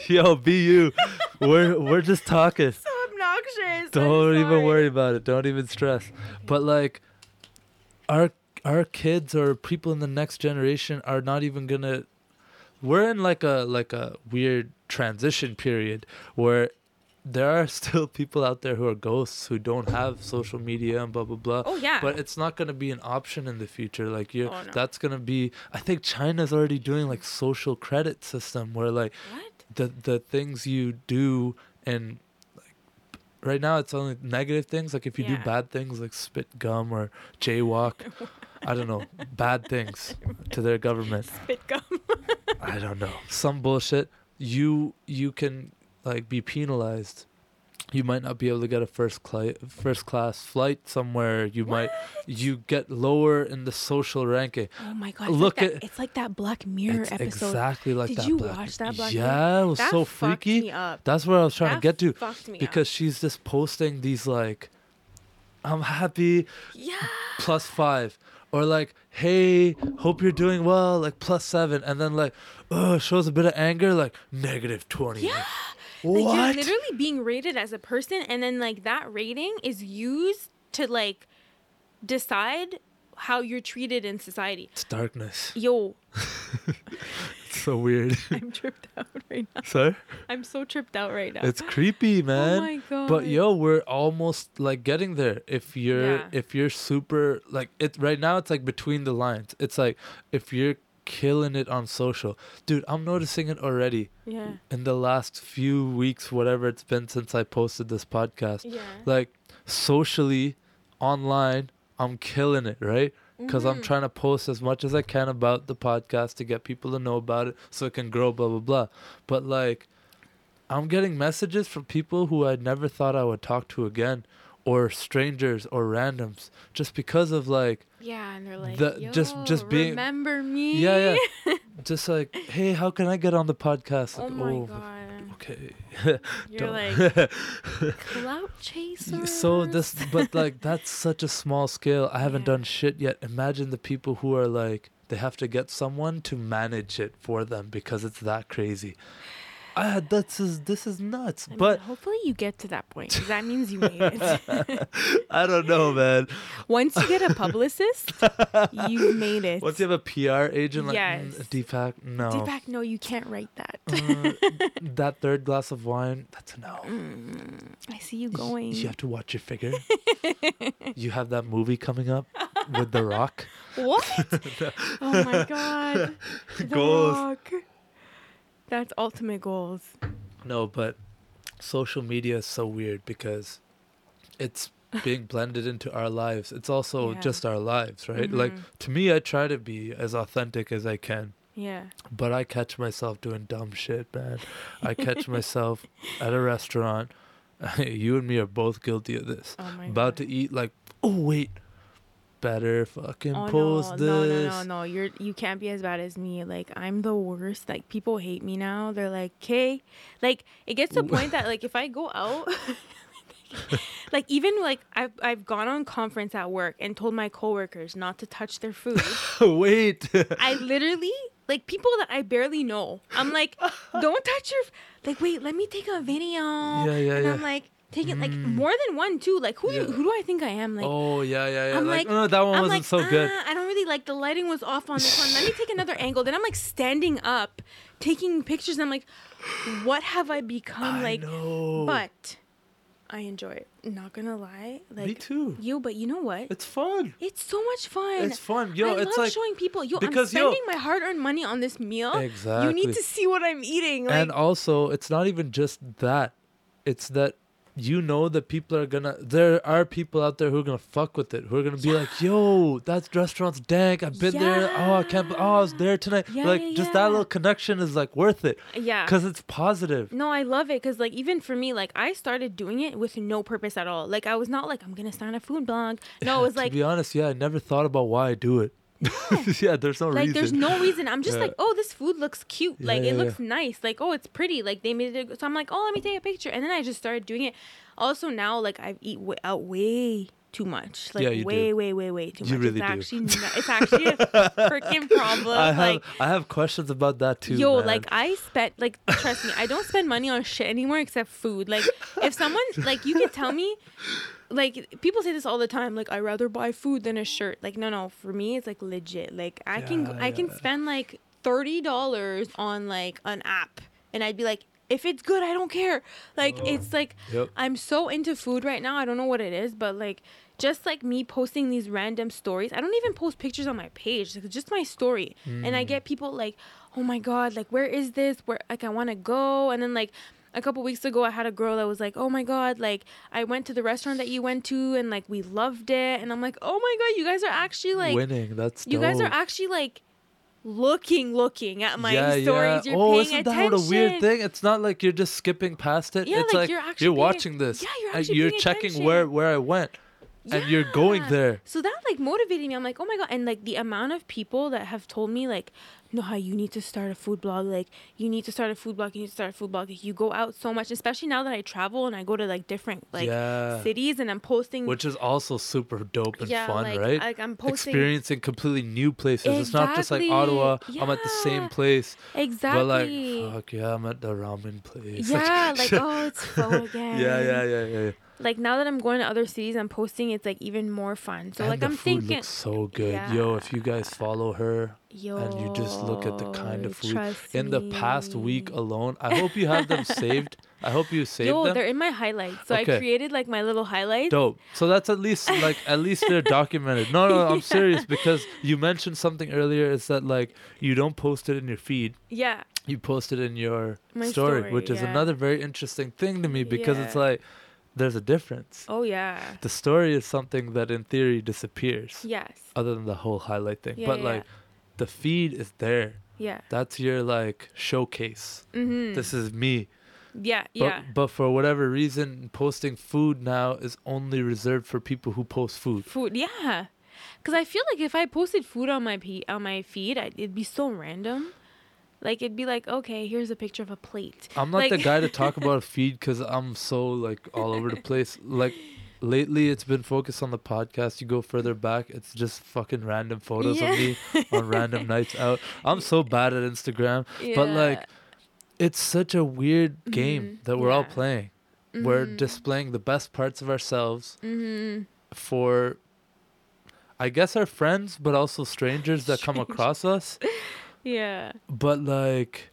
[SPEAKER 2] yo, be you. We're we're just talking.
[SPEAKER 1] so obnoxious.
[SPEAKER 2] Don't even worry about it. Don't even stress. But like our our kids or people in the next generation are not even going to we're in like a like a weird transition period where there are still people out there who are ghosts who don't have social media and blah blah blah.
[SPEAKER 1] Oh yeah.
[SPEAKER 2] But it's not going to be an option in the future. Like you,
[SPEAKER 1] Oh, no.
[SPEAKER 2] that's going to be. I think China's already doing like social credit system where like
[SPEAKER 1] what?
[SPEAKER 2] the the things you do and like right now it's only negative things. Like if you do bad things like spit gum or jaywalk, I don't know, bad things to their government.
[SPEAKER 1] Spit gum.
[SPEAKER 2] I don't know. Some bullshit. You you can like be penalized. You might not be able to get a first cli- first class flight somewhere. You might you get lower in the social ranking.
[SPEAKER 1] Oh my god.
[SPEAKER 2] Look
[SPEAKER 1] like that,
[SPEAKER 2] at-
[SPEAKER 1] It's like that Black Mirror episode.
[SPEAKER 2] exactly like
[SPEAKER 1] Did
[SPEAKER 2] that.
[SPEAKER 1] you
[SPEAKER 2] Black-
[SPEAKER 1] watch that Black Mirror?
[SPEAKER 2] Yeah, it was
[SPEAKER 1] that
[SPEAKER 2] so freaky.
[SPEAKER 1] Up.
[SPEAKER 2] That's what I was trying
[SPEAKER 1] that
[SPEAKER 2] to get to
[SPEAKER 1] Fucked me
[SPEAKER 2] because she's just posting these like, I'm happy.
[SPEAKER 1] Yeah.
[SPEAKER 2] plus five, or like, hey, hope you're doing well, like plus seven, and then like, oh, shows a bit of anger, like negative twenty.
[SPEAKER 1] Yeah.
[SPEAKER 2] What?
[SPEAKER 1] Like you're literally being rated as a person, and then like that rating is used to like decide how you're treated in society.
[SPEAKER 2] it's darkness.
[SPEAKER 1] Yo,
[SPEAKER 2] It's so weird.
[SPEAKER 1] I'm tripped out right now.
[SPEAKER 2] Sorry?
[SPEAKER 1] I'm so tripped out right now.
[SPEAKER 2] It's creepy, oh man.
[SPEAKER 1] Oh my god.
[SPEAKER 2] But yo, we're almost like getting there. If you're
[SPEAKER 1] Yeah.
[SPEAKER 2] if you're super like it right now it's like between the lines. It's like if you're killing it on social. Dude, I'm noticing it already
[SPEAKER 1] Yeah.
[SPEAKER 2] in the last few weeks whatever it's been since I posted this podcast.
[SPEAKER 1] Yeah.
[SPEAKER 2] Like socially online, I'm killing it, right? Cuz I'm
[SPEAKER 1] Mhm.
[SPEAKER 2] trying to post as much as I can about the podcast to get people to know about it so it can grow blah blah blah. But like I'm getting messages from people who I never thought I would talk to again, or strangers or randoms, just because of like,
[SPEAKER 1] Yeah, and they're like,
[SPEAKER 2] The- just- just being-
[SPEAKER 1] remember me.
[SPEAKER 2] yeah, yeah, just like, hey, how can I get on the podcast?
[SPEAKER 1] Oh
[SPEAKER 2] Like,
[SPEAKER 1] my oh, god.
[SPEAKER 2] okay.
[SPEAKER 1] You're like clout chaser.
[SPEAKER 2] so this, but like that's such a small scale. I haven't
[SPEAKER 1] Yeah.
[SPEAKER 2] done shit yet. Imagine the people who are like, they have to get someone to manage it for them because it's that crazy. Ah, that's is this is nuts.
[SPEAKER 1] I mean,
[SPEAKER 2] but
[SPEAKER 1] hopefully you get to that point 'cause that means you made it.
[SPEAKER 2] I don't know, man.
[SPEAKER 1] Once you get a publicist, you've made it.
[SPEAKER 2] Once you have a PR agent like
[SPEAKER 1] Yes.
[SPEAKER 2] "Mm, Deepak, no.
[SPEAKER 1] Deepak, no, you can't write that.
[SPEAKER 2] Uh, that third glass of wine, that's a no.
[SPEAKER 1] Mm, I see you going.
[SPEAKER 2] You have to watch your figure. you have that movie coming up with The Rock.
[SPEAKER 1] What? oh my god. The
[SPEAKER 2] Goals.
[SPEAKER 1] Rock. That's ultimate goals.
[SPEAKER 2] No, but social media is so weird because it's being blended into our lives. It's also
[SPEAKER 1] Yeah.
[SPEAKER 2] just our lives, right? Like
[SPEAKER 1] Mhm.
[SPEAKER 2] to me, I try to be as authentic as I can,
[SPEAKER 1] Yeah.
[SPEAKER 2] but I catch myself doing dumb shit, man. I catch myself at a restaurant. you and me are both guilty of this.
[SPEAKER 1] Oh
[SPEAKER 2] About
[SPEAKER 1] god.
[SPEAKER 2] to eat, like, oh wait, better fucking
[SPEAKER 1] Oh
[SPEAKER 2] post
[SPEAKER 1] no, no,
[SPEAKER 2] this.
[SPEAKER 1] no, no, no! You're you can't be as bad as me. Like I'm the worst. Like people hate me now. They're like, "Okay," like it gets to a point that like if I go out, like even like I've I've gone on conference at work and told my coworkers not to touch their food.
[SPEAKER 2] wait.
[SPEAKER 1] I literally like people that I barely know. I'm like, don't touch your. f-" Like, wait, let me take a video.
[SPEAKER 2] Yeah, yeah,
[SPEAKER 1] and
[SPEAKER 2] yeah.
[SPEAKER 1] I'm like taking like
[SPEAKER 2] Mm.
[SPEAKER 1] more than one too. Like, who
[SPEAKER 2] Yeah.
[SPEAKER 1] do, who do I think I am? Like,
[SPEAKER 2] oh yeah, yeah, yeah.
[SPEAKER 1] I'm
[SPEAKER 2] like,
[SPEAKER 1] like-
[SPEAKER 2] oh, that one
[SPEAKER 1] I'm
[SPEAKER 2] wasn't
[SPEAKER 1] like,
[SPEAKER 2] so good.
[SPEAKER 1] "Ah, I don't really like the lighting was off on this one. Let me take another angle. Then I'm like standing up, taking pictures. And I'm like, what have I become?
[SPEAKER 2] I
[SPEAKER 1] like,
[SPEAKER 2] know.
[SPEAKER 1] but I enjoy it. Not gonna lie, like
[SPEAKER 2] me too.
[SPEAKER 1] you. But you know what?
[SPEAKER 2] It's fun.
[SPEAKER 1] It's so much fun.
[SPEAKER 2] It's fun, yo.
[SPEAKER 1] I
[SPEAKER 2] it's
[SPEAKER 1] love
[SPEAKER 2] like
[SPEAKER 1] showing people. Yo,
[SPEAKER 2] because,
[SPEAKER 1] I'm
[SPEAKER 2] yo-
[SPEAKER 1] spending my hard-earned money on this meal.
[SPEAKER 2] exactly.
[SPEAKER 1] You need to see what I'm eating. Like,
[SPEAKER 2] and also, it's not even just that. It's that you know that people are gonna. There are people out there who are gonna fuck with it. Who are gonna be like, "Yo, that restaurant's dank. I've been there. Oh, I can't. be- Oh, I was there tonight.
[SPEAKER 1] Yeah,
[SPEAKER 2] like,
[SPEAKER 1] yeah,
[SPEAKER 2] just
[SPEAKER 1] yeah.
[SPEAKER 2] that little connection is like worth it
[SPEAKER 1] yeah.
[SPEAKER 2] because it's positive.
[SPEAKER 1] No, I love it because, like, even for me, like, I started doing it with no purpose at all. Like, I was not like, I'm gonna start a food blog. No, it was like to
[SPEAKER 2] be honest, yeah, I never thought about why I do it. yeah, there's no
[SPEAKER 1] like
[SPEAKER 2] reason.
[SPEAKER 1] there's no reason i'm just
[SPEAKER 2] Yeah.
[SPEAKER 1] like oh this food looks cute
[SPEAKER 2] Yeah,
[SPEAKER 1] like
[SPEAKER 2] yeah,
[SPEAKER 1] it
[SPEAKER 2] yeah.
[SPEAKER 1] looks nice like oh it's pretty like they made it so i'm like oh let me take a picture and then i just started doing it also now like i eat w- out way too much like
[SPEAKER 2] Yeah, you
[SPEAKER 1] way
[SPEAKER 2] do.
[SPEAKER 1] way way way too
[SPEAKER 2] You
[SPEAKER 1] much
[SPEAKER 2] really
[SPEAKER 1] it's
[SPEAKER 2] do.
[SPEAKER 1] actually not, it's actually a freaking problem
[SPEAKER 2] I have
[SPEAKER 1] like
[SPEAKER 2] I have questions about that too.
[SPEAKER 1] Yo,
[SPEAKER 2] man.
[SPEAKER 1] like I spent like trust me, I don't spend money on shit anymore except food. Like if someone like you can tell me like people say this all the time like I rather buy food than a shirt. Like no no, for me it's like legit. Like I can
[SPEAKER 2] Yeah,
[SPEAKER 1] I can spend like $30 on like an app and I'd be like if it's good, I don't care. Like
[SPEAKER 2] Oh.
[SPEAKER 1] it's like
[SPEAKER 2] Yep.
[SPEAKER 1] I'm so into food right now. I don't know what it is, but like just like me posting these random stories. I don't even post pictures on my page. Like, it's just my story. And I
[SPEAKER 2] Mm.
[SPEAKER 1] get people like, "Oh my god, like where is this? Where like I want to go." And then like a couple weeks ago I had a girl that was like, "Oh my god, like I went to the restaurant that you went to and like we loved it." And I'm like, "Oh my god, you guys are actually like
[SPEAKER 2] winning. That's
[SPEAKER 1] you guys are actually like looking looking at my
[SPEAKER 2] yeah,
[SPEAKER 1] stories.
[SPEAKER 2] yeah.
[SPEAKER 1] You're
[SPEAKER 2] oh,
[SPEAKER 1] paying
[SPEAKER 2] isn't
[SPEAKER 1] attention.
[SPEAKER 2] that what a weird thing? It's not like you're just skipping past it.
[SPEAKER 1] Yeah,
[SPEAKER 2] it's
[SPEAKER 1] like,
[SPEAKER 2] like,
[SPEAKER 1] you're actually you're,
[SPEAKER 2] watching this.
[SPEAKER 1] Yeah, you're actually
[SPEAKER 2] you're checking
[SPEAKER 1] attention.
[SPEAKER 2] where where I went, and you're going there.
[SPEAKER 1] So that like motivated me. I'm like, oh my god, and like the amount of people that have told me like, no, how you need to start a food blog. Like you need to start a food blog. You need to start a food blog. Like, you go out so much, especially now that I travel and I go to like different like
[SPEAKER 2] yeah,
[SPEAKER 1] cities and I'm posting.
[SPEAKER 2] which is also super dope and
[SPEAKER 1] yeah,
[SPEAKER 2] fun,
[SPEAKER 1] like,
[SPEAKER 2] right?
[SPEAKER 1] Like I'm posting
[SPEAKER 2] Experiencing completely new places. It's not just like
[SPEAKER 1] Exactly.
[SPEAKER 2] Ottawa. I'm at the same
[SPEAKER 1] Yeah.
[SPEAKER 2] place,
[SPEAKER 1] exactly.
[SPEAKER 2] but like, fuck yeah, I'm at the ramen place.
[SPEAKER 1] yeah, like oh, it's pho again.
[SPEAKER 2] yeah, yeah, yeah, yeah. Yeah.
[SPEAKER 1] Like now that I'm going to other cities, I'm posting. It's like even more fun. So
[SPEAKER 2] and
[SPEAKER 1] like
[SPEAKER 2] the
[SPEAKER 1] I'm
[SPEAKER 2] food
[SPEAKER 1] thinking,
[SPEAKER 2] looks so good, yo. If you guys follow her,
[SPEAKER 1] yo,
[SPEAKER 2] and you just look at the kind of food in the past week alone, I hope you have them saved. I hope you saved
[SPEAKER 1] Yo,
[SPEAKER 2] them.
[SPEAKER 1] they're in my highlights. So I created like my little highlights.
[SPEAKER 2] Dope. So that's at least like at least they're documented. No, no, I'm serious because you mentioned something earlier. Is that like you don't post it in your feed,
[SPEAKER 1] Yeah.
[SPEAKER 2] you post it in your story,
[SPEAKER 1] story,
[SPEAKER 2] which is another very interesting thing to me because it's like there's a difference.
[SPEAKER 1] Oh yeah.
[SPEAKER 2] The story is something that in theory disappears,
[SPEAKER 1] Yes.
[SPEAKER 2] other than the whole highlight thing.
[SPEAKER 1] Yeah,
[SPEAKER 2] but
[SPEAKER 1] yeah,
[SPEAKER 2] like the feed is there.
[SPEAKER 1] Yeah.
[SPEAKER 2] That's your like showcase.
[SPEAKER 1] Mm-hmm.
[SPEAKER 2] This is me.
[SPEAKER 1] yeah.
[SPEAKER 2] But,
[SPEAKER 1] Yeah.
[SPEAKER 2] but for whatever reason, posting food now is only reserved for people who post food.
[SPEAKER 1] Food. Yeah. Cause I feel like if I posted food on my pe- on my feed, I, it'd be so random. Like it'd be like, okay, here's a picture of a plate.
[SPEAKER 2] I'm not
[SPEAKER 1] Like-
[SPEAKER 2] the guy to talk about a feed because I'm so like all over the place. Like lately, it's been focused on the podcast. You go further back, it's just fucking random photos
[SPEAKER 1] Yeah.
[SPEAKER 2] of me on random nights out. I'm so bad at Instagram, but like it's such a weird game
[SPEAKER 1] Mhm.
[SPEAKER 2] that we're all
[SPEAKER 1] Yeah.
[SPEAKER 2] playing. We're
[SPEAKER 1] Mhm.
[SPEAKER 2] displaying the best parts of ourselves
[SPEAKER 1] Mhm.
[SPEAKER 2] for I guess our friends, but also strangers that come across us.
[SPEAKER 1] Yeah.
[SPEAKER 2] But like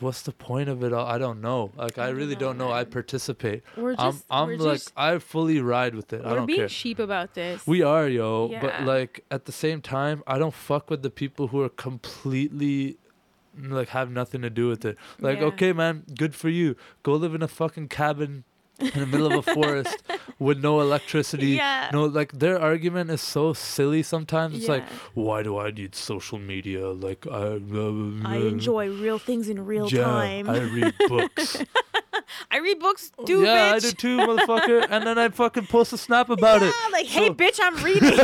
[SPEAKER 2] what's the point of it all? I don't know. Like I,
[SPEAKER 1] I
[SPEAKER 2] really
[SPEAKER 1] know,
[SPEAKER 2] don't know. I participate.
[SPEAKER 1] We're
[SPEAKER 2] I'm
[SPEAKER 1] just
[SPEAKER 2] I'm
[SPEAKER 1] we're
[SPEAKER 2] like
[SPEAKER 1] just,
[SPEAKER 2] I fully ride with it. I
[SPEAKER 1] we're
[SPEAKER 2] don't
[SPEAKER 1] being
[SPEAKER 2] care.
[SPEAKER 1] sheep about this.
[SPEAKER 2] We are, yo.
[SPEAKER 1] Yeah.
[SPEAKER 2] But like at the same time, I don't fuck with the people who are completely like have nothing to do with it. Like,
[SPEAKER 1] Yeah.
[SPEAKER 2] okay, man, good for you. Go live in a fucking cabin in the middle of a forest with no electricity.
[SPEAKER 1] Yeah.
[SPEAKER 2] No, like their argument is so silly sometimes. It's like, why do I need social media? Like I
[SPEAKER 1] I enjoy real things in real
[SPEAKER 2] yeah,
[SPEAKER 1] time.
[SPEAKER 2] I read books.
[SPEAKER 1] I read books too,
[SPEAKER 2] yeah,
[SPEAKER 1] bitch.
[SPEAKER 2] I do too, motherfucker. and then I fucking post a snap about it.
[SPEAKER 1] Like, hey,
[SPEAKER 2] So-
[SPEAKER 1] bitch, I'm reading.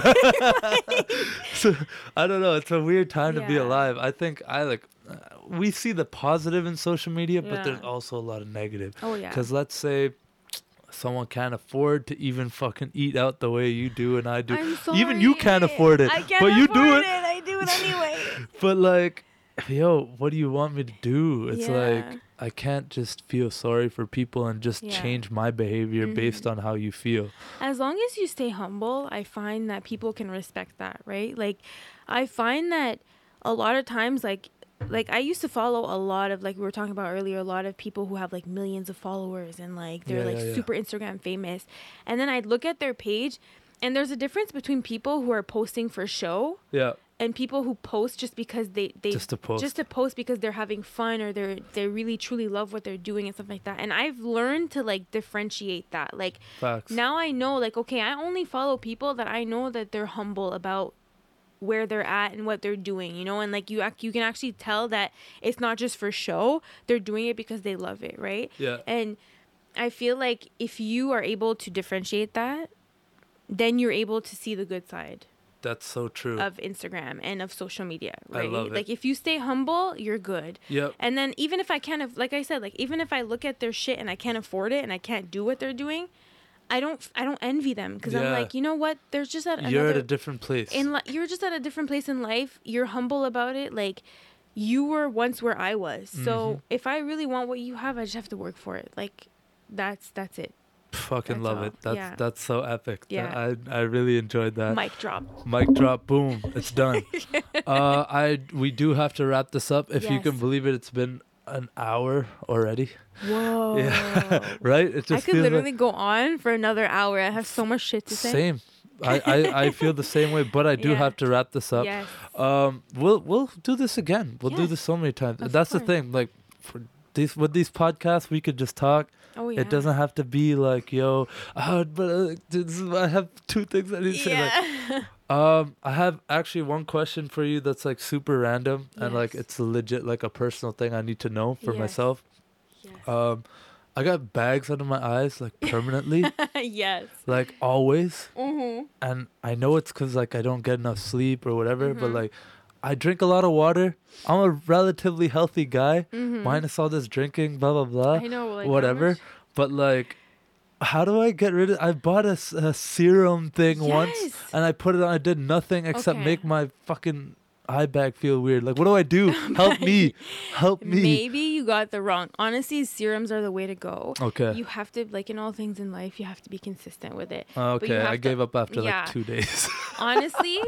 [SPEAKER 2] so I don't know. It's a weird time to be alive. I think I like. Uh, we see the positive in social media, but there's also a lot of negative.
[SPEAKER 1] oh yeah.
[SPEAKER 2] Because let's say someone can't afford to even fucking eat out the way you do and I do. Even you can't afford it,
[SPEAKER 1] I can't
[SPEAKER 2] but you do
[SPEAKER 1] afford
[SPEAKER 2] it.
[SPEAKER 1] I do it anyway.
[SPEAKER 2] But like, yo, what do you want me to do? It's
[SPEAKER 1] Yeah.
[SPEAKER 2] like I can't just feel sorry for people and just
[SPEAKER 1] Yeah.
[SPEAKER 2] change my behavior based
[SPEAKER 1] Mhm.
[SPEAKER 2] on how you feel.
[SPEAKER 1] As long as you stay humble, I find that people can respect that, right? Like I find that a lot of times like like I used to follow a lot of like we were talking about earlier, a lot of people who have like millions of followers and like they're
[SPEAKER 2] Yeah,
[SPEAKER 1] like
[SPEAKER 2] yeah, yeah.
[SPEAKER 1] super Instagram famous. And then I'd look at their page and there's a difference between people who are posting for show
[SPEAKER 2] Yeah,
[SPEAKER 1] and people who post just because they they
[SPEAKER 2] just to post.
[SPEAKER 1] just to post because they're having fun or they're they really truly love what they're doing and stuff like that. And I've learned to like differentiate that. Like
[SPEAKER 2] Facts.
[SPEAKER 1] now I know like okay, I only follow people that I know that they're humble about where they're at and what they're doing, you know, and like you ac- you can actually tell that it's not just for show. They're doing it because they love it, right?
[SPEAKER 2] yeah.
[SPEAKER 1] And I feel like if you are able to differentiate that, then you're able to see the good side
[SPEAKER 2] That's so true.
[SPEAKER 1] of Instagram and of social media,
[SPEAKER 2] I
[SPEAKER 1] right?
[SPEAKER 2] love it.
[SPEAKER 1] Like if you stay humble, you're good.
[SPEAKER 2] yep.
[SPEAKER 1] And then even if I can't, like I said, like even if I look at their shit and I can't afford it and I can't do what they're doing, I don't, I don't envy them because I'm like, you know what? There's just that
[SPEAKER 2] You're at a different place.
[SPEAKER 1] in li- you're just at a different place in life. You're humble about it. Like you were once where I was.
[SPEAKER 2] Mm-hmm.
[SPEAKER 1] So if I really want what you have, I just have to work for it. Like that's that's it.
[SPEAKER 2] Fucking
[SPEAKER 1] That's
[SPEAKER 2] love
[SPEAKER 1] all.
[SPEAKER 2] it. That's
[SPEAKER 1] Yeah.
[SPEAKER 2] that's so epic.
[SPEAKER 1] Yeah.
[SPEAKER 2] I I really enjoyed that.
[SPEAKER 1] Mic drop.
[SPEAKER 2] Mic drop, boom, it's done. uh, I we do have to wrap this up. If you can believe it, it's been an hour already.
[SPEAKER 1] Whoa.
[SPEAKER 2] Yeah, right. It just
[SPEAKER 1] I could literally go on for another hour. I have so much shit
[SPEAKER 2] like
[SPEAKER 1] to say.
[SPEAKER 2] same. I, I I feel the same way, but I do
[SPEAKER 1] Yeah.
[SPEAKER 2] have to wrap this up.
[SPEAKER 1] Yes.
[SPEAKER 2] Um, we'll we'll do this again. We'll do this so many times.
[SPEAKER 1] Of
[SPEAKER 2] That's the thing. Like for these with these podcasts, we could just talk.
[SPEAKER 1] Oh yeah.
[SPEAKER 2] It doesn't have to be like, yo, uh, but uh, I have two things I need to say. Like. Um, I have actually one question for you that's like super random and like it's legit like a personal thing I need to know for
[SPEAKER 1] Yes.
[SPEAKER 2] myself.
[SPEAKER 1] yes.
[SPEAKER 2] Um, I got bags under my eyes like permanently,
[SPEAKER 1] yes.
[SPEAKER 2] like always,
[SPEAKER 1] Mm-hmm.
[SPEAKER 2] and I know it's cause like I don't get enough sleep or whatever. But
[SPEAKER 1] Mhm.
[SPEAKER 2] like, I drink a lot of water. I'm a relatively healthy guy,
[SPEAKER 1] Mm-hmm.
[SPEAKER 2] minus all this drinking, blah blah blah.
[SPEAKER 1] I know. Like,
[SPEAKER 2] whatever. But like, how do I get rid of? I bought a serum thing once, and I put it on. I did nothing except
[SPEAKER 1] Okay.
[SPEAKER 2] make my fucking eye bag feel weird. Like, what do I do? Help me! Help me!
[SPEAKER 1] Maybe you got the wrong. Honestly, serums are the way to go.
[SPEAKER 2] Okay.
[SPEAKER 1] You have to like in all things in life, you have to be consistent with it.
[SPEAKER 2] Okay. I
[SPEAKER 1] to-
[SPEAKER 2] gave up after
[SPEAKER 1] yeah.
[SPEAKER 2] like two days.
[SPEAKER 1] Honestly,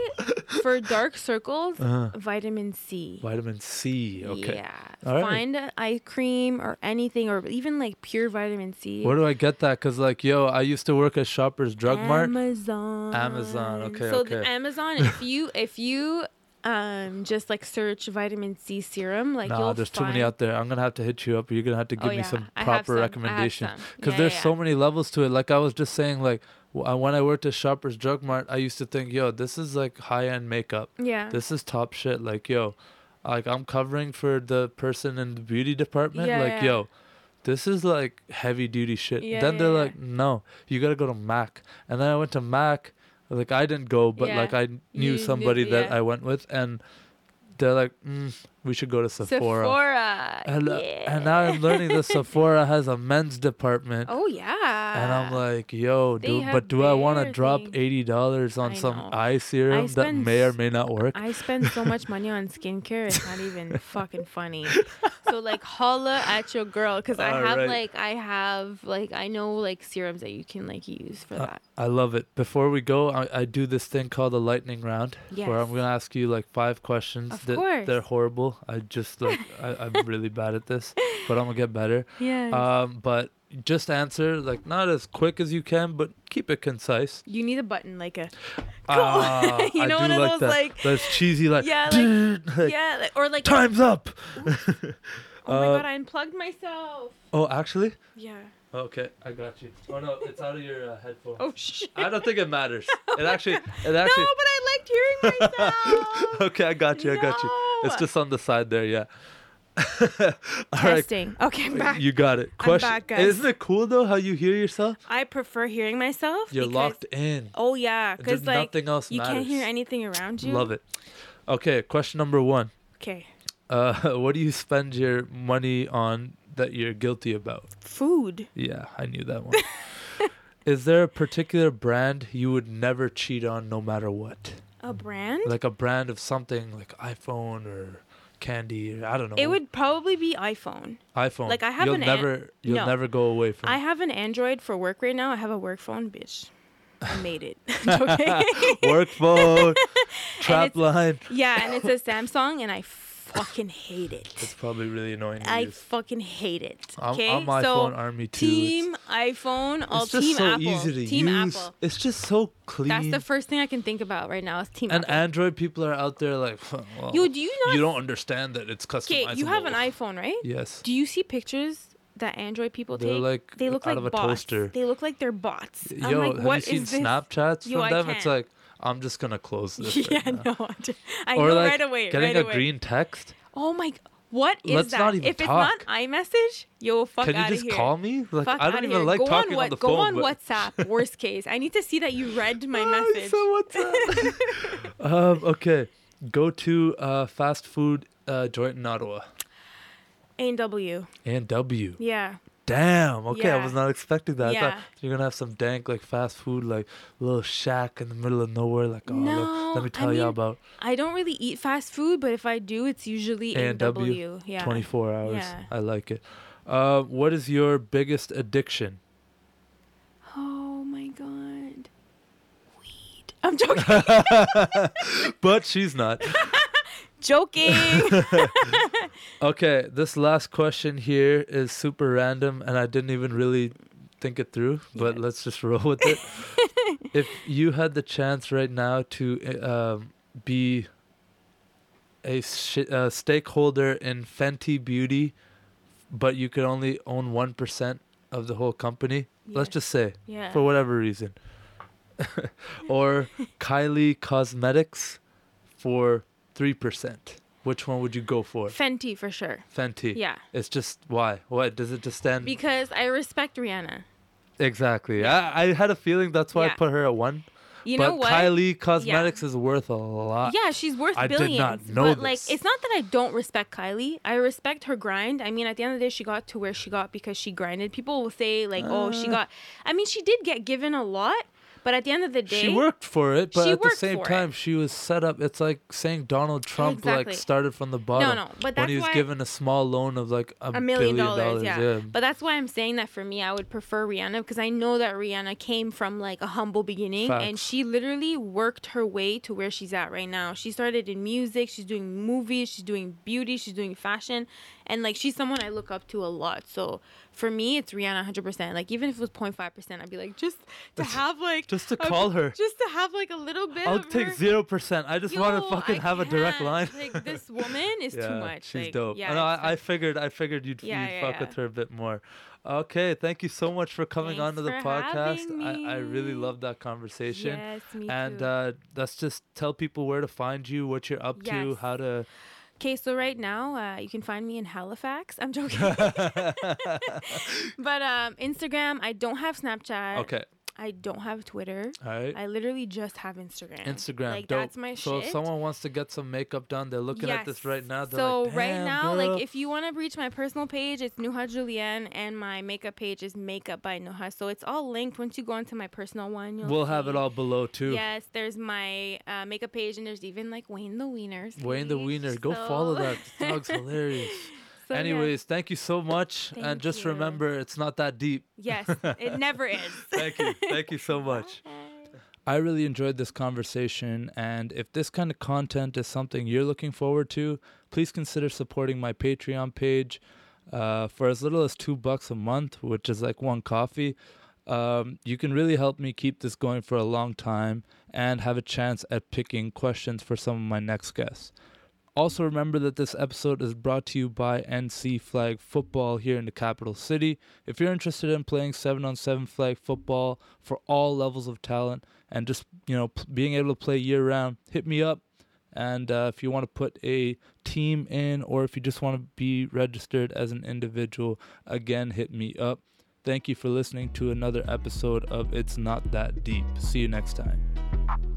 [SPEAKER 1] for dark circles,
[SPEAKER 2] uh,
[SPEAKER 1] vitamin C.
[SPEAKER 2] vitamin C. Okay.
[SPEAKER 1] Yeah.
[SPEAKER 2] All right.
[SPEAKER 1] Find a eye cream or anything, or even like pure vitamin C.
[SPEAKER 2] Where do I get that? Cause like, yo, I used to work at Shoppers Drug Mart.
[SPEAKER 1] Amazon.
[SPEAKER 2] Amazon, okay,
[SPEAKER 1] So
[SPEAKER 2] okay.
[SPEAKER 1] the Amazon, if you if you um just like search vitamin C serum, like
[SPEAKER 2] nah,
[SPEAKER 1] you'll
[SPEAKER 2] there's too many out there. I'm gonna have to hit you up. You're gonna have to give
[SPEAKER 1] oh,
[SPEAKER 2] me some proper
[SPEAKER 1] some. I
[SPEAKER 2] recommendation. Because
[SPEAKER 1] Yeah,
[SPEAKER 2] there's
[SPEAKER 1] yeah,
[SPEAKER 2] so many levels to it. Like I was just saying, like uh, when I worked at Shoppers Drug Mart, I used to think, yo, this is like high end makeup.
[SPEAKER 1] Yeah.
[SPEAKER 2] This is top shit. Like yo, like I'm covering for the person in the beauty department.
[SPEAKER 1] Yeah,
[SPEAKER 2] like
[SPEAKER 1] yeah.
[SPEAKER 2] yo, this is like heavy duty shit.
[SPEAKER 1] Yeah,
[SPEAKER 2] then they're
[SPEAKER 1] yeah, yeah.
[SPEAKER 2] like, no, you gotta go to Mac. And then I went to Mac. Like I didn't go, but
[SPEAKER 1] Yeah.
[SPEAKER 2] like I knew
[SPEAKER 1] You knew-
[SPEAKER 2] somebody that
[SPEAKER 1] yeah.
[SPEAKER 2] I went with, and they're like, mm, We should go to Sephora.
[SPEAKER 1] Sephora.
[SPEAKER 2] And, uh,
[SPEAKER 1] yeah.
[SPEAKER 2] and now I'm learning that Sephora has a men's department.
[SPEAKER 1] Oh yeah.
[SPEAKER 2] And I'm like, yo, do, but do I want to drop eighty dollars on
[SPEAKER 1] I
[SPEAKER 2] some
[SPEAKER 1] know.
[SPEAKER 2] eye serum that may or may not work?
[SPEAKER 1] I spend so much money on skincare. It's not even fucking funny. So like, holla at your girl, because I have
[SPEAKER 2] Alright.
[SPEAKER 1] like I have like I know like serums that you can like use for
[SPEAKER 2] Uh,
[SPEAKER 1] that.
[SPEAKER 2] I love it. Before we go, I, I do this thing called the lightning round, where I'm gonna ask you like five questions.
[SPEAKER 1] Of
[SPEAKER 2] that
[SPEAKER 1] course.
[SPEAKER 2] They're horrible. I just like I, I'm really bad at this, but I'm gonna get better.
[SPEAKER 1] Yeah.
[SPEAKER 2] Um, but just answer like not as quick as you can, but keep it concise.
[SPEAKER 1] you need a button like a
[SPEAKER 2] Ah,
[SPEAKER 1] You
[SPEAKER 2] I
[SPEAKER 1] know
[SPEAKER 2] do
[SPEAKER 1] one of
[SPEAKER 2] like
[SPEAKER 1] those,
[SPEAKER 2] that.
[SPEAKER 1] like-
[SPEAKER 2] That's cheesy, like
[SPEAKER 1] Yeah,
[SPEAKER 2] like,
[SPEAKER 1] yeah, like, or like
[SPEAKER 2] time's up.
[SPEAKER 1] Oh my
[SPEAKER 2] Uh,
[SPEAKER 1] god, I unplugged myself.
[SPEAKER 2] Oh, actually,
[SPEAKER 1] Yeah.
[SPEAKER 2] Okay, I got you. Oh no, it's out of your uh, headphones.
[SPEAKER 1] Oh shit.
[SPEAKER 2] I don't think it matters. It actually, it actually.
[SPEAKER 1] no, but I liked hearing myself.
[SPEAKER 2] okay, I got you. I got you. It's just on the side there. Yeah. All right.
[SPEAKER 1] Testing. Okay, I'm back.
[SPEAKER 2] You got it.
[SPEAKER 1] I'm
[SPEAKER 2] Question.
[SPEAKER 1] back, guys.
[SPEAKER 2] Isn't it cool though how you hear yourself?
[SPEAKER 1] I prefer hearing myself.
[SPEAKER 2] You're
[SPEAKER 1] because-
[SPEAKER 2] locked in.
[SPEAKER 1] Oh yeah, because like
[SPEAKER 2] nothing else
[SPEAKER 1] you
[SPEAKER 2] matters.
[SPEAKER 1] can't hear anything around you.
[SPEAKER 2] Love it. Okay, question number one.
[SPEAKER 1] Okay.
[SPEAKER 2] Uh, what do you spend your money on that you're guilty about?
[SPEAKER 1] Food.
[SPEAKER 2] Yeah, I knew that one. Is there a particular brand you would never cheat on no matter what?
[SPEAKER 1] A brand?
[SPEAKER 2] Like a brand of something like iPhone or candy or I don't know.
[SPEAKER 1] It would probably be iPhone.
[SPEAKER 2] iPhone.
[SPEAKER 1] like, I have
[SPEAKER 2] you'll
[SPEAKER 1] an an-
[SPEAKER 2] never you'll
[SPEAKER 1] no.
[SPEAKER 2] never go away from
[SPEAKER 1] I have an Android for work right now. I have a work phone, bitch. I made it. okay.
[SPEAKER 2] work phone, trap line.
[SPEAKER 1] yeah, and it's a Samsung, and I fucking hate it.
[SPEAKER 2] It's probably really annoying to
[SPEAKER 1] I
[SPEAKER 2] use.
[SPEAKER 1] fucking hate it. Okay,
[SPEAKER 2] I'm, I'm iPhone
[SPEAKER 1] so
[SPEAKER 2] army too. It's-
[SPEAKER 1] team iPhone, all
[SPEAKER 2] it's just
[SPEAKER 1] team
[SPEAKER 2] so
[SPEAKER 1] Apple.
[SPEAKER 2] easy to
[SPEAKER 1] team
[SPEAKER 2] use.
[SPEAKER 1] Apple.
[SPEAKER 2] It's just so clean.
[SPEAKER 1] That's the first thing I can think about right now is team
[SPEAKER 2] and
[SPEAKER 1] Apple.
[SPEAKER 2] Android people are out there like, well,
[SPEAKER 1] Yo, do you not?
[SPEAKER 2] you don't understand that it's customizable.
[SPEAKER 1] Okay, you have an iPhone, right?
[SPEAKER 2] Yes.
[SPEAKER 1] Do you see pictures that Android people
[SPEAKER 2] They're
[SPEAKER 1] take?
[SPEAKER 2] like
[SPEAKER 1] they look
[SPEAKER 2] out
[SPEAKER 1] like
[SPEAKER 2] of a
[SPEAKER 1] bots.
[SPEAKER 2] toaster.
[SPEAKER 1] They look like they're bots. I'm
[SPEAKER 2] Yo,
[SPEAKER 1] like,
[SPEAKER 2] have
[SPEAKER 1] what
[SPEAKER 2] you seen
[SPEAKER 1] this?
[SPEAKER 2] Snapchats
[SPEAKER 1] Yo,
[SPEAKER 2] from
[SPEAKER 1] I
[SPEAKER 2] them? It's like, I'm just gonna close this.
[SPEAKER 1] yeah,
[SPEAKER 2] right
[SPEAKER 1] no, I
[SPEAKER 2] or
[SPEAKER 1] know
[SPEAKER 2] like
[SPEAKER 1] right away.
[SPEAKER 2] getting
[SPEAKER 1] right
[SPEAKER 2] a
[SPEAKER 1] away.
[SPEAKER 2] green text.
[SPEAKER 1] Oh my! What is
[SPEAKER 2] Let's
[SPEAKER 1] that?
[SPEAKER 2] not even
[SPEAKER 1] if
[SPEAKER 2] talk.
[SPEAKER 1] it's not iMessage, yo, fuck
[SPEAKER 2] Can you
[SPEAKER 1] out
[SPEAKER 2] just
[SPEAKER 1] here.
[SPEAKER 2] call me? Like
[SPEAKER 1] Fuck
[SPEAKER 2] I don't even
[SPEAKER 1] here.
[SPEAKER 2] like
[SPEAKER 1] go
[SPEAKER 2] talking
[SPEAKER 1] on, what,
[SPEAKER 2] on the
[SPEAKER 1] go
[SPEAKER 2] phone.
[SPEAKER 1] on
[SPEAKER 2] but
[SPEAKER 1] WhatsApp. Worst case, I need to see that you read my
[SPEAKER 2] Ah,
[SPEAKER 1] message.
[SPEAKER 2] So what's up? um, okay, go to uh, fast food uh, joint in Ottawa.
[SPEAKER 1] A and W.
[SPEAKER 2] And W.
[SPEAKER 1] Yeah.
[SPEAKER 2] Damn. Okay, I was not expecting that. I thought you're gonna have some dank like fast food, like little shack in the middle of nowhere. Like, oh,
[SPEAKER 1] No,
[SPEAKER 2] let, let me
[SPEAKER 1] I
[SPEAKER 2] tell you
[SPEAKER 1] mean,
[SPEAKER 2] about
[SPEAKER 1] I don't really eat fast food, but if I do, it's usually
[SPEAKER 2] A&W,
[SPEAKER 1] W. Yeah.
[SPEAKER 2] 24 hours.
[SPEAKER 1] Yeah.
[SPEAKER 2] I like it. Uh, what is your biggest addiction?
[SPEAKER 1] Oh my god. Weed. I'm joking.
[SPEAKER 2] but she's not.
[SPEAKER 1] joking.
[SPEAKER 2] Okay, this last question here is super random, and I didn't even really think it through, but
[SPEAKER 1] Yeah.
[SPEAKER 2] let's just roll with it. if you had the chance right now to uh, um, be a sh- uh, stakeholder in Fenty Beauty, but you could only own 1% of the whole company, let's just say,
[SPEAKER 1] yeah.
[SPEAKER 2] for whatever reason, or Kylie Cosmetics for 3%, which one would you go for?
[SPEAKER 1] Fenty for sure.
[SPEAKER 2] Fenty.
[SPEAKER 1] Yeah.
[SPEAKER 2] It's just why? What does it just stand?
[SPEAKER 1] Because I respect Rihanna.
[SPEAKER 2] exactly. I, I had a feeling that's why I put her at one.
[SPEAKER 1] You
[SPEAKER 2] but
[SPEAKER 1] know what?
[SPEAKER 2] Kylie Cosmetics is worth a lot.
[SPEAKER 1] Yeah, she's worth
[SPEAKER 2] I did not know
[SPEAKER 1] but like, it's not that I don't respect Kylie. I respect her grind. I mean, at the end of the day, she got to where she got because she grinded. People will say like, "Oh, she
[SPEAKER 2] Uh.
[SPEAKER 1] got." I mean, she did get given a lot, but at the end of the day,
[SPEAKER 2] She worked for it, but at the same time,
[SPEAKER 1] it.
[SPEAKER 2] she was set up. It's like saying Donald Trump like started from the bottom.
[SPEAKER 1] no, no.
[SPEAKER 2] but
[SPEAKER 1] that's when
[SPEAKER 2] he was given a small loan of like a,
[SPEAKER 1] a million
[SPEAKER 2] billion
[SPEAKER 1] dollars. Yeah.
[SPEAKER 2] yeah.
[SPEAKER 1] but that's why I'm saying that for me, I would prefer Rihanna because I know that Rihanna came from like a humble beginning, and she literally worked her way to where she's at right now. She started in music. She's doing movies. She's doing beauty. She's doing fashion, and like she's someone I look up to a lot. So for me, it's Rihanna 100%. Like even if it was 0.5 percent, I'd be like just to have like
[SPEAKER 2] just to
[SPEAKER 1] a-
[SPEAKER 2] call her.
[SPEAKER 1] just to have like a little bit.
[SPEAKER 2] I'll take
[SPEAKER 1] her.
[SPEAKER 2] zero percent. I just want to fucking
[SPEAKER 1] I
[SPEAKER 2] have a direct line.
[SPEAKER 1] Like this woman is too
[SPEAKER 2] Yeah,
[SPEAKER 1] much.
[SPEAKER 2] She's
[SPEAKER 1] like,
[SPEAKER 2] dope.
[SPEAKER 1] Yeah,
[SPEAKER 2] I, I, I figured I figured you'd,
[SPEAKER 1] Yeah,
[SPEAKER 2] you'd
[SPEAKER 1] yeah,
[SPEAKER 2] fuck with her a bit more. Okay, thank you so much for coming
[SPEAKER 1] Thanks
[SPEAKER 2] onto the podcast. I, I really love that conversation.
[SPEAKER 1] Yes, me
[SPEAKER 2] and
[SPEAKER 1] too.
[SPEAKER 2] uh, let's just tell people where to find you, what you're up to, how to.
[SPEAKER 1] Okay, so right now uh, you can find me in Halifax. I'm joking. but um, Instagram, I don't have Snapchat.
[SPEAKER 2] Okay.
[SPEAKER 1] I don't have Twitter.
[SPEAKER 2] Right.
[SPEAKER 1] I literally just have Instagram.
[SPEAKER 2] Instagram.
[SPEAKER 1] Like
[SPEAKER 2] dope.
[SPEAKER 1] that's my
[SPEAKER 2] so
[SPEAKER 1] shit.
[SPEAKER 2] if someone wants to get some makeup done, they're looking at this right now. They're
[SPEAKER 1] so
[SPEAKER 2] like,
[SPEAKER 1] right now,
[SPEAKER 2] girl."
[SPEAKER 1] like if you want to reach my personal page, it's Nuha Julienne, and my makeup page is Makeup by Nuha. So it's all linked. Once you go into my personal one, you'll
[SPEAKER 2] we'll have it all below too.
[SPEAKER 1] Yes, there's my uh, makeup page, and there's even like Wayne the Wieners.
[SPEAKER 2] Wayne the
[SPEAKER 1] page,
[SPEAKER 2] Wiener, go follow
[SPEAKER 1] so-
[SPEAKER 2] that. The dog's hilarious.
[SPEAKER 1] So, yeah.
[SPEAKER 2] Anyways, thank you so much, and just
[SPEAKER 1] you.
[SPEAKER 2] remember, it's not that deep.
[SPEAKER 1] yes, it never is.
[SPEAKER 2] Thank you, thank you so much. I really enjoyed this conversation, and if this kind of content is something you're looking forward to, please consider supporting my Patreon page uh, for as little as two bucks a month, which is like one coffee. Um, you can really help me keep this going for a long time and have a chance at picking questions for some of my next guests. Also, remember that this episode is brought to you by NC Flag Football here in the capital city. If you're interested in playing 7 on 7 flag football for all levels of talent and just, you know, being able to play year round, hit me up. And uh, if you want to put a team in or if you just want to be registered as an individual, again, hit me up. Thank you for listening to another episode of It's Not That Deep. See you next time.